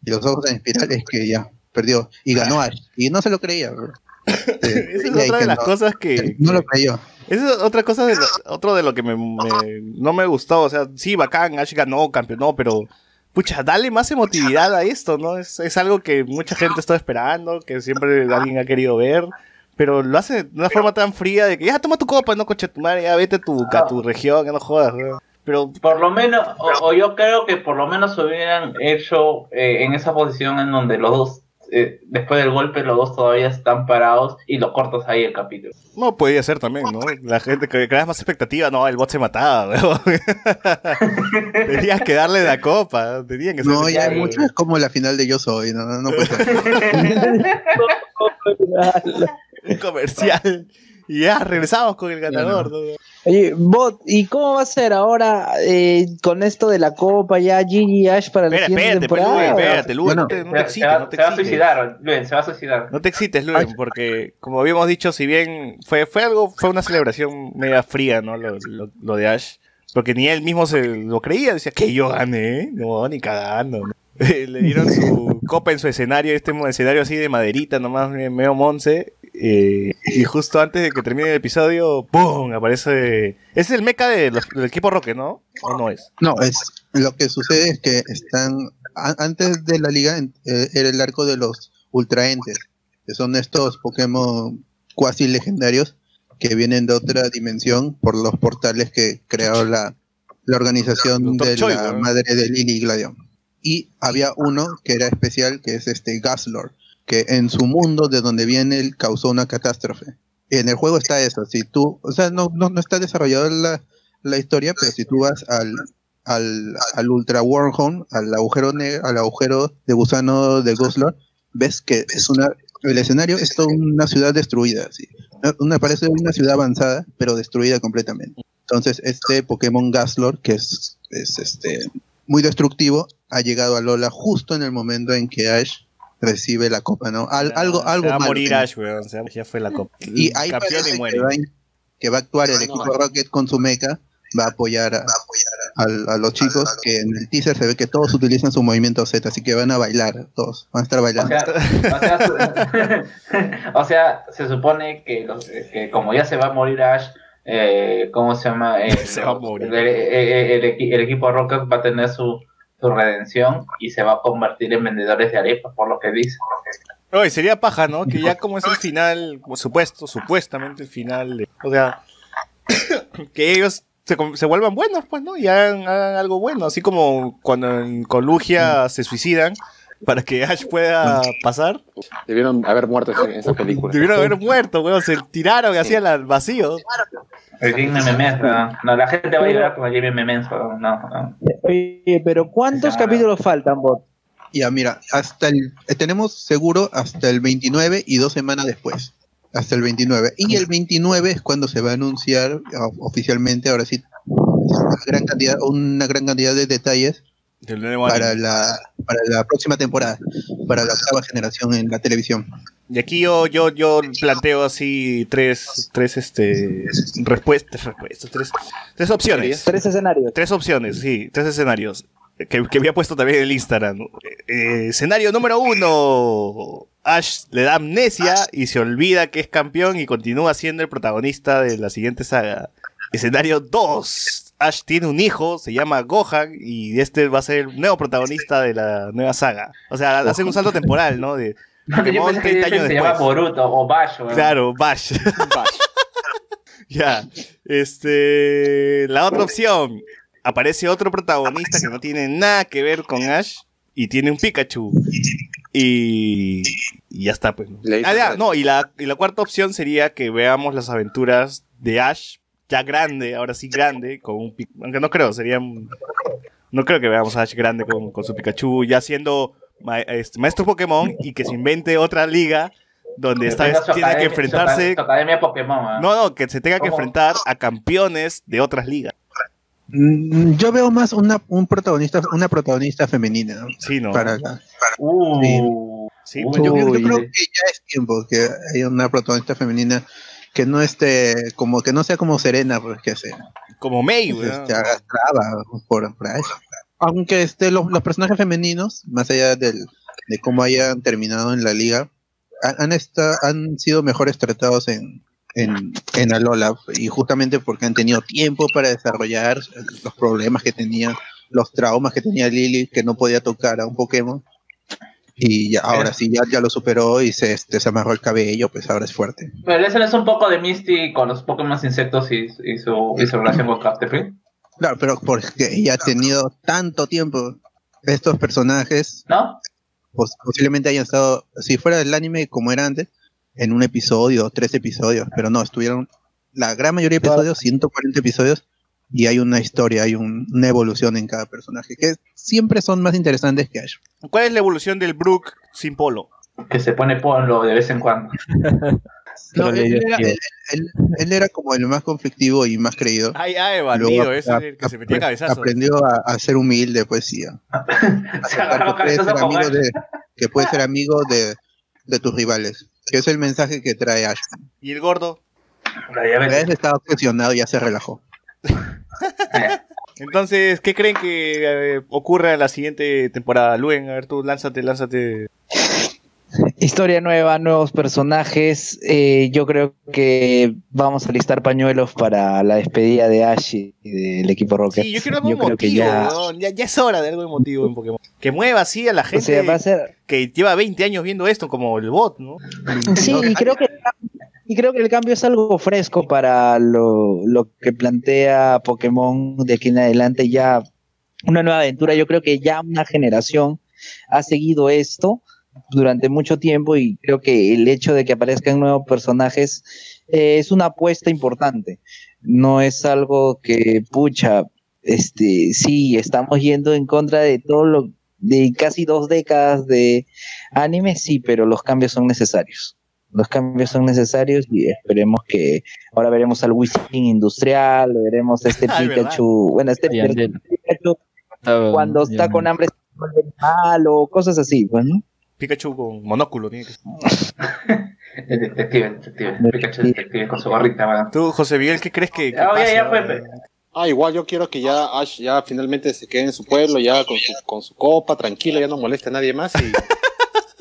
Y los ojos en espiral es que ya perdió. Y ganó Ash. Y no se lo creía, bro. Sí, <laughs> Esa es otra de las no- cosas que... No lo creyó. Esa es otra cosa de lo, otro de lo que me, me- no me gustó. O sea, sí, bacán, Ash ganó, campeonó, pero pucha, dale más emotividad a esto, ¿no? Es, es algo que mucha gente está esperando, que siempre alguien ha querido ver. Pero lo hace de una forma tan fría de que ya toma tu copa, no coche tu madre, ya vete a tu, a tu región, que no jodas. ¿no? Pero Por lo menos, o, o yo creo que por lo menos hubieran hecho eh, en esa posición en donde los dos eh, después del golpe, los dos todavía están parados y lo cortas ahí el capítulo. No, podía ser también, ¿no? La gente que creas más expectativa, no, el bot se mataba, <laughs> weón. Tenías que darle la copa, tenían que ser- No, ya hay mucho, es como la final de Yo Soy, no, no, no puede ser. <laughs> Un comercial. Y ya regresamos con el ganador, ¿no? Oye, Bot, ¿y cómo va a ser ahora eh, con esto de la copa ya Gigi y Ash para la Espera, siguiente espérate, pues, temporada? Espérate, Bueno, no te, no te Se, excites, va, no te se va a suicidar, Luen, se va a suicidar. No te excites, Luis, porque como habíamos dicho, si bien fue, fue algo, fue una celebración media fría, ¿no? Lo, lo- lo de Ash. Porque ni él mismo se lo creía, decía que yo gané, no, ni cagando. ¿no? <laughs> Le dieron su <laughs> copa en su escenario, este escenario así de maderita, nomás medio monce. Eh, <laughs> y justo antes de que termine el episodio, ¡pum! Aparece. Es el mecha de los- del equipo Rocket, ¿no? ¿O no es? No, es lo que sucede es que están a- antes de la liga eh, era el arco de los ultraentes, que son estos Pokémon cuasi legendarios que vienen de otra dimensión por los portales que creó la, la organización de la madre de Lily Gladion. Y había uno que era especial, que es este Gaslord, que en su mundo de donde viene él causó una catástrofe. En el juego está eso, si tú, o sea, no, no, no está desarrollado la, la historia, pero si tú vas al, al, al Ultra Wormhole, al agujero al agujero de gusano de Ghost ves que es una el escenario es toda una ciudad destruida. Una- Una parece una ciudad avanzada, pero destruida completamente. Entonces, este Pokémon Gaslord, que es, es este muy destructivo, ha llegado a Lola justo en el momento en que Ash recibe la copa, ¿no? Al- algo, Se algo va a morir. Ash, weón. se va- Ya fue la copa. Y ahí parece y que va, que va a actuar el equipo Rocket con su mecha, va a apoyar a, al- a los chicos, que en el teaser se ve que todos utilizan su movimiento Z, así que van a bailar, todos, van a estar O bailando. sea, o sea, <laughs> o sea, se supone que, los- que como ya se va a morir Ash, eh, ¿cómo se llama? <laughs> Eh, Se va a morir. El, el- el equi- el equipo Rocket va a tener su, su redención y se va a convertir en vendedores de arepas, por lo que dice. Oye, sería paja, ¿no? Que ya como es el final, supuesto, supuestamente el final, de- o sea, <coughs> que ellos se, con- se vuelvan buenos, pues, ¿no? Y hagan, hagan algo bueno, así como cuando en Colugia se suicidan para que Ash pueda pasar. Debieron haber muerto en esa película. Debieron haber muerto, weón, se tiraron así al al vacío. El Jimmy Memens, ¿no? No, la gente va a llorar con el Jimmy Memens, no, no. Oye, pero ¿cuántos capítulos faltan, Bot? Ya, mira, hasta el, eh, tenemos seguro hasta el 29 y dos semanas después. Hasta el 29. Y el 29 es cuando se va a anunciar o- oficialmente, ahora sí, una gran cantidad, una gran cantidad de detalles para anime. la, para la próxima temporada, para la octava generación en la televisión. Y aquí yo, yo, yo planteo así tres, tres este respuestas, respuestas, tres, tres opciones. Tres escenarios. Tres opciones, sí, tres escenarios. Que, que había puesto también en el Instagram. Eh, escenario número uno. Ash le da amnesia y se olvida que es campeón y continúa siendo el protagonista de la siguiente saga. Escenario 2. Ash tiene un hijo, se llama Gohan y este va a ser el nuevo protagonista de la nueva saga. O sea, hacen un salto temporal, ¿no? De <laughs> Yo Pokémon pensé que 30 años se llama después. Boruto o Bash, weón. Claro, Bash. <laughs> <laughs> ya. Este. La otra opción. Aparece otro protagonista que no tiene nada que ver con Ash. Y tiene un Pikachu. Y. Y ya está, pues. ¿no? Ah, ya, no, y la, y la cuarta opción sería que veamos las aventuras de Ash. Ya grande, ahora sí grande. Con un Aunque no creo, sería. No creo que veamos a Ash grande con, con su Pikachu. Ya siendo ma- este, maestro Pokémon. Y que se invente otra liga. Donde esta vez tiene que enfrentarse academia Pokémon, weón. no, no, que se tenga que ¿Cómo? enfrentar a campeones de otras ligas. Mm, Yo veo más una, un protagonista, una protagonista femenina ¿no? Sí, ¿no? para la, Uh, Sí, Uy, pues, yo, yo creo que ya es tiempo que haya una protagonista femenina que no esté como que no sea como Serena pues que se, como May, weón. se arrastraba por, por ahí. aunque este los, los personajes femeninos más allá del, de cómo hayan terminado en la liga han, han, esta- han sido mejores tratados en en, en Alola y justamente porque han tenido tiempo para desarrollar los problemas que tenía los traumas que tenía Lily que no podía tocar a un Pokémon y ya, ahora sí ya, ya lo superó y se este, se amarró el cabello pues ahora es fuerte. Pero ese es un poco de Misty con los Pokémon insectos y, y su, y su relación con Captain claro pero porque ella ha tenido tanto tiempo estos personajes ¿No? pos- posiblemente hayan estado, si fuera el anime como era antes, en un episodio, tres episodios, pero no, estuvieron la gran mayoría de episodios, 140 episodios, y hay una historia, hay un- una evolución en cada personaje, que siempre son más interesantes que Ash. ¿Cuál es la evolución del Brook sin polo? Que se pone polo de vez en cuando. <laughs> No, él, era, él- él- él era como el más conflictivo y más creído. Ay, ay, Luego bandido, ese es el que se metía cabezazos. aprendió a, a ser humilde, pues sí. a- a <laughs> Se que puedes ser amigo de, que puedes ser amigo de, de tus rivales. Que es el mensaje que trae Ash. ¿Y el gordo? La. Ash estaba obsesionado y ya se relajó. <laughs> Entonces, ¿qué creen que eh, ocurra en la siguiente temporada? Luen, a ver tú, lánzate, lánzate. Historia nueva, nuevos personajes. eh, yo creo que vamos a listar pañuelos para la despedida de Ash y del equipo Rocket. Sí, yo quiero algo Yo creo que emotivo, ya- ya... Ya, es hora de algo emotivo en Pokémon. Que mueva así a la O gente sea, va a ser. que lleva 20 años viendo esto, como el bot, ¿no? Sí, y creo que y creo que el cambio es algo fresco para lo, lo que plantea Pokémon de aquí en adelante ya una nueva aventura. Yo creo que ya una generación ha seguido esto durante mucho tiempo y creo que el hecho de que aparezcan nuevos personajes eh, es una apuesta importante. No es algo que, pucha, este, sí, estamos yendo en contra de todo lo, de casi dos décadas de anime, sí, pero los cambios son necesarios. Los cambios son necesarios y esperemos que ahora veremos al Wishing industrial, veremos a este <laughs> Ah, verdad. Pikachu, bueno, este. Pikachu Estaba- cuando está con hambre se vuelve malo, cosas así, pues, ¿no? Pikachu con monóculo, tiene que ser. <laughs> Detective, detective. Pikachu detective con su gorrita, man. Tú, José Miguel, ¿qué crees que, que Ah, ya, pase ya, ahora? Pepe. Ah, igual yo quiero que ya Ash ya finalmente se quede en su pueblo, ya con su, con su copa, tranquilo, ya no moleste a nadie más y...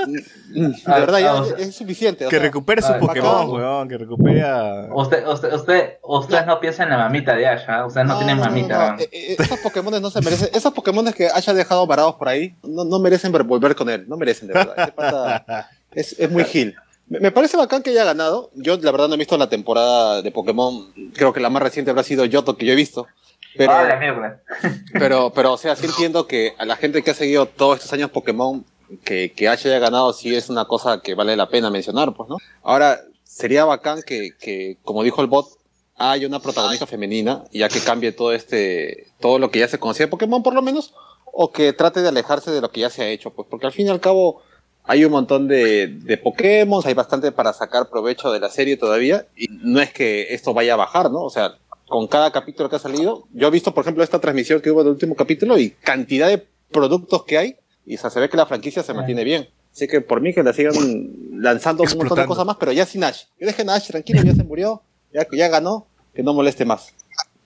De verdad, ya es, es suficiente. Que recupere sus ah, Pokémon, weón, que recupere a... Usted, usted, usted, usted no piensa en la mamita de Ash, ¿ah? Usted no, tiene mamita. no, ¿ah? eh, eh, esos Pokémon no se merecen. Esos Pokémon que haya dejado varados por ahí no, no merecen ver- volver con él. No merecen, de verdad. Pata es, es muy gil. Me, parece bacán que haya ganado. Yo, la verdad, no he visto la temporada de Pokémon. Creo que la más reciente habrá sido Yoto, que yo he visto. Pero, Ah, la pero, pero, o sea, sí entiendo que a la gente que ha seguido todos estos años Pokémon, que, que Ash haya ganado, sí es una cosa que vale la pena mencionar, pues, ¿no? Ahora, sería bacán que, que como dijo el bot, haya una protagonista femenina, ya que cambie todo este, todo lo que ya se conocía de Pokémon, por lo menos, o que trate de alejarse de lo que ya se ha hecho, pues, porque al fin y al cabo, hay un montón de, de Pokémon, hay bastante para sacar provecho de la serie todavía, y no es que esto vaya a bajar, ¿no? O sea, con cada capítulo que ha salido, yo he visto, por ejemplo, esta transmisión que hubo del último capítulo y cantidad de productos que hay, y o sea, se ve que la franquicia se mantiene bien. Así que por mí que la sigan lanzando un montón de cosas más, pero ya sin Ash. Que dejen a Ash tranquilo, ya se murió, ya, ya ganó, que no moleste más.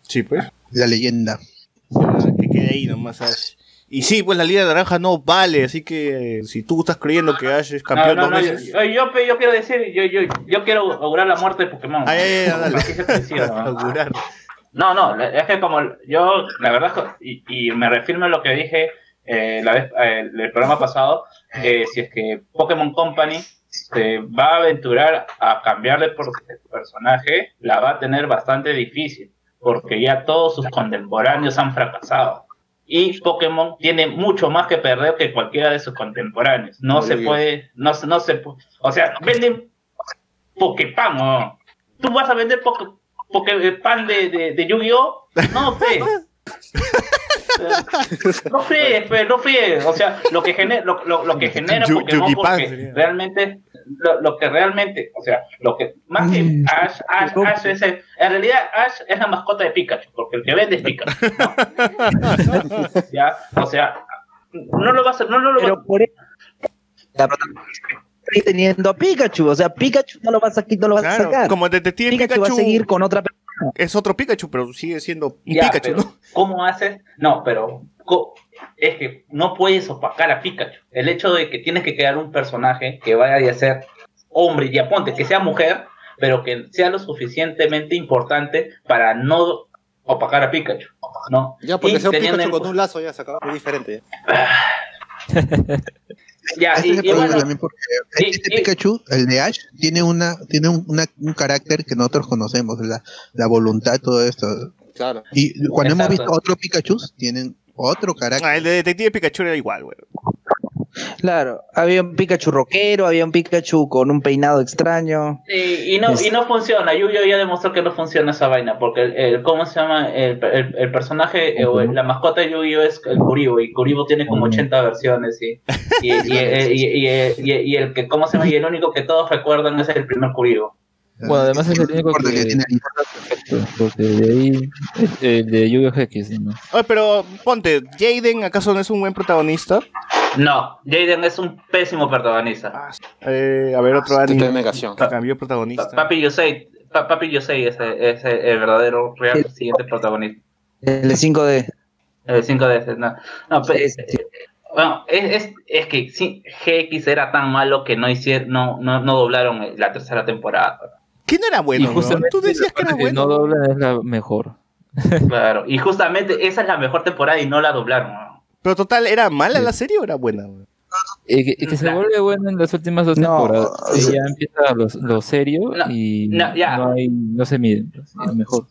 Sí, pues. La leyenda. Ya, que quede ahí nomás Ash. Y sí, pues la Liga Naranja no vale, así que si tú estás creyendo que Ash es No, campeón no, dos no, yo, veces... yo, yo, yo quiero decir, yo, yo, yo quiero augurar la muerte de Pokémon. Ay, ay, ay, dale. <laughs> ¿no? Augurar. No, no, es que como yo, la verdad, y, y me reafirmo en lo que dije eh, la vez, eh, el programa pasado, que si es que Pokémon Company se va a aventurar a cambiar de personaje, la va a tener bastante difícil, porque ya todos sus contemporáneos han fracasado. Y Pokémon tiene mucho más que perder que cualquiera de sus contemporáneos. No se puede, no, no se pu- o sea, venden Poképan, ¿no? Tú vas a vender Poké, Poképan de, de, de Yu-Gi-Oh! No, fe. <laughs> <laughs> No fríes, fe, no fríes. O sea, lo que genera, lo, lo, lo que genera Pokémon porque realmente, lo, lo que realmente, o sea, lo que, más que Ash, Ash, Ash es el- en realidad Ash es la mascota de Pikachu, porque el que vende es Pikachu. ¿no? <laughs> ya, o sea, no lo vas a, no, no lo vas Pero por eso la teniendo a Pikachu, o sea, Pikachu no lo vas a, no lo vas a Claro, sacar. como detective Pikachu, Pikachu, va a seguir con otra persona. Es otro Pikachu, pero sigue siendo un Ya, Pikachu, ¿no? ¿Cómo haces? No, pero es que no puedes opacar a Pikachu. El hecho de que tienes que crear un personaje que vaya a ser hombre, ya ponte, que sea mujer, pero que sea lo suficientemente importante para no opacar a Pikachu, ¿no? Ya, porque Y sea un Pikachu con un lazo ya se acabó. Es diferente. <laughs> Ya, Ese y, es el y problema bueno, también porque y- este y- Pikachu, el de Ash, tiene una tiene un, una- un carácter que nosotros conocemos, la, la voluntad, todo esto. Claro. Y cuando hemos visto otros Pikachus, tienen otro carácter. Ah, el de detective Pikachu era igual, güey. Claro, había un Pikachu rockero, había un Pikachu con un peinado extraño. Y, y no, y no funciona, Yu-Gi-Oh ya demostró que no funciona esa vaina, porque el, el- ¿cómo se llama? El, el- el personaje eh, o la mascota de Yu-Gi-Oh es el Kuribo, y Kuribo tiene como 80 versiones, y, y- y- y- y- y el que, ¿cómo se llama? Y el único que todos recuerdan es el primer Kuribo. Bueno, además es el único que, que tiene- perfecto, porque de ahí, el de Yu-Gi-Oh! X, ¿no? Oye, pero ponte, ¿Jaden acaso no es un buen protagonista? No, Jaden es un pésimo protagonista. Eh, a ver, otro anime negación. que cambió Pa- protagonista. Papi Yosei, pa- Papi Yosei es, el- es el, verdadero, real siguiente protagonista. El de 5D. El 5 de ese, no. No, pe- Sí, eh, bueno, es, es, es que sí, GX era tan malo que no hicieron, no, no, no doblaron eh, la tercera temporada. ¿Quién no era bueno? justamente Tú decías que era bueno. no doblan es la mejor. <laughs> Claro. Y justamente esa es la mejor temporada y no la doblaron. ¿no? Pero total, ¿era mala la serie o era buena? weón? Y que, y que se vuelve bueno en las últimas dos No, temporadas. o sea- Y ya empieza lo, lo serio No, y no, ya. no, hay, no se miden. pues, es mejor.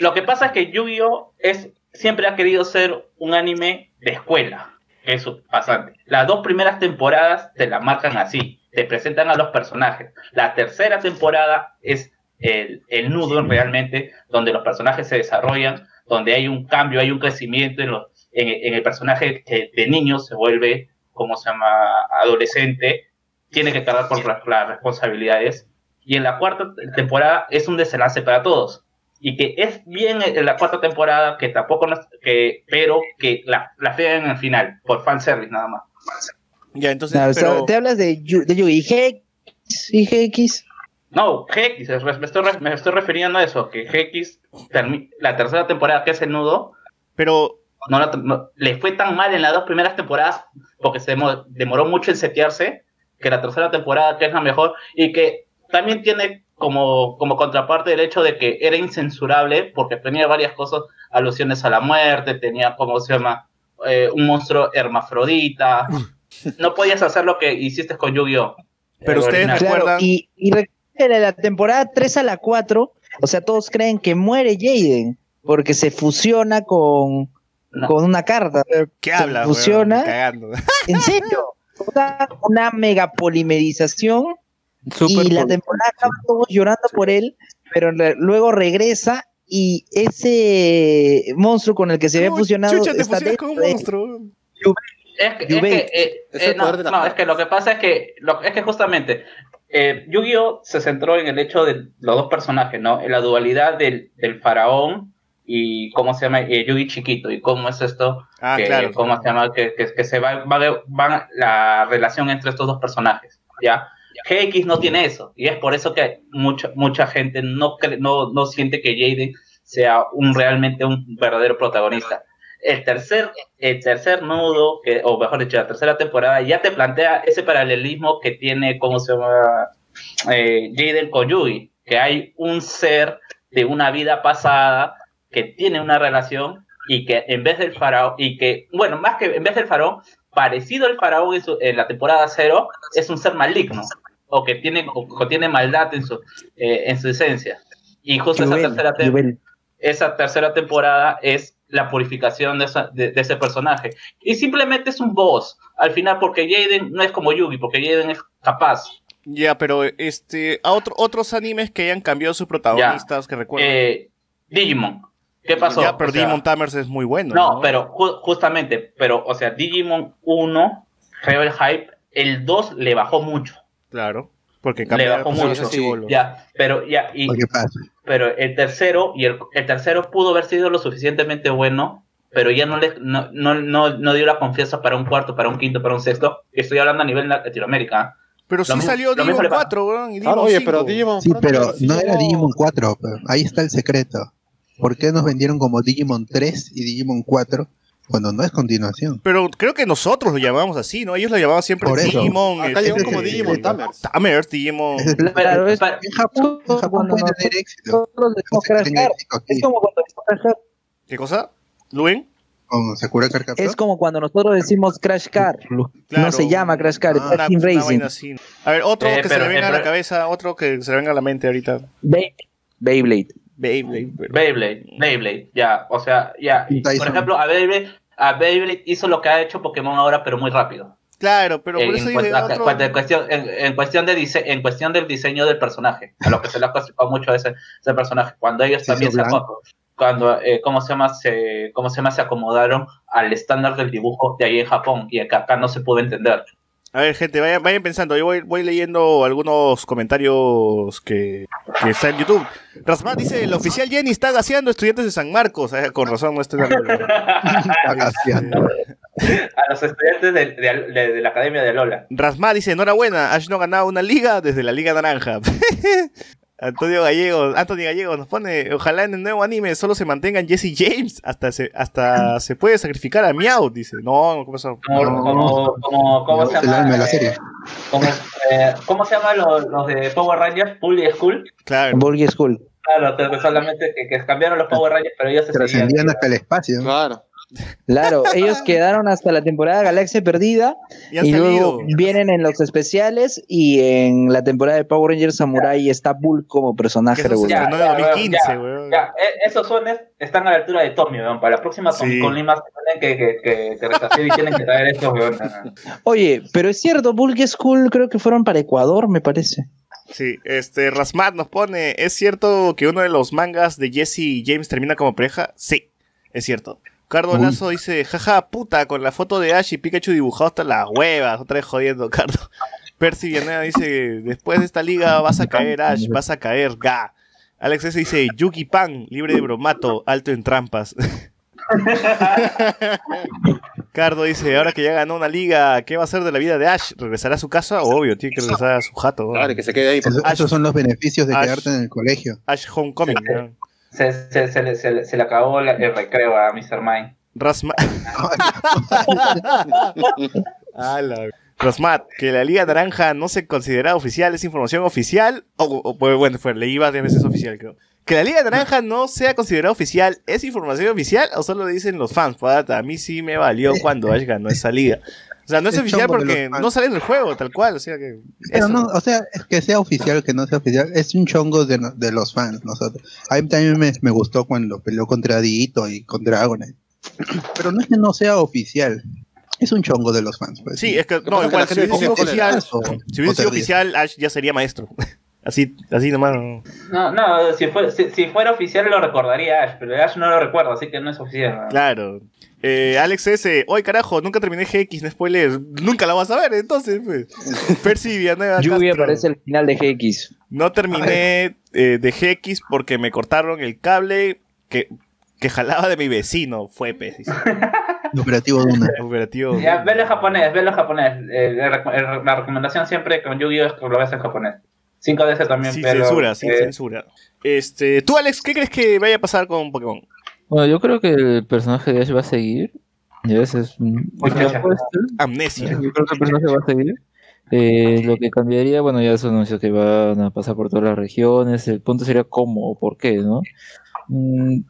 Lo que pasa es que Yu-Gi-Oh! es, siempre ha querido ser un anime de escuela. Eso, bastante. Las dos primeras temporadas te la marcan así. Te presentan a los personajes. La tercera temporada es el, el nudo realmente, donde los personajes se desarrollan, donde hay un cambio, hay un crecimiento en, los, en, en el personaje que de niño se vuelve, como se llama, adolescente, tiene que cargar con las, las responsabilidades. Y en la cuarta temporada es un desenlace para todos y que es bien en la cuarta temporada que tampoco no es- que pero que la, la fregan al final por fanservice nada más Ya, entonces, o sea, te hablas de, Yu- de Yugi. Y GX. no GX me estoy, re- me estoy refiriendo a eso que GX la tercera temporada que es el nudo Pero, no, le fue tan mal en las dos primeras temporadas porque se demo- demoró mucho en setearse que la tercera temporada que es la mejor y que también tiene como, como contraparte el hecho de que era incensurable porque tenía varias cosas, alusiones a la muerte, tenía, como se llama? Eh, un monstruo hermafrodita. <laughs> No podías hacer lo que hiciste con Yu-Gi-Oh! Pero ustedes. Claro, ¿Recuerdan? y, y recuerda que de la temporada 3 a la 4, o sea, todos creen que muere Jaden, porque se fusiona con, No. con una carta. ¿qué se hablas? weón? fusiona. Cagando. <laughs> ¿En serio? Una mega polimerización y la por- temporada acaba todos llorando por él, pero re- luego regresa y ese monstruo con el que se había ¿Cómo fusionado Chucha, te está fusionas con un monstruo. Es que, es que, eh, Es eh, no, no, es que lo que pasa es que, lo- es que justamente eh, Yu-Gi-Oh! se centró en el hecho de los dos personajes, ¿no? En la dualidad del, del faraón y cómo se llama eh, Yugi chiquito y cómo es esto, Ah, que, claro. cómo se llama, que, que- que se va, va, va la relación entre estos dos personajes, ¿ya? GX no tiene eso y es por eso que mucha mucha gente no, no, no siente que Jaden sea un realmente un verdadero protagonista. El tercer, el tercer nudo, o mejor dicho, la tercera temporada, ya te plantea ese paralelismo que tiene, ¿cómo se llama? Eh, Jaden con que hay un ser de una vida pasada que tiene una relación y que en vez del faraón, y que, bueno, más que en vez del faraón, parecido al faraón en, su- en la temporada cero, es un ser maligno, o que tiene, o, o tiene maldad en su, eh, en su esencia. Y justo esa tercera esa tercera temporada es la purificación de, esa- de- de ese personaje. Y simplemente es un boss, al final, porque Jaden no es como Yugi, porque Jaden es capaz. Ya, pero este, a otro, otros animes que hayan cambiado sus protagonistas que recuerden. Eh, Digimon, ¿qué pasó? Ya, pero O sea, Digimon Tamers es muy bueno. No, pero ju- justamente, pero, o sea, Digimon 1 creó el hype, el 2 le bajó mucho. Claro, porque Le cambiaron bajó mucho. chibolos. Ya, pero ya, y, ¿Qué pasa? Pero el tercero y el, el tercero pudo haber sido lo suficientemente bueno pero ya no le no, no, no, no dio la confianza para un cuarto para un quinto para un sexto estoy hablando a nivel Latinoamérica Pero Lo sí mismo- salió Digimon le pasa. 4, weón, y Claro, Digimon oye, 5. pero Digimon Sí, pero no era Digimon- Digimon 4. pero ahí está el secreto. ¿Por qué nos vendieron como Digimon 3 y Digimon 4 cuando no es continuación? Pero creo que nosotros lo llamamos así, ¿no? Ellos lo llamaban siempre Por eso. Digimon. Acá este, llegó como Digimon sí. Tamers. Tamers, Digimon. Es- es- en Japón, en Japón puede tener éxito. Es como cuando decimos Crash Car. ¿Qué cosa? ¿Luen? Con Sakura. Es como cuando nosotros decimos Crash Car. Claro. No se llama Crash Car, Ah, es Team Racing. así. A ver, otro Eh, que se le venga eh, a la pero- cabeza, otro que se le venga a la mente ahorita. Bey- Beyblade. Beyblade. pero- Beyblade Beyblade ya o sea ya. Por ejemplo a Beyblade a Beyblade hizo lo que ha hecho Pokémon ahora pero muy rápido. Claro, pero por en, eso en dice cuenta- otro... cuenta- en cuestión, en, en cuestión de dise- en cuestión del diseño del personaje, a lo que se le ha clasificado mucho a ese, ese personaje, cuando ellos Sí, también se cuando eh, cómo se llama se cómo se llama se acomodaron al estándar del dibujo de ahí en Japón y acá no se pudo entender. A ver, gente, vayan, vayan pensando. Yo voy, voy leyendo algunos comentarios que, que está en YouTube. Rasmat dice, el oficial Jenny está gaseando estudiantes de San Marcos. Eh, con razón, no acuerdo. Agaseando. A los estudiantes de, de- de- de la Academia de Lola. Rasmat dice, enhorabuena, Ash no ganaba una liga desde la Liga Naranja. <laughs> Antonio Gallego, Anthony Gallego nos pone, ojalá en el nuevo anime solo se mantengan Jesse James, hasta se, hasta se puede sacrificar a Meow, dice. No, ¿cómo pasa? Como, como, como- ¿cómo se Es el alma llama? de la Eh, serie. como, eh, ¿Cómo se llaman los, los de Power Rangers? Bully School. Claro. Bulgy School. Claro, solamente que, que cambiaron los Power Rangers, pero ellos se. Trascendían hasta el espacio. Claro. Claro, <laughs> ellos quedaron hasta la temporada Galaxia Perdida Y luego vienen en los especiales y en la temporada de Power Rangers Samurai está Bull como personaje eso regular. ya, 2015, ya, weón. Ya, e- esos sones están a la altura de Tommy, weón. Para la próxima Sí. Con Lima se tienen que, que, que, que retrasar y tienen que traer estos, weón. Oye, pero es cierto, Bulgy School creo que fueron para Ecuador, me parece. Sí, este, Rasmat nos pone, ¿es cierto que uno de los mangas de Jesse y James termina como pareja? Sí, es cierto. Cardo Uy. Lazo dice, jaja, puta, con la foto de Ash y Pikachu dibujado hasta las huevas, otra vez jodiendo, <laughs> Cardo. Percy Villanueva dice, después de esta liga vas a caer, Ash, vas a caer, ga. Alex S dice, Yuki Pan, libre de bromato, alto en trampas. <laughs> Cardo dice, ahora que ya ganó una liga, ¿qué va a hacer de la vida de Ash? ¿Regresará a su casa? Obvio, tiene que regresar a su jato. Claro, que se quede ahí. Esos, Ash- esos son los beneficios de Ash- quedarte en el colegio. Ash Homecoming. ¿no? Se, se, se, le- se, le- se le acabó la- el recreo a Mr. Mine. Rasmat. Rasmat, que la Liga Naranja no se considera oficial, es información oficial. O, o, pues, bueno, fue, leí varias veces oficial, creo. Que la Liga Naranja no sea considerada oficial, ¿es información oficial o solo dicen los fans? Pata, a mí sí me valió cuando Ash ganó esa liga. O sea, no es Es oficial porque no sale en el juego, tal cual. O sea que. Pero no, o sea, es que sea oficial, que no sea oficial, es un chongo de, de los fans, nosotros. A mí también me, me gustó cuando peleó contra Dito y con Dragonite. Pero no es que no sea oficial, es un chongo de los fans. Pues. Sí, es que, que no, que igual, la si hubiese sido oficial, O- si o hubiese sido oficial, Ash ya sería maestro. <laughs> Así, así nomás. No, no, si, fue, si, si fuera oficial lo recordaría Ash, pero Ash no lo recuerda, así que no es oficial. ¿no? Claro. Eh, Alex S. Hoy carajo, nunca terminé GX, no spoilers. Nunca la vas a ver, entonces, pues. <laughs> Percy Villanueva Lluvia Castro. aparece al final de GX. No terminé eh, de GX porque me cortaron el cable que, que jalaba de mi vecino. Fue pez. <laughs> El operativo de una. Operativo. Ya, velo en japonés, velo en japonés. Eh, la, rec- el- la recomendación siempre con Yu-Gi-Oh! es que lo ves en japonés. 5 veces también, Sin pero... censura, sin eh, censura. Este, tú, Alex, ¿qué crees que vaya a pasar con Pokémon? Bueno, yo creo que el personaje de Ash va a seguir. Ya es apuesta. Amnesia. Yo creo que el personaje va a seguir. Eh, lo que cambiaría, bueno, ya se anunció que van a pasar por todas las regiones. El punto sería cómo o por qué, ¿no? Mm,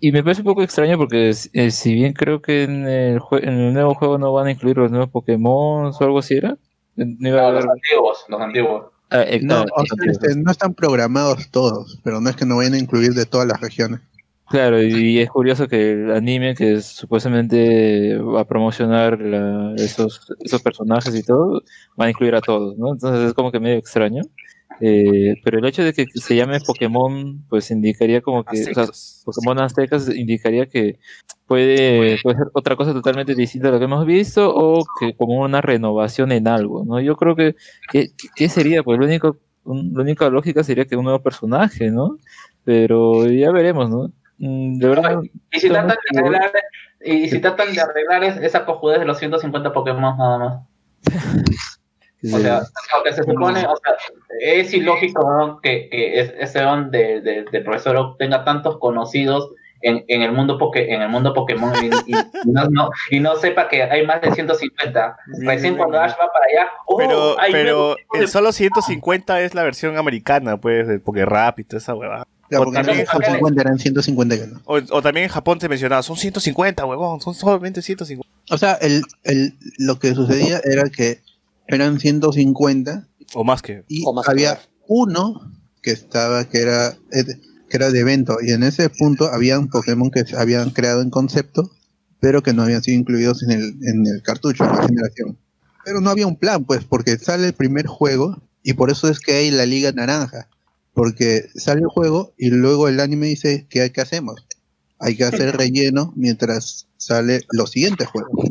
y me parece un poco extraño porque eh, si bien creo que en el, en el nuevo juego no van a incluir los nuevos Pokémon o algo así era. No iba a No, haber... los antiguos, los antiguos. Ah, eh, No, o sea, antiguos. este, no están programados todos, pero no es que no vayan a incluir de todas las regiones. Claro, y es curioso que el anime que supuestamente va a promocionar la- esos, esos personajes y todo, va a incluir a todos, ¿no? Entonces es como que medio extraño. Eh, pero el hecho de que se llame Pokémon, pues indicaría como que, o sea. Pokémon Aztecas indicaría que puede, puede ser otra cosa totalmente distinta a lo que hemos visto o que como una renovación en algo, ¿no? Yo creo que, que sería, pues lo único, un- la única lógica sería que un nuevo personaje, ¿no? Pero ya veremos, ¿no? Mm, De verdad, Y si tratan de arreglar, y si tratan de arreglar es- esa cojudez de los 150 Pokémon nada más. <laughs> O sea, lo que se supone, o sea, es ilógico ¿no? que, que es- ese don de, de, de profesor Oak tenga tantos conocidos en, en el mundo poke, en el mundo Pokémon y, y no, no- y no sepa que hay más de 150. Recién cuando Ash va para allá, ¡oh! Pero, hay pero el solo 150 es la versión americana, pues, del Pokérap y toda esa huevada. Ya, O porque también eran en Japón. 150, eran 150 que no. O, o también en Japón se mencionaba, son 150, huevón, son solamente 150. O sea, el, el, lo que sucedía era que eran 150 O más que. y O más había que uno que estaba, que era, que era de evento, y en ese punto habían Pokémon que se habían creado en concepto, pero que no habían sido incluidos en el, en el cartucho, en la generación. Pero no había un plan, pues, porque sale el primer juego y por eso es que hay la Liga Naranja. Porque sale el juego y luego el anime dice, ¿qué, qué hacemos? Hay que hacer relleno mientras sale los siguientes juegos.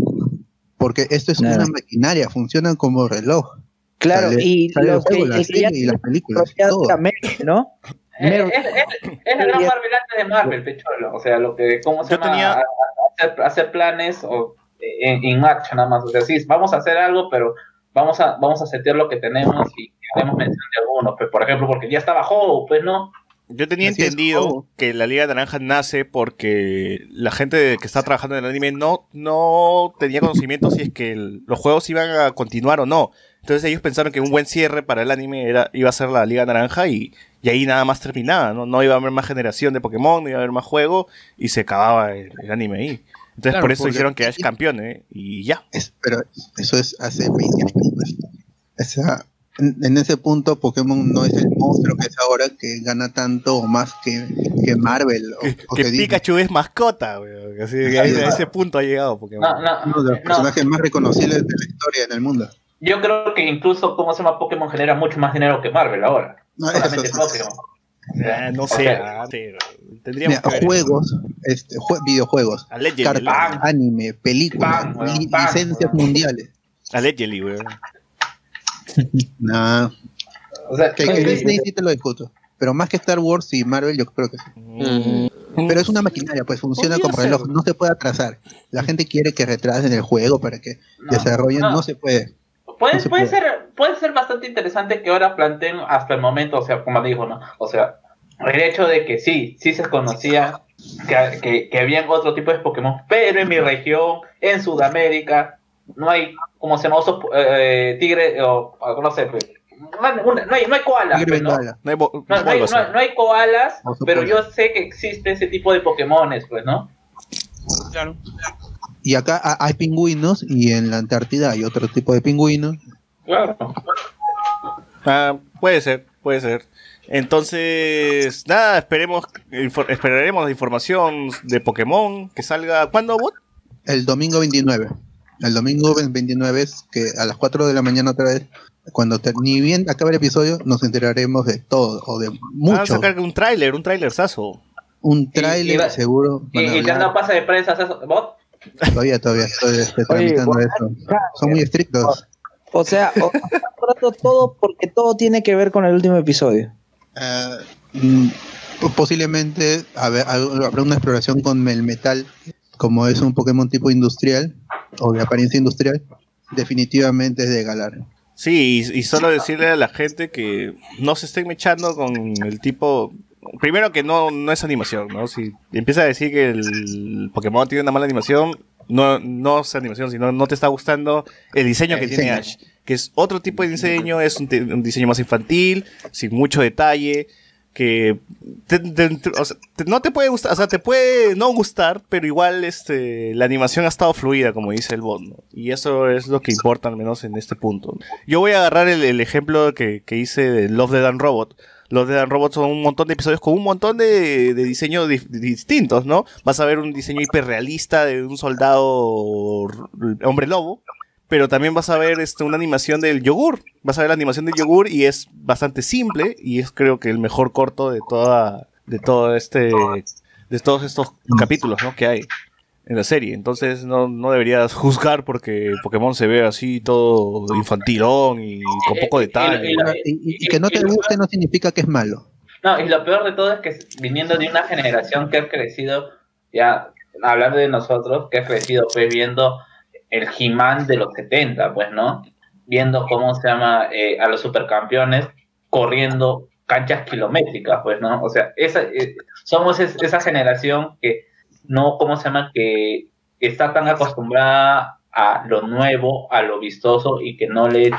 Porque esto es Claro. una maquinaria, funcionan como reloj. Claro, Sale- y sale el los que, juego, la el que ya serie y las películas, todo. ¿no? Es, Merck. es, es, es la gran Marvel antes de Marvel, pecholo. O sea, lo que, ¿cómo se Yo llama? tenía- hacer, hacer planes o, en, en marcha nada más. O sea, sí, vamos a hacer algo, pero vamos a, vamos a setear lo que tenemos y haremos mención de algunos. Pues, por ejemplo, porque ya estaba Hope, pues, ¿no? Yo tenía Así entendido que la Liga Naranja nace porque la gente que está trabajando en el anime no, no tenía conocimiento si es que el- los juegos iban a continuar o no. Entonces ellos pensaron que un buen cierre para el anime era, iba a ser la Liga Naranja y, y ahí nada más terminaba, ¿no? No iba a haber más generación de Pokémon, no iba a haber más juego y se acababa el, el anime ahí. Entonces Claro, por eso hicieron que Ash campeón, ¿eh? Y ya. Es- pero eso es hace 20 años. pues. O sea, en, en ese punto Pokémon no es el monstruo que es ahora que gana tanto o más que, que Marvel o, Que, o que que. Pikachu es mascota, weón. Así que a, ese- a ese punto ha llegado Pokémon. No, no, Uno de los no. personajes más reconocibles de la historia en el mundo. Yo creo que incluso, ¿cómo se llama? Pokémon genera mucho más dinero que Marvel ahora. No, eso Solamente sí. Pokémon. Ah, no sé, ah, tendríamos Mira, que ver. juegos, este, jue- videojuegos, Allegedly, cartas, anime, películas, li- bam, licencias mundiales. Allegedly, weón. <laughs> Nah, O sea, que, que sí, Disney sí te lo discuto. Pero más que Star Wars y Marvel, yo creo que sí. Mm. Pero es una maquinaria, pues funciona como reloj, ser. no se puede atrasar. La gente quiere que retrasen el juego para que no, desarrollen, no. no. se puede. Puede, No se puede, puede. ser, puede ser bastante interesante que ahora planteen hasta el momento, o sea, como dijo, ¿no? O sea, el hecho de que sí, sí se conocía que, que, que habían otro tipo de Pokémon, pero en mi región, en Sudamérica, no hay, como se llama, osos, eh, tigre, o, no sé, pues, no hay, una- no hay, no hay koalas, pues, ¿no? No hay, No, no hay, no- no hay koalas, pero yo sé que existe ese tipo de Pokémones, pues, ¿no? Y acá ha- hay pingüinos y en la Antártida hay otro tipo de pingüinos. Claro. Ah, puede ser, puede ser. Entonces, nada, esperemos, esperaremos la información de Pokémon que salga. ¿Cuándo, bot? El domingo 29. El domingo 29 es que a las 4 de la mañana otra vez, cuando ni bien acabe el episodio, nos enteraremos de todo o de Van a mucho. sacar un tráiler, un. Un tráiler Y- y va- seguro. Y, a y te pase de prensa. ¿Bot? Todavía, todavía estoy este, tramitando bueno, eso. Son muy estrictos. O sea, o- rato todo porque todo tiene que ver con el último episodio. Eh, mm, posiblemente haber- habrá una exploración con el metal, como es un Pokémon tipo industrial o de apariencia industrial. Definitivamente es de Galar. Sí, y, y solo decirle a la gente que no se estén mechando con el tipo. Primero que no, no es animación, ¿no? Si empieza a decir que el Pokémon tiene una mala animación, no, no es animación, sino no te está gustando el diseño El que tiene diseño. Ash. Que es otro tipo de diseño, es un, diseño más infantil, sin mucho detalle, que te- te- o sea, te- no te puede gustar, o sea, te puede no gustar, pero igual este, la animación ha estado fluida, como dice el bot, ¿no? Y eso es lo que importa, al menos en este punto. Yo voy a agarrar el, el ejemplo que, que hice de Love, Dead and Robot. Los de Dan Robot son un montón de episodios con un montón de, diseños di- distintos, ¿no? Vas a ver un diseño hiperrealista de un soldado hombre lobo, pero también vas a ver este, una animación del yogur. Vas a ver la animación del yogur y es bastante simple y es creo que el mejor corto de toda de todo este de todos estos capítulos, ¿no? que hay en la serie. Entonces no, no deberías juzgar porque Pokémon se ve así todo infantilón y con poco detalle. y lo- Y, y- y que no te guste no significa que es malo. No, y lo peor de todo es que viniendo de una generación que ha crecido, ya hablando de nosotros, que ha crecido pues viendo el He-Man de los 70, pues, ¿no? Viendo cómo se llama eh, a los supercampeones corriendo canchas kilométricas, pues, ¿no? O sea, esa, eh, somos es- esa generación que no, ¿cómo se llama? Que está tan acostumbrada a lo nuevo, a lo vistoso y que no le,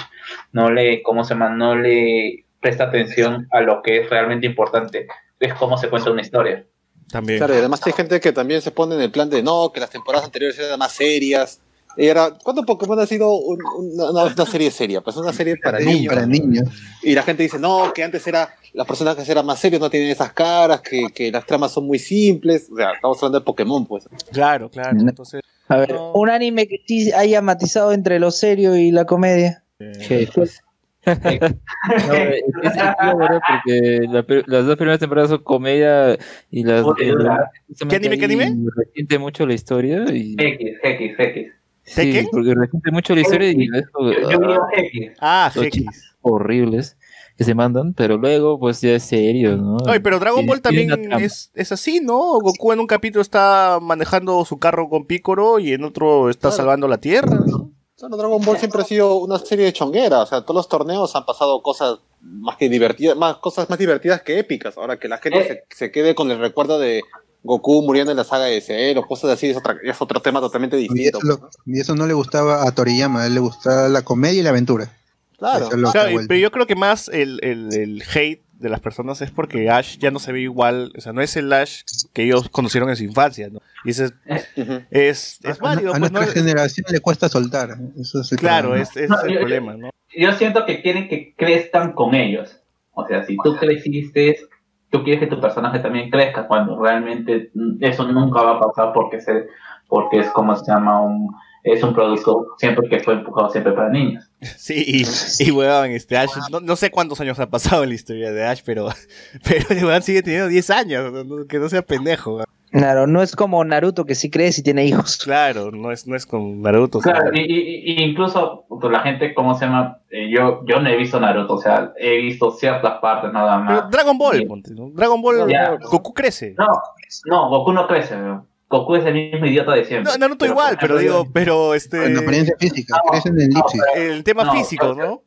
no le, ¿cómo se llama? No le presta atención a lo que es realmente importante, es cómo se cuenta una historia. También. Claro, y además hay gente que también se pone en el plan de no, que las temporadas anteriores eran más serias. Y era, ¿cuánto Pokémon ha sido un- una, una- una serie seria? Pues una serie para niños. para niños. Y la gente dice, no, que antes era, los personajes eran más serios, no tienen esas caras, que, que las tramas son muy simples. O sea, estamos hablando de Pokémon, pues. Claro, claro. Entonces, A ver, un anime que sí haya matizado entre lo serio y la comedia. Jefes. <laughs> No, es porque la las dos primeras temporadas son comedia y las. ¿Qué anime, qué anime? resiente mucho la historia y X, X, X. sí, porque resiente mucho la historia y eso, Yo, yo ah. Ah, horribles que se mandan, pero luego pues ya es serio, ¿no? Ay, pero Dragon Ball también es, es así, ¿no? Goku en un capítulo está manejando su carro con Piccolo y en otro está Claro. salvando la Tierra, ¿no? Claro, Dragon Ball siempre ha sido una serie de chonguera, o sea, todos los torneos han pasado cosas más que divertidas, más cosas más divertidas que épicas. Ahora que la gente se, se quede con el recuerdo de Goku muriendo en la saga de Cell o cosas así es, otra- es otro tema totalmente Y distinto. eso, lo- y eso no le gustaba a Toriyama, a él le gustaba la comedia y la aventura. Claro. Es pero yo creo que más el, el- el hate de las personas es porque Ash ya no se ve igual, o sea, no es el Ash que ellos conocieron en su infancia, ¿no? Y ese es, es, es a, válido, a pues, ¿no? nuestra generación le cuesta soltar. Eso es el Claro, problema. es, ese No, es el yo- problema, ¿no? Yo siento que quieren que crezcan con ellos. O sea, si tú creciste, tú quieres que tu personaje también crezca, cuando realmente mm, eso nunca va a pasar porque, se, porque es como se llama un, es un producto siempre que fue empujado siempre para niños. Sí, y, y weón, este Ash, no, no sé cuántos años ha pasado en la historia de Ash, pero, <laughs> pero el weón sigue teniendo 10 años, que no sea pendejo. Claro, no es como Naruto que sí crece y tiene hijos. Claro, no es, no es con Naruto. Claro, y, y- y incluso pues, la gente, ¿cómo se llama? Eh, yo, yo no he visto Naruto, o sea, he visto ciertas partes nada más. pero Dragon Ball, ponte, ¿no? Dragon Ball, Ya. Goku crece. No, no, Goku no crece. Goku es el mismo idiota de siempre. No, Naruto igual, pero digo, pero este... En apariencia física, crecen en no, pero- El tema No, físico, yo- ¿no?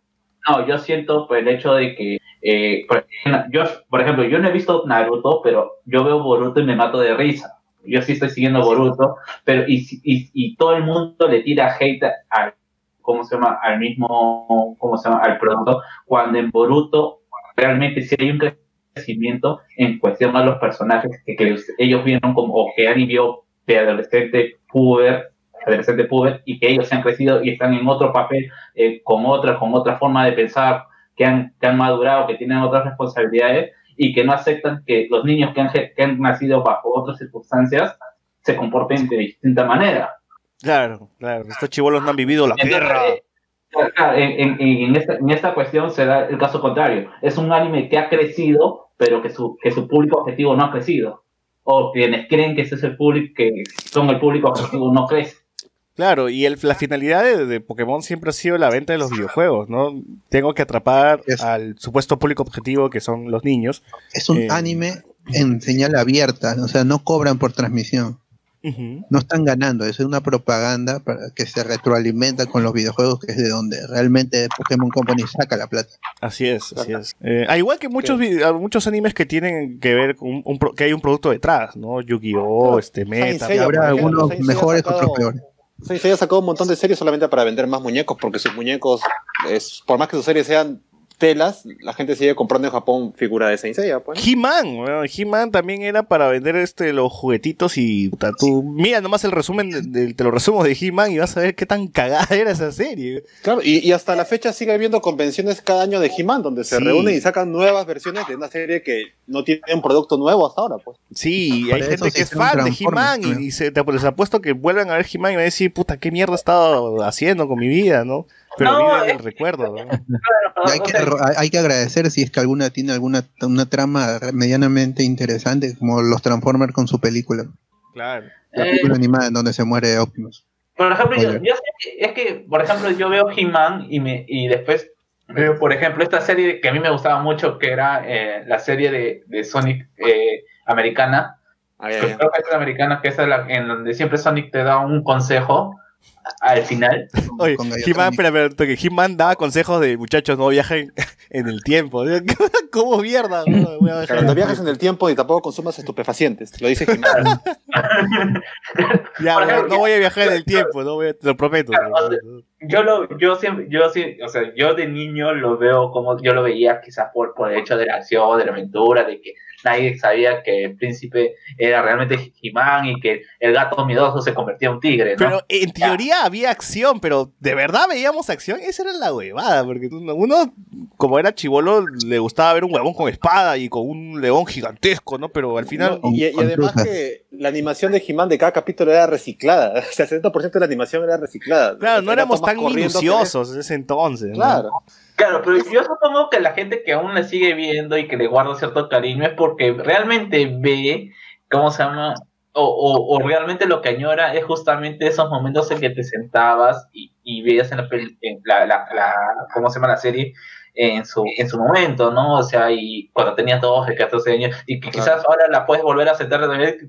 No, yo siento por el hecho de que, eh, por, yo, por ejemplo, yo no he visto Naruto, pero yo veo Boruto y me mato de risa. Yo sí estoy siguiendo Boruto, pero y, y, y todo el mundo le tira hate al, ¿cómo se llama? Al mismo, ¿cómo se llama? Al producto, cuando en Boruto realmente sí hay un crecimiento en cuestión a los personajes que, ellos vieron como, o que Ari vio de adolescente puber, adolescente puber, y que ellos se han crecido y están en otro papel, eh, con otra, con otra forma de pensar, que han, que han madurado, que tienen otras responsabilidades y que no aceptan que los niños que han, que han nacido bajo otras circunstancias se comporten de distinta manera. Claro, claro. Estos chivolos no han vivido la Entonces, guerra. eh, claro, en, en- en esta, en esta cuestión se da el caso contrario. Es un anime que ha crecido, pero que su, que su público objetivo no ha crecido. O quienes creen que ese es el público, que son el público objetivo, no crece. Claro, y el- la finalidad de, de Pokémon siempre ha sido la venta de los videojuegos, ¿no? Tengo que atrapar al supuesto público objetivo que son los niños. Es un Eh, anime en señal abierta, o sea, no cobran por transmisión. No están ganando, es una propaganda para que se retroalimenta con los videojuegos, que es de donde realmente Pokémon Company saca la plata. Así es, así es. Eh, al igual que muchos muchos animes que tienen que ver con un, un pro- que hay un producto detrás, ¿no? Yu-Gi-Oh, este Meta. Habrá algunos mejores, otros peores. Saint Seiya ha sacado un montón de series solamente para vender más muñecos, porque sus muñecos, es, por más que sus series sean telas, la gente sigue comprando en Japón figuras de Saint Seiya, pues. He-Man, He-Man también era para vender este los juguetitos y puta, tú mira nomás el resumen, de- de- te lo resumo de He-Man y vas a ver qué tan cagada era esa serie. Claro, y, y hasta la fecha sigue habiendo convenciones cada año de He-Man, donde se Sí. reúnen y sacan nuevas versiones de una serie que no tiene un producto nuevo hasta ahora, pues. Sí, Por hay gente que es fan de He-Man y, y se, te, les apuesto que vuelven a ver He-Man y van a decir, puta, qué mierda he estado haciendo con mi vida, ¿no? Pero No, viven es- el recuerdo, <laughs> hay, que, hay- que agradecer si es que alguna tiene alguna una trama medianamente interesante, como los Transformers con su película. Claro. La Eh, película animada en donde se muere Optimus. Por ejemplo, yo, yo sé que- es que, por ejemplo, yo veo He-Man y, me, y después veo, por ejemplo, esta serie que a mí me gustaba mucho, que era eh, la serie de, de Sonic eh, americana. Ah, creo que es americana, que es la, en donde siempre Sonic te da un consejo al final. <laughs> Oye, con He-Man, Tony. espera, espera, toque, He-Man daba consejos de muchachos no viajen <laughs> en el tiempo. <laughs> ¿Cómo mierda? no voy a viajar Claro, en no el viajes en el tiempo y tampoco consumas estupefacientes, lo dice He-Man. Ya, ejemplo, no voy a viajar en el tiempo, no voy a- te lo prometo. yo lo, yo siempre, yo sí, o sea, yo de niño lo veo como, yo lo veía quizás por, por el hecho de la acción, de la aventura, de que nadie sabía que el príncipe era realmente He-Man y que el gato miedoso se convertía en un tigre, ¿no? Pero en teoría había acción, pero ¿de verdad veíamos acción? Esa era la huevada, porque uno, uno, como era chivolo, le gustaba ver un huevón con espada y con un león gigantesco, ¿no? Pero al final... No, y, además que la animación de He-Man de cada capítulo era reciclada. <laughs> O sea, el 70% de la animación era reciclada. Claro, no Era éramos tan minuciosos en ese entonces. ¿no? Claro. Pero yo supongo que la gente que aún le sigue viendo y que le guarda cierto cariño es porque realmente ve, ¿cómo se llama? O, o, o realmente lo que añora es justamente esos momentos en que te sentabas y, y veías en la, en la, la, la- ¿cómo se llama la serie? En su, en su momento, ¿no? O sea, y cuando tenías 12, 14 años, y que quizás ahora la puedes volver a sentar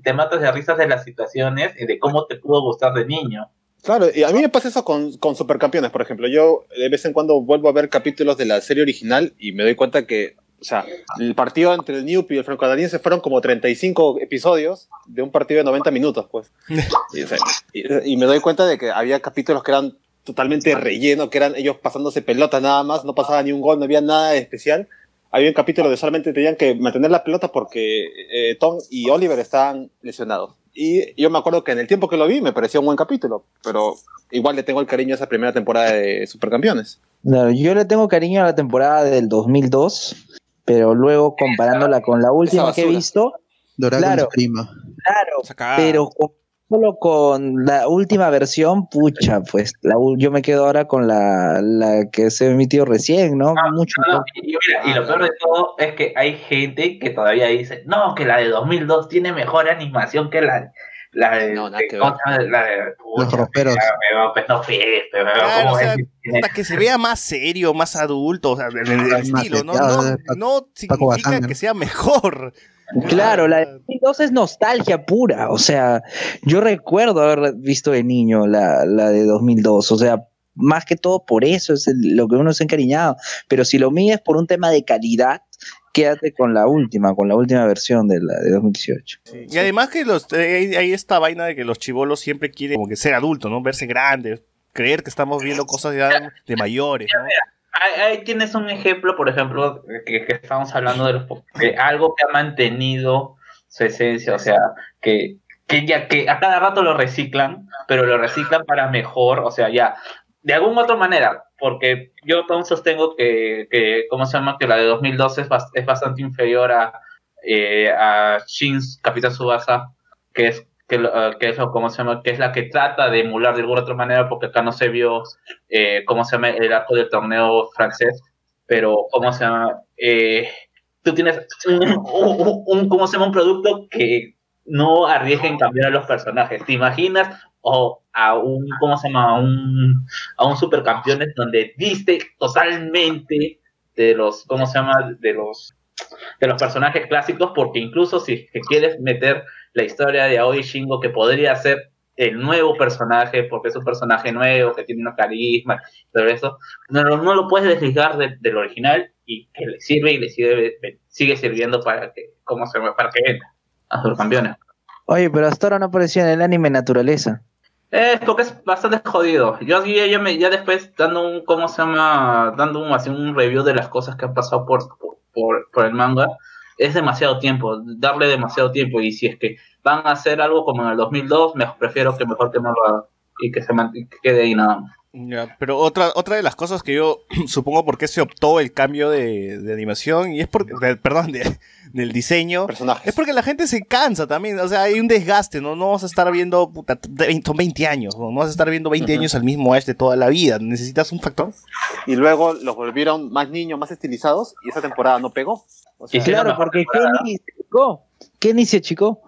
te matas de risas de las situaciones y de cómo te pudo gustar de niño. Claro, y a mí me pasa eso con, con Supercampeones, por ejemplo. Yo de vez en cuando vuelvo a ver capítulos de la serie original y me doy cuenta que, o sea, el partido entre el Newp y el franco-canadiense fueron como 35 episodios de un partido de 90 minutos, pues. <laughs> Y, o sea, y- y me doy cuenta de que había capítulos que eran totalmente relleno, que eran ellos pasándose pelotas nada más, no pasaba ni un gol, no había nada especial. Había un capítulo de solamente tenían que mantener la pelota porque eh, Tom y Oliver estaban lesionados. Y yo me acuerdo que en el tiempo que lo vi me pareció un buen capítulo, pero igual le tengo el cariño a esa primera temporada de Supercampeones. Claro, yo le tengo cariño a la temporada del 2002, pero luego comparándola con la última que he visto, Claro. prima. claro, pero con- solo con la última versión, pucha, pues la, yo me quedo ahora con la, la que se emitió recién, ¿no? Mucho No, y mira, y lo peor de todo es que hay gente que todavía dice, no, que la de 2002 tiene mejor animación que la, la de... No, nada de- que ver. la de Los roperos. pero, no fíes, pero Claro, ¿cómo o sea, es? Tiene- Para que se vea más serio, más adulto, o sea, el, el estilo, ¿no? No, no significa que sea mejor. Claro, la de 2002 es nostalgia pura. O sea, yo recuerdo haber visto de niño la, la de 2002. O sea, más que todo por eso es el- lo que uno se ha encariñado. Pero si lo mides por un tema de calidad, quédate con la última, con la última versión de la de 2018. Y además que los, eh, hay, hay esta vaina de que los chivolos siempre quieren como que ser adultos, ¿no? Verse grandes, creer que estamos viendo cosas ya de mayores, ¿no? Ahí, ahí tienes un ejemplo, por ejemplo, que, que estamos hablando de, los, de algo que ha mantenido su esencia, o sea, que, que ya que a cada rato lo reciclan, pero lo reciclan para mejor, o sea, ya, de alguna otra manera, porque yo aún sostengo que, ¿cómo se llama? Que la de 2012 es, bas- es bastante inferior a, eh, a Shin's Capitán Subasa, que es que, eh, que es ¿cómo se llama? que es la que trata de emular de alguna otra manera, porque acá no se vio eh, ¿cómo se llama? El arco del torneo francés, pero, ¿cómo se llama? Eh, tú tienes un- ¿cómo se llama? Un producto que no arriesga en cambiar a los personajes. ¿Te imaginas? O a un, ¿cómo se llama? A un, a un supercampeones donde diste totalmente de los, ¿cómo se llama? De los, de los personajes clásicos, porque incluso si quieres meter la historia de Aoi Shingo, que podría ser el nuevo personaje, porque es un personaje nuevo, que tiene una carisma, todo eso, no, no lo puedes desligar de- del original y que le sirve y le sirve, sigue sirviendo para que, ¿cómo se llama? Para que venda a supercampeones. Oye, pero hasta ahora no apareció en el anime Naturaleza. Es porque es bastante jodido. Yo ya, ya, me- ya después dando un, ¿cómo se llama? Dando un, así un review de las cosas que han pasado por, por, por, el manga, es demasiado tiempo, darle demasiado tiempo. Y si es que van a hacer algo como en el 2002, me, prefiero que mejor que no lo hagan y que se y que quede ahí nada más. Ya, pero otra, otra de las cosas que yo <clears throat> supongo por qué se optó el cambio de, de animación, y es porque, de- perdón, de- <laughs> del diseño, Personajes. es porque la gente se cansa también, o sea, hay un desgaste, ¿no? No vas a estar viendo, puta, de 20, son 20 años, ¿no? No vas a estar viendo 20 Ujú. años al mismo Ash de toda la vida, necesitas un factor. Y luego los volvieron más niños, más estilizados, y esa temporada no pegó. O sea, Y Claro, porque. Kenny se achicó. Kenny se achicó.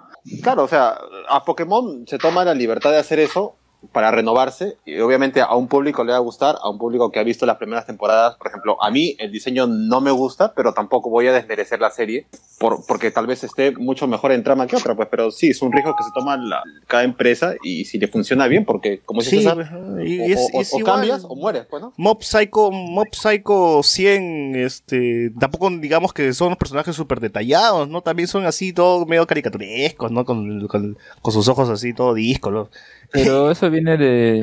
Claro, o sea, a Pokémon se toma la libertad de hacer eso para renovarse y obviamente a un público le va a gustar, a un público que ha visto las primeras temporadas, por ejemplo, a mí el diseño no me gusta, pero tampoco voy a desmerecer la serie por, porque tal vez esté mucho mejor en trama que otra, pues, pero sí, es un riesgo que se toma la- cada empresa y si le funciona bien, porque como dice Sí, y, es, o- es o cambias o mueres, pues, ¿no? Mob Psycho, Mob Psycho 100, este, tampoco digamos que son personajes súper detallados, ¿no? También son así, todo medio caricaturescos, ¿no? Con, con, con sus ojos así, todo discos, ¿no? Pero eso viene de,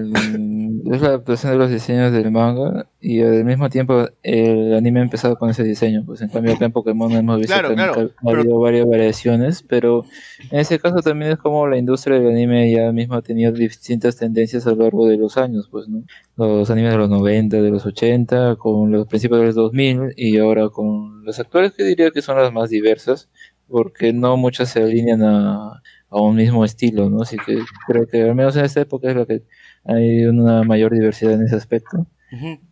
es la adaptación de los diseños del manga y al mismo tiempo el anime ha empezado con ese diseño. Pues en cambio acá en Pokémon hemos visto Claro, que ha habido varias variaciones, pero en ese caso también es como la industria del anime ya mismo ha tenido distintas tendencias a lo largo de los años, pues, ¿no? Los animes de los 90, de los 80, con los principios de los 2000 y ahora con los actuales que diría que son las más diversas porque no muchos se alinean a, a un mismo estilo, ¿no? Así que creo que al menos en esta época es lo que hay una mayor diversidad en ese aspecto.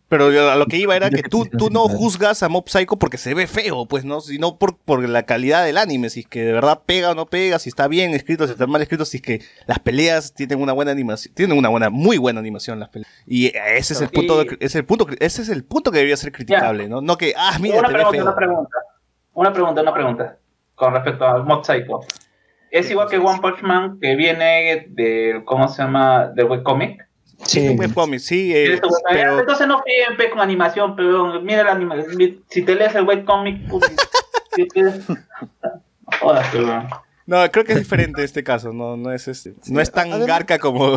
Pero yo a lo que iba era que tú, tú no juzgas a Mob Psycho porque se ve feo, pues, ¿no? Sino por, por la calidad del anime, si es que de verdad pega o no pega, si está bien escrito, si está mal escrito, si es que las peleas tienen una buena animación, tienen una buena, muy buena animación las peleas. Y ese es el punto, de- ese es el punto, ese es el punto que debería ser criticable, ¿no? No que, ah, mira, una te ve pregunta, feo. una pregunta. Una pregunta, una pregunta. Con respecto a Mob Psycho. Es igual que One Punch Man, que viene de, ¿cómo se llama? Del webcomic. Sí, un webcomic, sí, eh, pero Entonces no fíen pe, con animación, pero mira la animación. Si te lees el webcomic, pues, si te- pero- no, creo que es diferente este caso, no, no es este, no es tan además- garca como,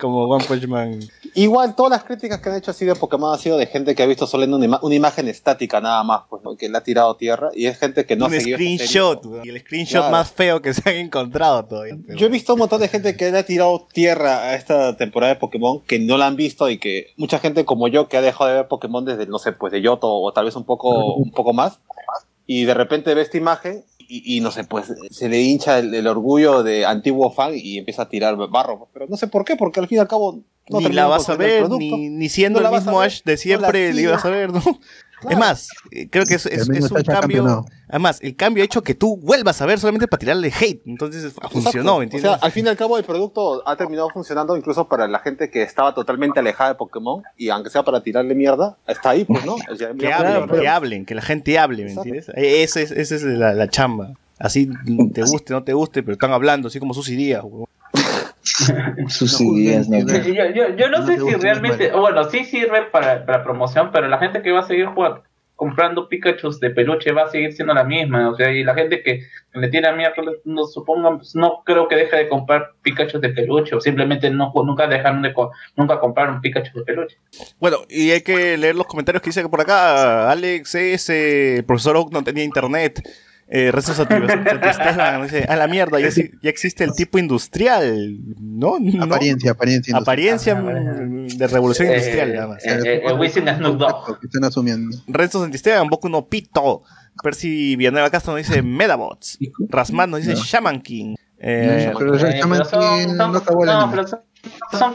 como One Punch Man. Igual, todas las críticas que han hecho así de Pokémon ha sido de gente que ha visto solo una, ima- una imagen estática nada más, pues, ¿no? que le ha tirado tierra, y es gente que no un ha seguido screenshot, weón, y el screenshot Claro. más feo que se han encontrado todavía. Yo he visto un montón de gente que le ha tirado tierra a esta temporada de Pokémon que no la han visto y que mucha gente como yo que ha dejado de ver Pokémon desde, no sé, pues de Yoto o tal vez un poco, un poco más y de repente ve esta imagen y, y no sé, pues se le hincha el, el orgullo de antiguo fan y empieza a tirar barro. pues, Pero no sé por qué, porque al fin y al cabo no ni la vas a ver, ni, ni siendo No el mismo Ash de no la siempre le ibas a ver, ¿no? Es más, eh, creo que es, es- un cambio. campeonado. Además, el cambio ha hecho que tú vuelvas a ver solamente para tirarle hate. Entonces funcionó, ¿me Exacto. entiendes? O sea, al fin y al cabo el producto ha terminado funcionando incluso para la gente que estaba totalmente alejada de Pokémon y aunque sea para tirarle mierda, está ahí, pues, ¿no? <laughs> O sea, que hablen, pero- que hablen, que la gente hable, ¿me entiendes? E- Esa es, esa es la, la chamba. Así te guste, no te guste, pero están hablando, así como sus ideas. <laughs> Sus No juzguen, ideas, ¿no? no Yo, yo- yo no, No sé si realmente, bueno, sí sirve para, para promoción, pero la gente que va a seguir jugando, comprando Pikachu de peluche va a seguir siendo la misma, o sea, y la gente que le tiene miedo, no supongan, pues, no creo que deje de comprar Pikachu de peluche, o simplemente no, nunca dejaron de co- nunca compraron Pikachu de peluche. Bueno, y hay que leer los comentarios que dice que por acá Alex es eh, el profesor Oak no tenía internet. Eh, dice, a la mierda, ya, exi- ya existe el tipo industrial, ¿no? ¿No? Apariencia, apariencia. Apariencia mm, de revolución Eh, industrial, nada más. eh, eh, el Wisin Snoop Dogg. Que están asumiendo. Renzo Santisteban, Boku no Pito. Percy Villanueva Castro nos dice Medabots. Rasman nos dice No. Shaman King. Eh, Pero el Eh, Shaman King son- no acabó el no, anime. pero son, son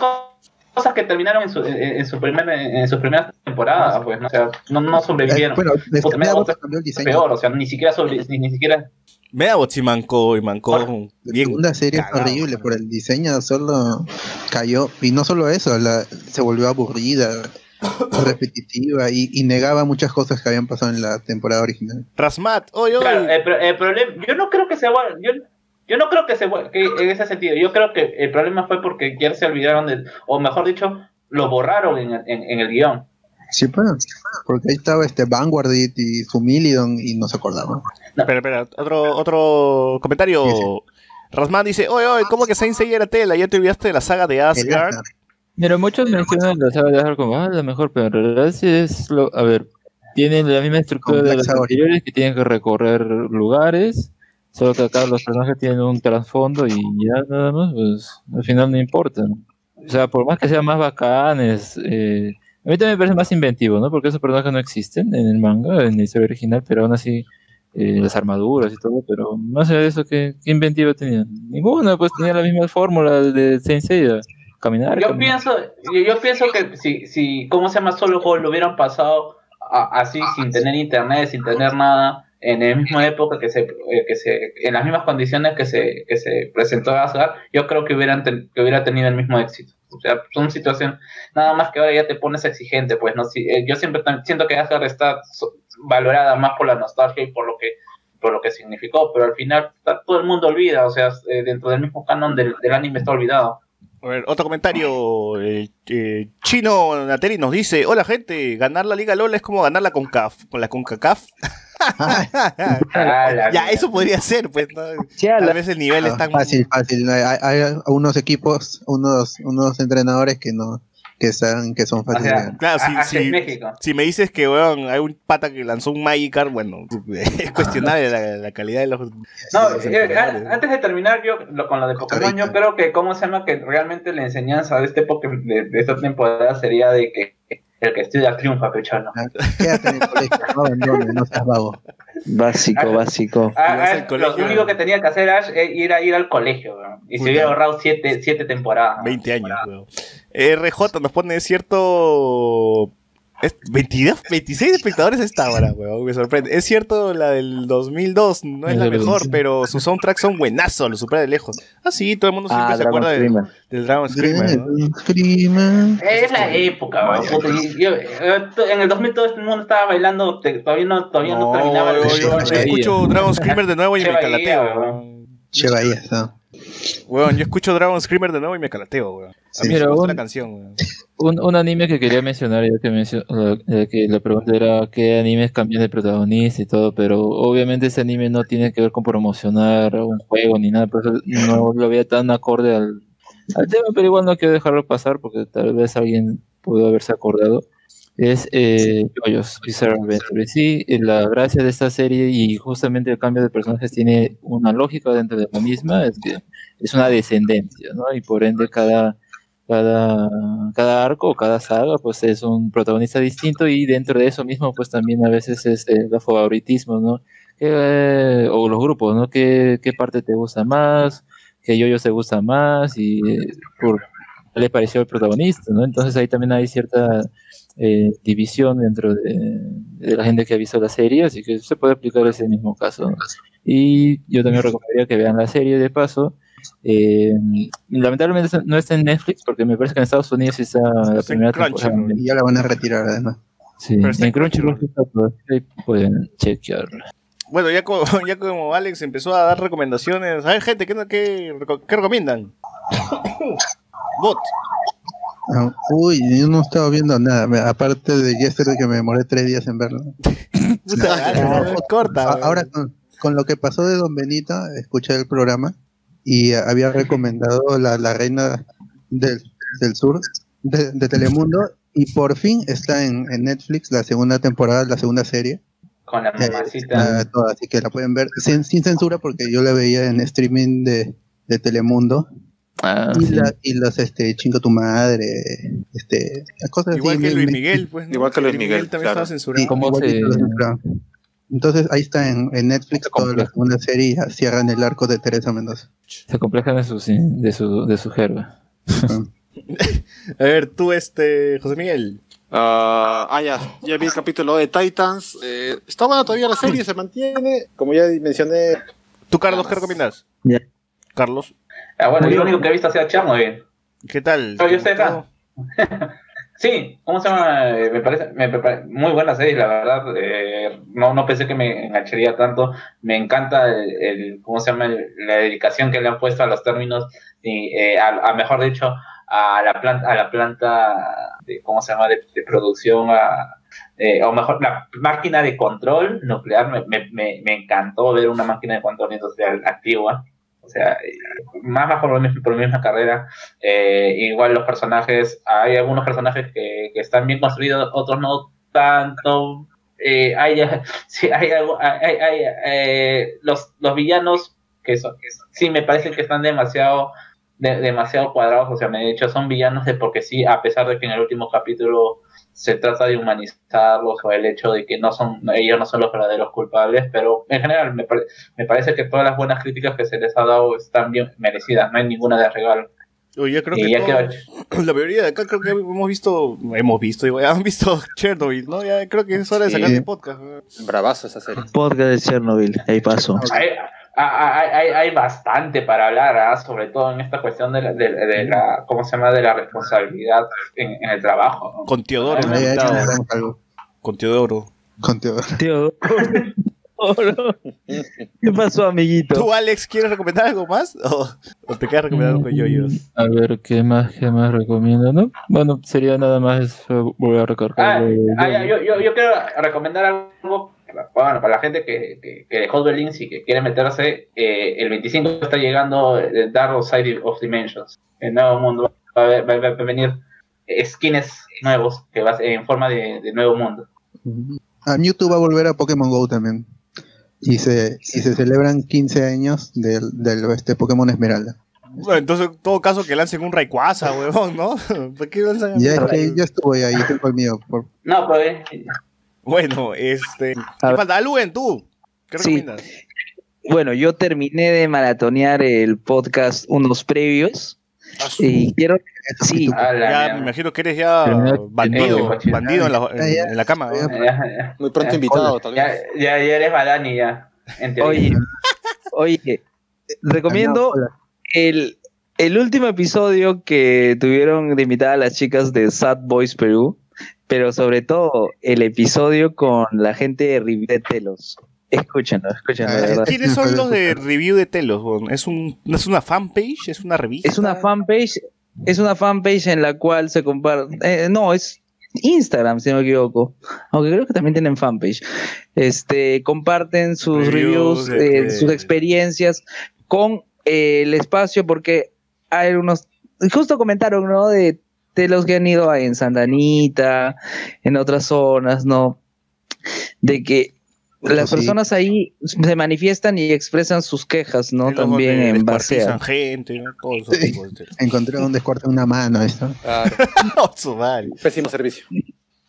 cosas que terminaron en su, en, en su primer, en su primera temporada, pues, ¿no? o sea, no, no sobrevivieron. Bueno, desde Puta, Medabots Medabots cambió el es diseño. peor, o sea, ni siquiera sobre, ni, ni siquiera Medabots y mancó, y mancó La bien. segunda serie cagado. horrible por el diseño, solo cayó. Y no solo eso, la, se volvió aburrida, <coughs> repetitiva y, y negaba muchas cosas que habían pasado en la temporada original. Rasmat, oye, oye. Claro, el, pro- el problema, yo no creo que se vuelva, yo, yo no creo que se que en ese sentido, yo creo que el problema fue porque ya se olvidaron de, o mejor dicho, lo borraron en, el- en, en el guion. Sí, pues, porque ahí estaba este Vanguardit y Humilidon y no se acordaban. Espera, espera, otro, otro comentario. Rasman dice, oye, oye, ¿cómo que Saint Seiya era tela? ¿Ya te olvidaste de la saga de Asgard? Mira, muchos mencionan la saga de Asgard como ah, la mejor, pero en realidad sí es lo. A ver, tienen la misma estructura de las anteriores que tienen que recorrer lugares, solo que acá los personajes tienen un trasfondo y ya nada más, pues al final no importa. ¿no? O sea, por más que sean más bacanes, eh, a mí también me parece más inventivo, ¿no? Porque esos personajes no existen en el manga, en la historia original, pero aún así. eh, las armaduras y todo, pero más allá de eso, ¿qué, qué inventivo tenían? Ninguna, pues tenía la misma fórmula de Saint Seiya, caminar. Yo caminar. pienso, yo, yo pienso que si, si, ¿cómo se llama? Solo juego lo hubieran pasado a- así, sin tener internet, sin tener nada, en la misma época que se, eh, que se en las mismas condiciones que se, que se presentó Asgard, yo creo que hubieran que hubiera tenido el mismo éxito. O sea, son situaciones, nada más que ahora ya te pones exigente, pues, ¿no? Si, eh, yo siempre siento que Asgard está valorada más por la nostalgia y por lo que por lo que significó, pero al final todo el mundo olvida, o sea, eh, dentro del mismo canon del, del anime está olvidado. A ver, otro comentario. eh, eh, Chino Nateri nos dice: Hola, gente. Ganar la Liga LOL es como ganar la CONCAF. Con la CONCACAF. Ah, <laughs> ya, eso podría ser, pues. ¿no? Sí, a Tal la- vez el nivel es tan. Fácil, fácil. Hay, hay unos equipos, unos, unos entrenadores que no, que están, que son O fáciles. sea, de- Claro, a- si, si- México. si me dices que, weón, hay un pata que lanzó un Magikarp, bueno, <laughs> es cuestionable la, la calidad de los. No, de los eh, a- antes de terminar yo lo- con lo de Pokémon, yo creo que, ¿cómo se llama? Que realmente la enseñanza de, este Poké- de, de esta temporada sería de que el que estudia triunfa, pechano. Quédate en el colegio, no abandones, no seas vago. Básico, básico. Ah, Ibas ah, colegio. lo único que tenía que hacer Ash eh, era ir al colegio, weón. Y se hubiera ahorrado siete, siete temporadas. 20 años, weón. RJ nos pone cierto. Es 22, 26 espectadores a esta hora, weón. Me sorprende. Es cierto, la del 2002 no es la mejor, 25. pero sus soundtracks son buenazos, lo supera de lejos. Ah, sí, todo el mundo siempre Ah, se Dragon acuerda del, del Dragon Screamer. Es la época, weón. Yo- eh, en el 2000 todo el mundo estaba bailando, todavía no, todavía no, terminaba el yo, yo Che escucho Dragon Screamer de nuevo y me calateo. Che Bahía, ¿no? Weón, yo escucho Dragon Screamer de nuevo y me calateo, weón. A Sí. mí sí me gusta la canción, weón. Un, un anime que quería mencionar, ya que, mencio- ya que la pregunta era qué animes cambian de protagonista y todo, pero obviamente ese anime no tiene que ver con promocionar un juego ni nada, por eso no lo veía tan acorde al, al tema, pero igual no quiero dejarlo pasar porque tal vez alguien pudo haberse acordado. Es eh, Bizarre Adventure. Sí, eh, la gracia de esta serie y justamente el cambio de personajes tiene una lógica dentro de la misma, es que es una descendencia, ¿no? Y por ende cada cada, cada arco o cada saga pues es un protagonista distinto y dentro de eso mismo pues también a veces es el favoritismo, ¿no? Que, o los grupos, ¿no? ¿Qué, qué parte te gusta más? ¿Qué yo te gusta más? Y eh, por qué le pareció el protagonista, ¿no? Entonces ahí también hay cierta eh, división dentro de, la gente que ha visto la serie, así que se puede aplicar ese mismo caso. Y yo también recomendaría que vean la serie de paso. Eh, lamentablemente no está en Netflix porque me parece que en Estados Unidos está la Está primera Crunchyroll. temporada. Y ya la van a retirar además. Sí, Pero está en Crunchyroll pueden chequearla. Bueno, ya como, ya como Alex empezó a dar recomendaciones. A ver, gente, ¿qué, qué, qué recomiendan? Bot. Ah, Uy, yo no estaba viendo nada. Aparte de Yesterday que me demoré tres días en verlo. Puta, No, no, corta. Ahora con, con lo que pasó de Don Benito, escuché el programa y <laughs> había recomendado la, la reina del, del sur de, de Telemundo y por fin está en, en Netflix la segunda temporada, la segunda serie. Con la Eh, mamacita. toda, así que la pueden ver sin, sin censura porque yo la veía en streaming de, de Telemundo Ah, y, sí. la- y los este chingo tu madre este cosas Igual así, que Luis Miguel, pues. Igual que Luis Miguel, también claro. estaba censurado. ¿Cómo igualito se-. Entonces ahí está en, en Netflix toda la segunda serie y ya cierran el arco de Teresa Mendoza Se complejan de su, de su, de su jerga. A ver, tú, este, José Miguel. Ah, ah, ya, ya vi el capítulo de Titans. Eh, está buena todavía la serie, se mantiene. Como ya mencioné, ¿Tú, Carlos, qué recomiendas? Ya. Carlos, Ah, bueno, yo lo único que he visto ha sido Chernobyl. ¿qué tal? Pero yo estoy ¿Te acá. <laughs> Sí, ¿cómo se llama? Eh, Me parece, me, muy buena serie, la verdad. Eh, no, no pensé que me engancharía tanto. Me encanta el, el- ¿cómo se llama? La dedicación que le han puesto a los términos y, eh, a, a mejor dicho, a la planta, a la planta, de, ¿cómo se llama? De, de producción, a, eh, o mejor, la máquina de control nuclear. Me, me, me, encantó ver una máquina de control industrial activa. O sea, más, más por, por mi misma carrera. Eh, igual los personajes, hay algunos personajes que, están bien construidos, otros no tanto. Eh, hay, <laughs> sí, hay, algo- hay- hay, eh, los, los villanos que son- sí me parece que están demasiado de- demasiado cuadrados, o sea, me he dicho, son villanos de porque sí, a pesar de que en el último capítulo se trata de humanizarlos o el hecho de que no son ellos no son los verdaderos culpables, pero en general me, pare- me parece que todas las buenas críticas que se les ha dado están bien merecidas, no hay ninguna de regalo. Oye, yo creo que ya todos- quedó <clears throat> la mayoría de acá creo que hemos visto, hemos visto, digo, ya han visto <laughs> Chernobyl, ¿no? Ya creo que es hora de Sí. sacar el podcast. bravazo esa serie. Podcast de Chernobyl, ahí paso. Hay, hay, hay, hay bastante para hablar, ¿ah? sobre todo en esta cuestión de la, de, de la ¿cómo se llama? de la responsabilidad en, en el trabajo. ¿no? Con Teodoro, Ah, con Teodoro. con Teodoro. <laughs> Tío. ¿Qué pasó, amiguito? ¿Tú, Alex, quieres recomendar algo más? ¿O, o te quedas recomendando con yoyos? A ver, ¿qué más, qué más recomiendo? ¿no? Bueno, sería nada más volver a recargar. Ah, ah, yo, yo, yo quiero recomendar algo bueno, para la gente que, que, que dejó Links y que quiere meterse. eh, el 25 está llegando eh, Dark Side of Dimensions, el nuevo mundo. Va a, va a- va a venir skins nuevos que va en forma de, de nuevo mundo. A Mewtwo va a volver a Pokémon Go también. Y se, y se celebran 15 años del, del este Pokémon Esmeralda. Bueno, entonces, en todo caso, que lancen un Rayquaza, <laughs> huevón, ¿no? <laughs> ¿Por qué lanzan Ya, es que ya estuve ahí, tengo el mío. por- No, eh, Bueno, este. ¿Qué falta? Aluen, tú. ¿Qué Sí. recomiendas? Bueno, yo terminé de maratonear el podcast unos previos y quiero sí, Ah, Ya, me imagino que eres ya bandido, bandido en la, en- en la cama. ¿no? Muy pronto invitado, tal Ya, vez. ya, ya eres Badani ya. Oye, oye, recomiendo el, el último episodio que tuvieron de invitar a las chicas de Sad Boys Perú, pero sobre todo el episodio con la gente de Review de Telos. Escúchenlo, escúchenlo, Ah. ¿Quiénes son los de review de Telos? ¿Es, un, ¿Es una fanpage? ¿Es una revista? Es una fanpage, es una fanpage en la cual se comparte, eh, no, es Instagram, si no me equivoco, aunque creo que también tienen fanpage. Este, comparten sus Reviews reviews, de- eh, de- sus experiencias con eh, el espacio, porque hay unos, justo comentaron, ¿no? De, de los que han ido a- en Sandanita, en otras zonas, ¿no? De que las Sí. personas ahí se manifiestan y expresan sus quejas, ¿no? También donde en base a... gente, ¿no? Sí. Encontré un descuarto en una mano, esto. Claro. <laughs> Madre. Pésimo servicio.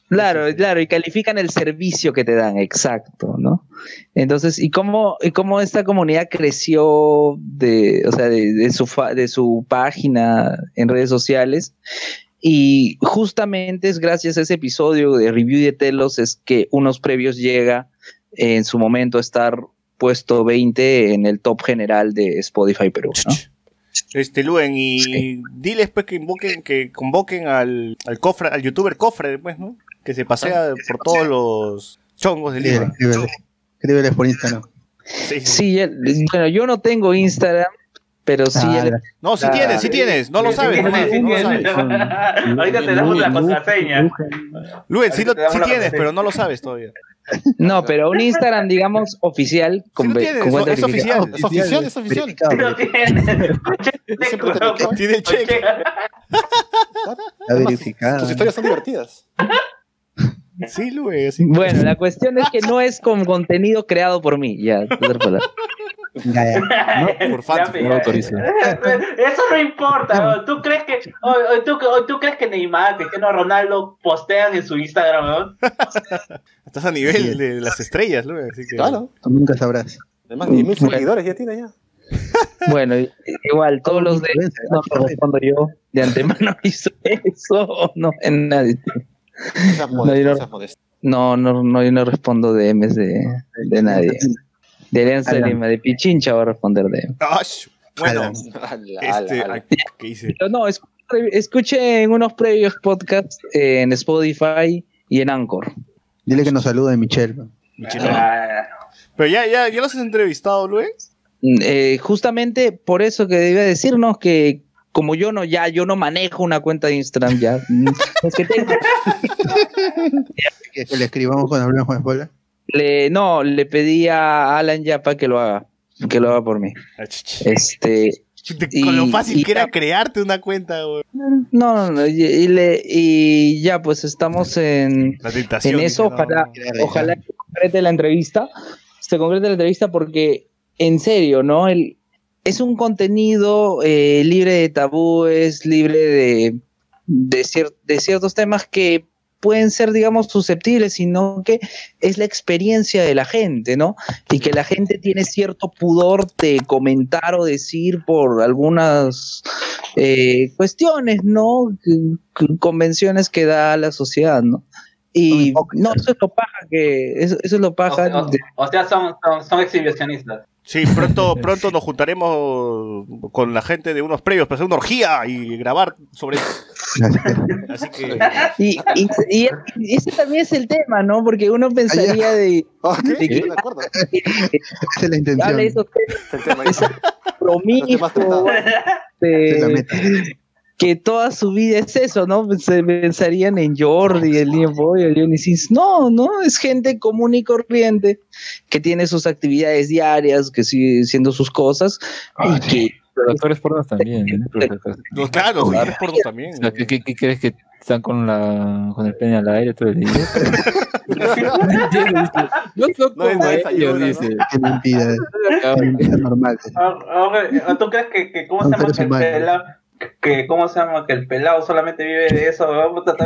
Claro, claro, y califican el servicio que te dan, exacto, ¿no? Entonces, ¿y cómo, y cómo esta comunidad creció de, o sea, de, de su, fa- de su página en redes sociales? Y justamente es gracias a ese episodio de Review de Telos es que unos previos llega en su momento a estar puesto 20 en el top general de Spotify Perú, ¿no? Este, Luen, y diles pues que invoquen, que convoquen al, al cofre, al youtuber cofre, pues, ¿no? Que se pasea por todos los chongos de Escríbele, Lima. escríbele. Escríbele por Instagram. Sí, sí. Sí, él- bueno, yo no tengo Instagram, pero sí Ah. No, sí tienes, sí tienes. No lo Sí, sabes, sí, nomás, sí, no lo sí, sabes. sí. <laughs> Ahorita te damos la contraseña. Luen, sí, lo- sí tienes, pero no lo sabes todavía. No, pero un Instagram, digamos, oficial. Sí Con, ve- tienes, con es oficial. Es oficial, es oficial. Verificado, Lo tienes. <laughs> Yo siempre te Checo, lo- Tiene el Además, verificado. Tus historias son divertidas. Sí, así. Bueno, la cuestión es que no es con contenido creado por mí. Ya, Ya, ya. <laughs> Por fans, Ya. No autorizo. <laughs> Eso no importa. ¿no? ¿Tú crees que o- o tú, o tú crees que Neymar, Cristiano Ronaldo postean en su Instagram, ¿no? <laughs> Estás a nivel de las estrellas, Luen. Así que... Claro. Tú nunca sabrás. Además, 10.000 seguidores ya tiene ya. Bueno, igual, todos los de no respondo yo de antemano hizo eso. No, en nadie. No seas No, no- no. No, no, no, yo no respondo DMs de, de nadie. De Alianza Alan. Lima, de Pichincha va a responder de. Ash, Bueno. Ala, este, ala, ala. ¿qué dice? Pero no, escu- escuché en unos previos podcasts en Spotify y en Anchor. Dile que nos salude Michelle. ¿no? Michelin. Ah, Pero ya, ya, ya los has entrevistado, Luen. Mm, eh, justamente por eso que debía decirnos que como yo no ya yo no manejo una cuenta de Instagram ya <laughs> es que tengo- Que, <laughs> que le escribamos cuando hablamos de bola. Le, no le pedí a Alan Yapa que lo haga que lo haga por mí Ah, este Con lo y- fácil y que era crearte una cuenta, güey. no no, no, y, y le- y ya pues estamos en en eso, no, ojalá, no. ojalá que concrete la entrevista, se concrete la entrevista porque, en serio, ¿no? El, es un contenido eh, libre de tabúes, libre de, de, cier- de ciertos temas que pueden ser, digamos, susceptibles, sino que es la experiencia de la gente, ¿no? Y que la gente tiene cierto pudor de comentar o decir por algunas eh, cuestiones, ¿no? Convenciones que da la sociedad, ¿no? Y no, eso es lo paja que, eso, eso es lo o, paja. o- de- o sea, son, son, son exhibicionistas. Sí, pronto, <laughs> pronto nos juntaremos con la gente de unos previos para hacer una orgía y grabar sobre eso. <laughs> Así que. y, y, y- y ese también es el tema, ¿no? Porque uno pensaría de, Ah, ¿qué? ¿De No me acuerdo. <laughs> que Esa es la intención. habla de esos temas Es de-. Que toda su vida es eso, ¿no? Se pensarían en Jordi, el Boy, el Johnny Sins. No, no, es gente común y corriente que tiene sus actividades diarias, que sigue haciendo sus cosas y que Los actores pornos también. ¿no? Pero, o sea, No, claro, sí, es porno también. o sea, ¿qué, qué, qué crees que están con la con el pene al aire todo el día? <laughs> no son No, como ellos, ¿no? dice. Le impida normal. Ah, ah, ¿o ¿Tú crees que, que cómo se llama que cómo se llama que el pelado solamente vive de eso? Puta,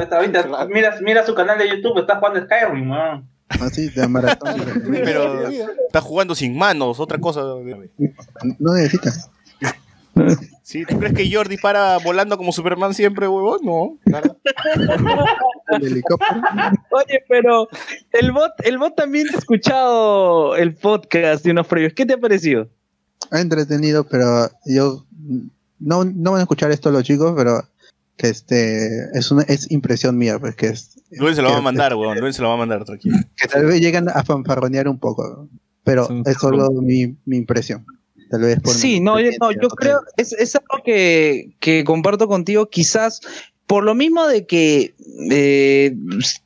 mira, mira su canal de YouTube, está jugando Skyrim, weón. Así, de maratón. <laughs> Pero está jugando sin manos, otra cosa. No necesita. Sí, ¿tú crees que Jordi para volando como Superman siempre, huevón? No. El helicóptero. Oye, pero el bot, el bot también ha escuchado el podcast de unos previos. ¿Qué te ha parecido? Ha entretenido, pero yo no, no van a escuchar esto los chicos, pero que este es una es impresión mía, pues que es Luis se lo va a mandar, huevón. Luis se lo va a mandar, tranquilo. que tal vez llegan a fanfarronear un poco, pero es solo mi, mi impresión. Tal vez por Sí, no, yo, no, yo creo, es, es algo que, que comparto contigo, quizás por lo mismo de que eh,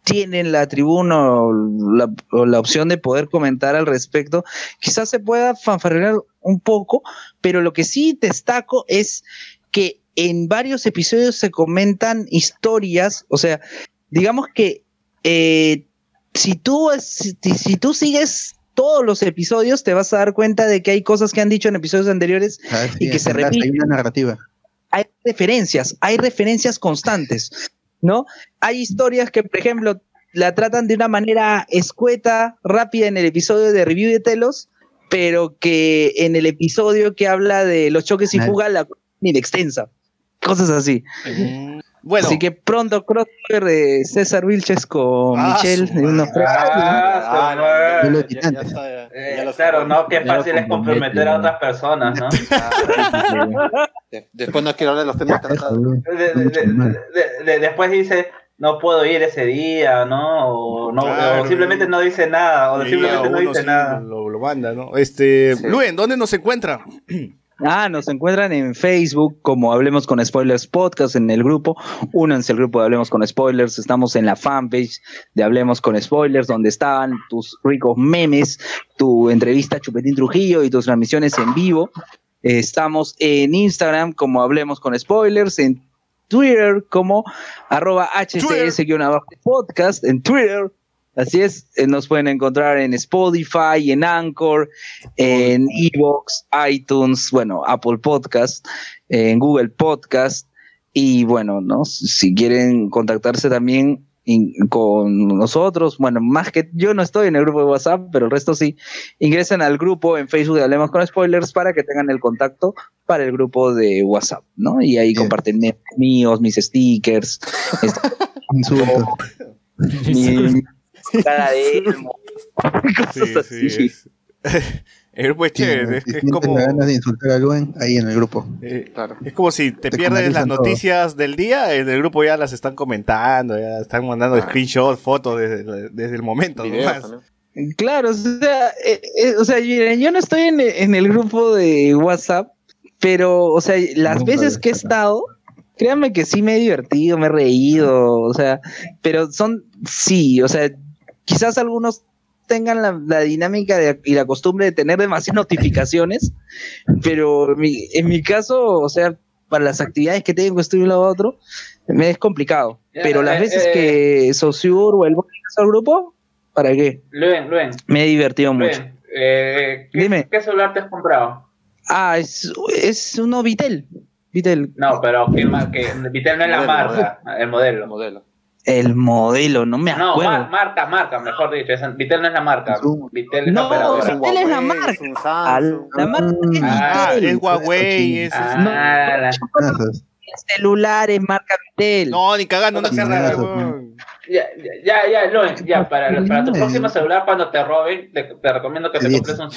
tienen la tribuna o la, o la opción de poder comentar al respecto, quizás se pueda fanfarrear un poco, pero lo que sí destaco es que en varios episodios se comentan historias, o sea, digamos que eh, si tú, si, si tú sigues todos los episodios, te vas a dar cuenta de que hay cosas que han dicho en episodios anteriores Ah, sí, y que se hay una- Hay repiten. una narrativa. Hay referencias, hay referencias constantes, ¿no? Hay historias que, por ejemplo, la tratan de una manera escueta, rápida en el episodio de Review de Telos, pero que en el episodio que habla de los choques y Claro. fuga la ni de extensa. Cosas así. Bueno. Así que pronto crossover de César Vilches con Ah, Michelle unos Ah, su Duelo madre. de Titanes. Eh, claro, ¿no? Qué fácil es comprometer a otras personas, ¿no? <laughs> De- Después no quiero hablar de los temas tratados. De- de- de- de- de- después dice, no puedo ir ese día, ¿no? O, no, Claro. o simplemente no dice nada, o simplemente no dice sí nada. Lo, lo manda, ¿no? Este, Luen, ¿dónde nos encuentra? Ah, nos encuentran en Facebook como Hablemos con Spoilers Podcast en el grupo. Únanse al grupo de Hablemos con Spoilers. Estamos en la fanpage de Hablemos con Spoilers, donde están tus ricos memes, tu entrevista a Chupetín Trujillo y tus transmisiones en vivo. Estamos en Instagram como Hablemos con Spoilers, en Twitter como arroba hcs-podcast, en Twitter. Así es, eh, nos pueden encontrar en Spotify, en Anchor, en Evox, iTunes, bueno, Apple Podcast, en Google Podcast. Y bueno, ¿no? Si quieren contactarse también in- con nosotros, bueno, más que yo no estoy en el grupo de WhatsApp, pero el resto sí, ingresen al grupo en Facebook de Hablemos con Spoilers para que tengan el contacto para el grupo de WhatsApp, ¿no? Y ahí comparten míos, mis stickers, este, <laughs> mi <laughs> cara de Elmo, <laughs> cosas Sí, así. El grupo es chévere, es, Si es sienten como, ganas de insultar a Luen, ahí en el grupo. eh, Claro. es como si te Te pierdes las todo. noticias del día, en el grupo ya las están comentando, ya están mandando screenshots, fotos desde, desde el momento. Videos. Claro, o sea, eh, eh, o sea, miren, yo no estoy en, en el grupo de WhatsApp, pero, o sea, las Nunca veces que he estado, créanme que sí me he divertido, me he reído, o sea, pero son, sí, o sea, quizás algunos tengan la, la dinámica de- y la costumbre de tener demasiadas <laughs> notificaciones, pero en mi, en mi caso, o sea, para las actividades que tengo, estoy de un lado a otro, me es complicado. Ya, Pero las eh, veces eh. que Sociur o el al grupo, ¿para qué? Luen, Luen, Me he divertido mucho. Luen, eh, ¿qué, Dime. ¿qué celular te has comprado? Ah, es, es uno Vitel. Vitel. No, pero que, que Vitel no es la marca, el modelo. Modelo. El modelo, no me No, acuerdo. mar- marca, marca, mejor dicho. es- Vitel no es la marca. Vitel es la No, Vitel es la marca. es Ah, la marca es Ah, Vitel. es Huawei, es, es- Ah, la- Casas. El celular es marca Vitel. No, ni cagando, no seas raro. Ya, ya, ya, Luen, ya, para, para tu próximo celular, cuando te roben, te, te recomiendo que te compres un,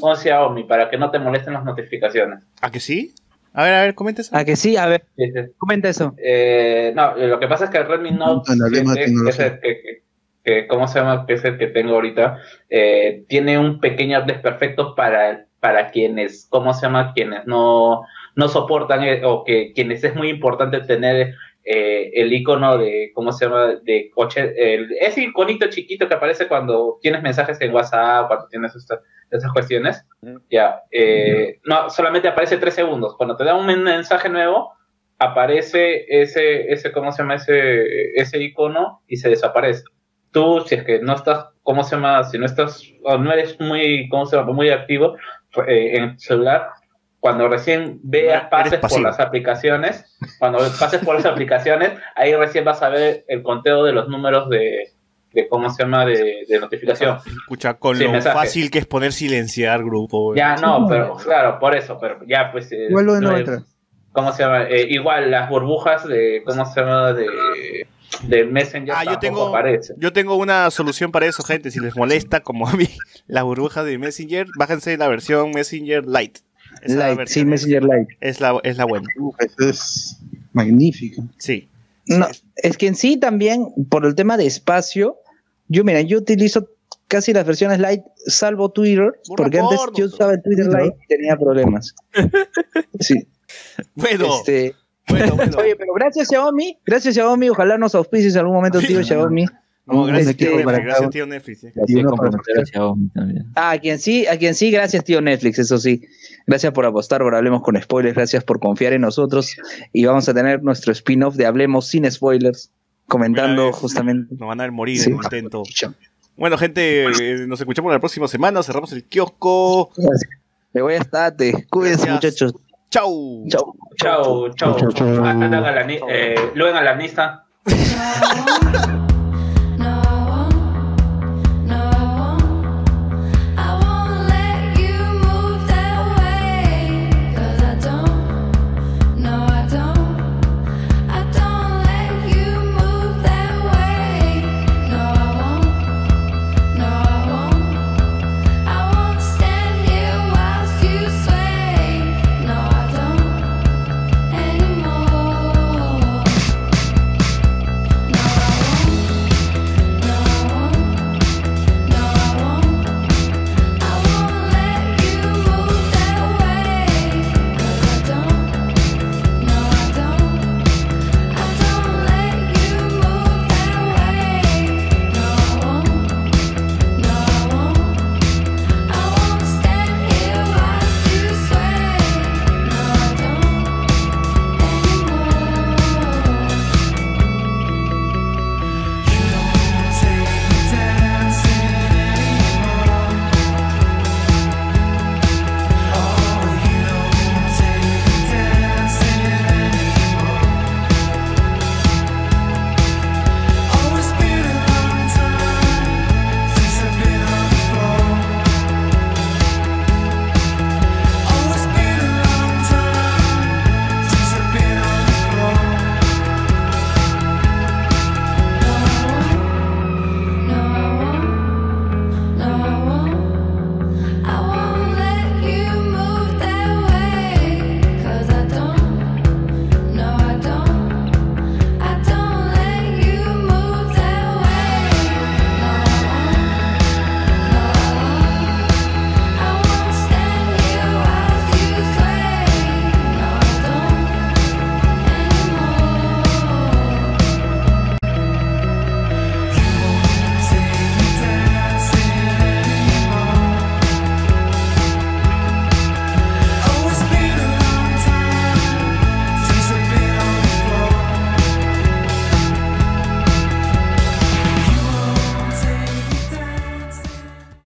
un Xiaomi para que no te molesten las notificaciones. ¿A que sí? A ver, a ver, comenta eso. ¿A que sí? A ver, Sí, sí. comenta eso. Eh, no, lo que pasa es que el Redmi Note Bueno, hablemos de 7, que es que, que- que- ¿cómo se llama? Que es el que tengo ahorita, eh, tiene un pequeño desperfecto para, para quienes, ¿cómo se llama? Quienes no, no soportan eh, o que quienes es muy importante tener eh, el icono de, ¿cómo se llama? De coche, el, ese iconito chiquito que aparece cuando tienes mensajes en WhatsApp, cuando tienes esta- estas cuestiones. Ya, eh, no, solamente aparece tres segundos. Cuando te da un mensaje nuevo, aparece ese, ese, ¿cómo se llama? Ese, ese icono y se desaparece. Tú, si es que no estás, ¿cómo se llama? Si no estás, o no eres muy, ¿cómo se llama? Muy activo eh, en el celular, cuando recién veas, pases por las aplicaciones, cuando pases por las <laughs> aplicaciones, ahí recién vas a ver el conteo de los números de, de ¿cómo se llama? De, de notificación. Escucha, con Sí, lo mensaje. fácil que es poner silenciar grupo. Ya, no, pero claro, por eso, pero ya pues... eh, Igual lo de no. ¿Cómo se llama? Eh, igual las burbujas de, ¿cómo se llama? De, de Messenger Ah, yo tengo, aparecen. yo tengo una solución para eso, gente. Si les molesta, como a mí, <laughs> las burbujas de Messenger, bájense la versión Messenger Lite. Esa Light, sí, Messenger Lite. es la, es la buena. Eso es magnífico. Sí. No, es que en sí también, por el tema de espacio, yo mira, yo utilizo casi las versiones light, salvo Twitter, porque antes yo usaba el Twitter Lite y tenía problemas. <laughs> Sí. Bueno, Este, <laughs> Oye, pero gracias Xiaomi, gracias Xiaomi, ojalá nos auspicies en algún momento, tío Xiaomi. No, gracias, tío Netflix, para gracias, tío Netflix. eh. A también. Ah, a quien sí, a quien sí, gracias tío Netflix, eso sí. Gracias por apostar, por Hablemos con Spoilers, gracias por confiar en nosotros y vamos a tener nuestro spin-off de Hablemos sin spoilers, comentando justamente. Nos van a ver morir Sí. en el intento. Bueno, gente, eh, nos escuchamos la próxima semana. Cerramos el kiosco. Me voy a estate. Cuídense, muchachos. Chau. Chau. Chau, chau. A la ni- eh, luego en la lista. <laughs>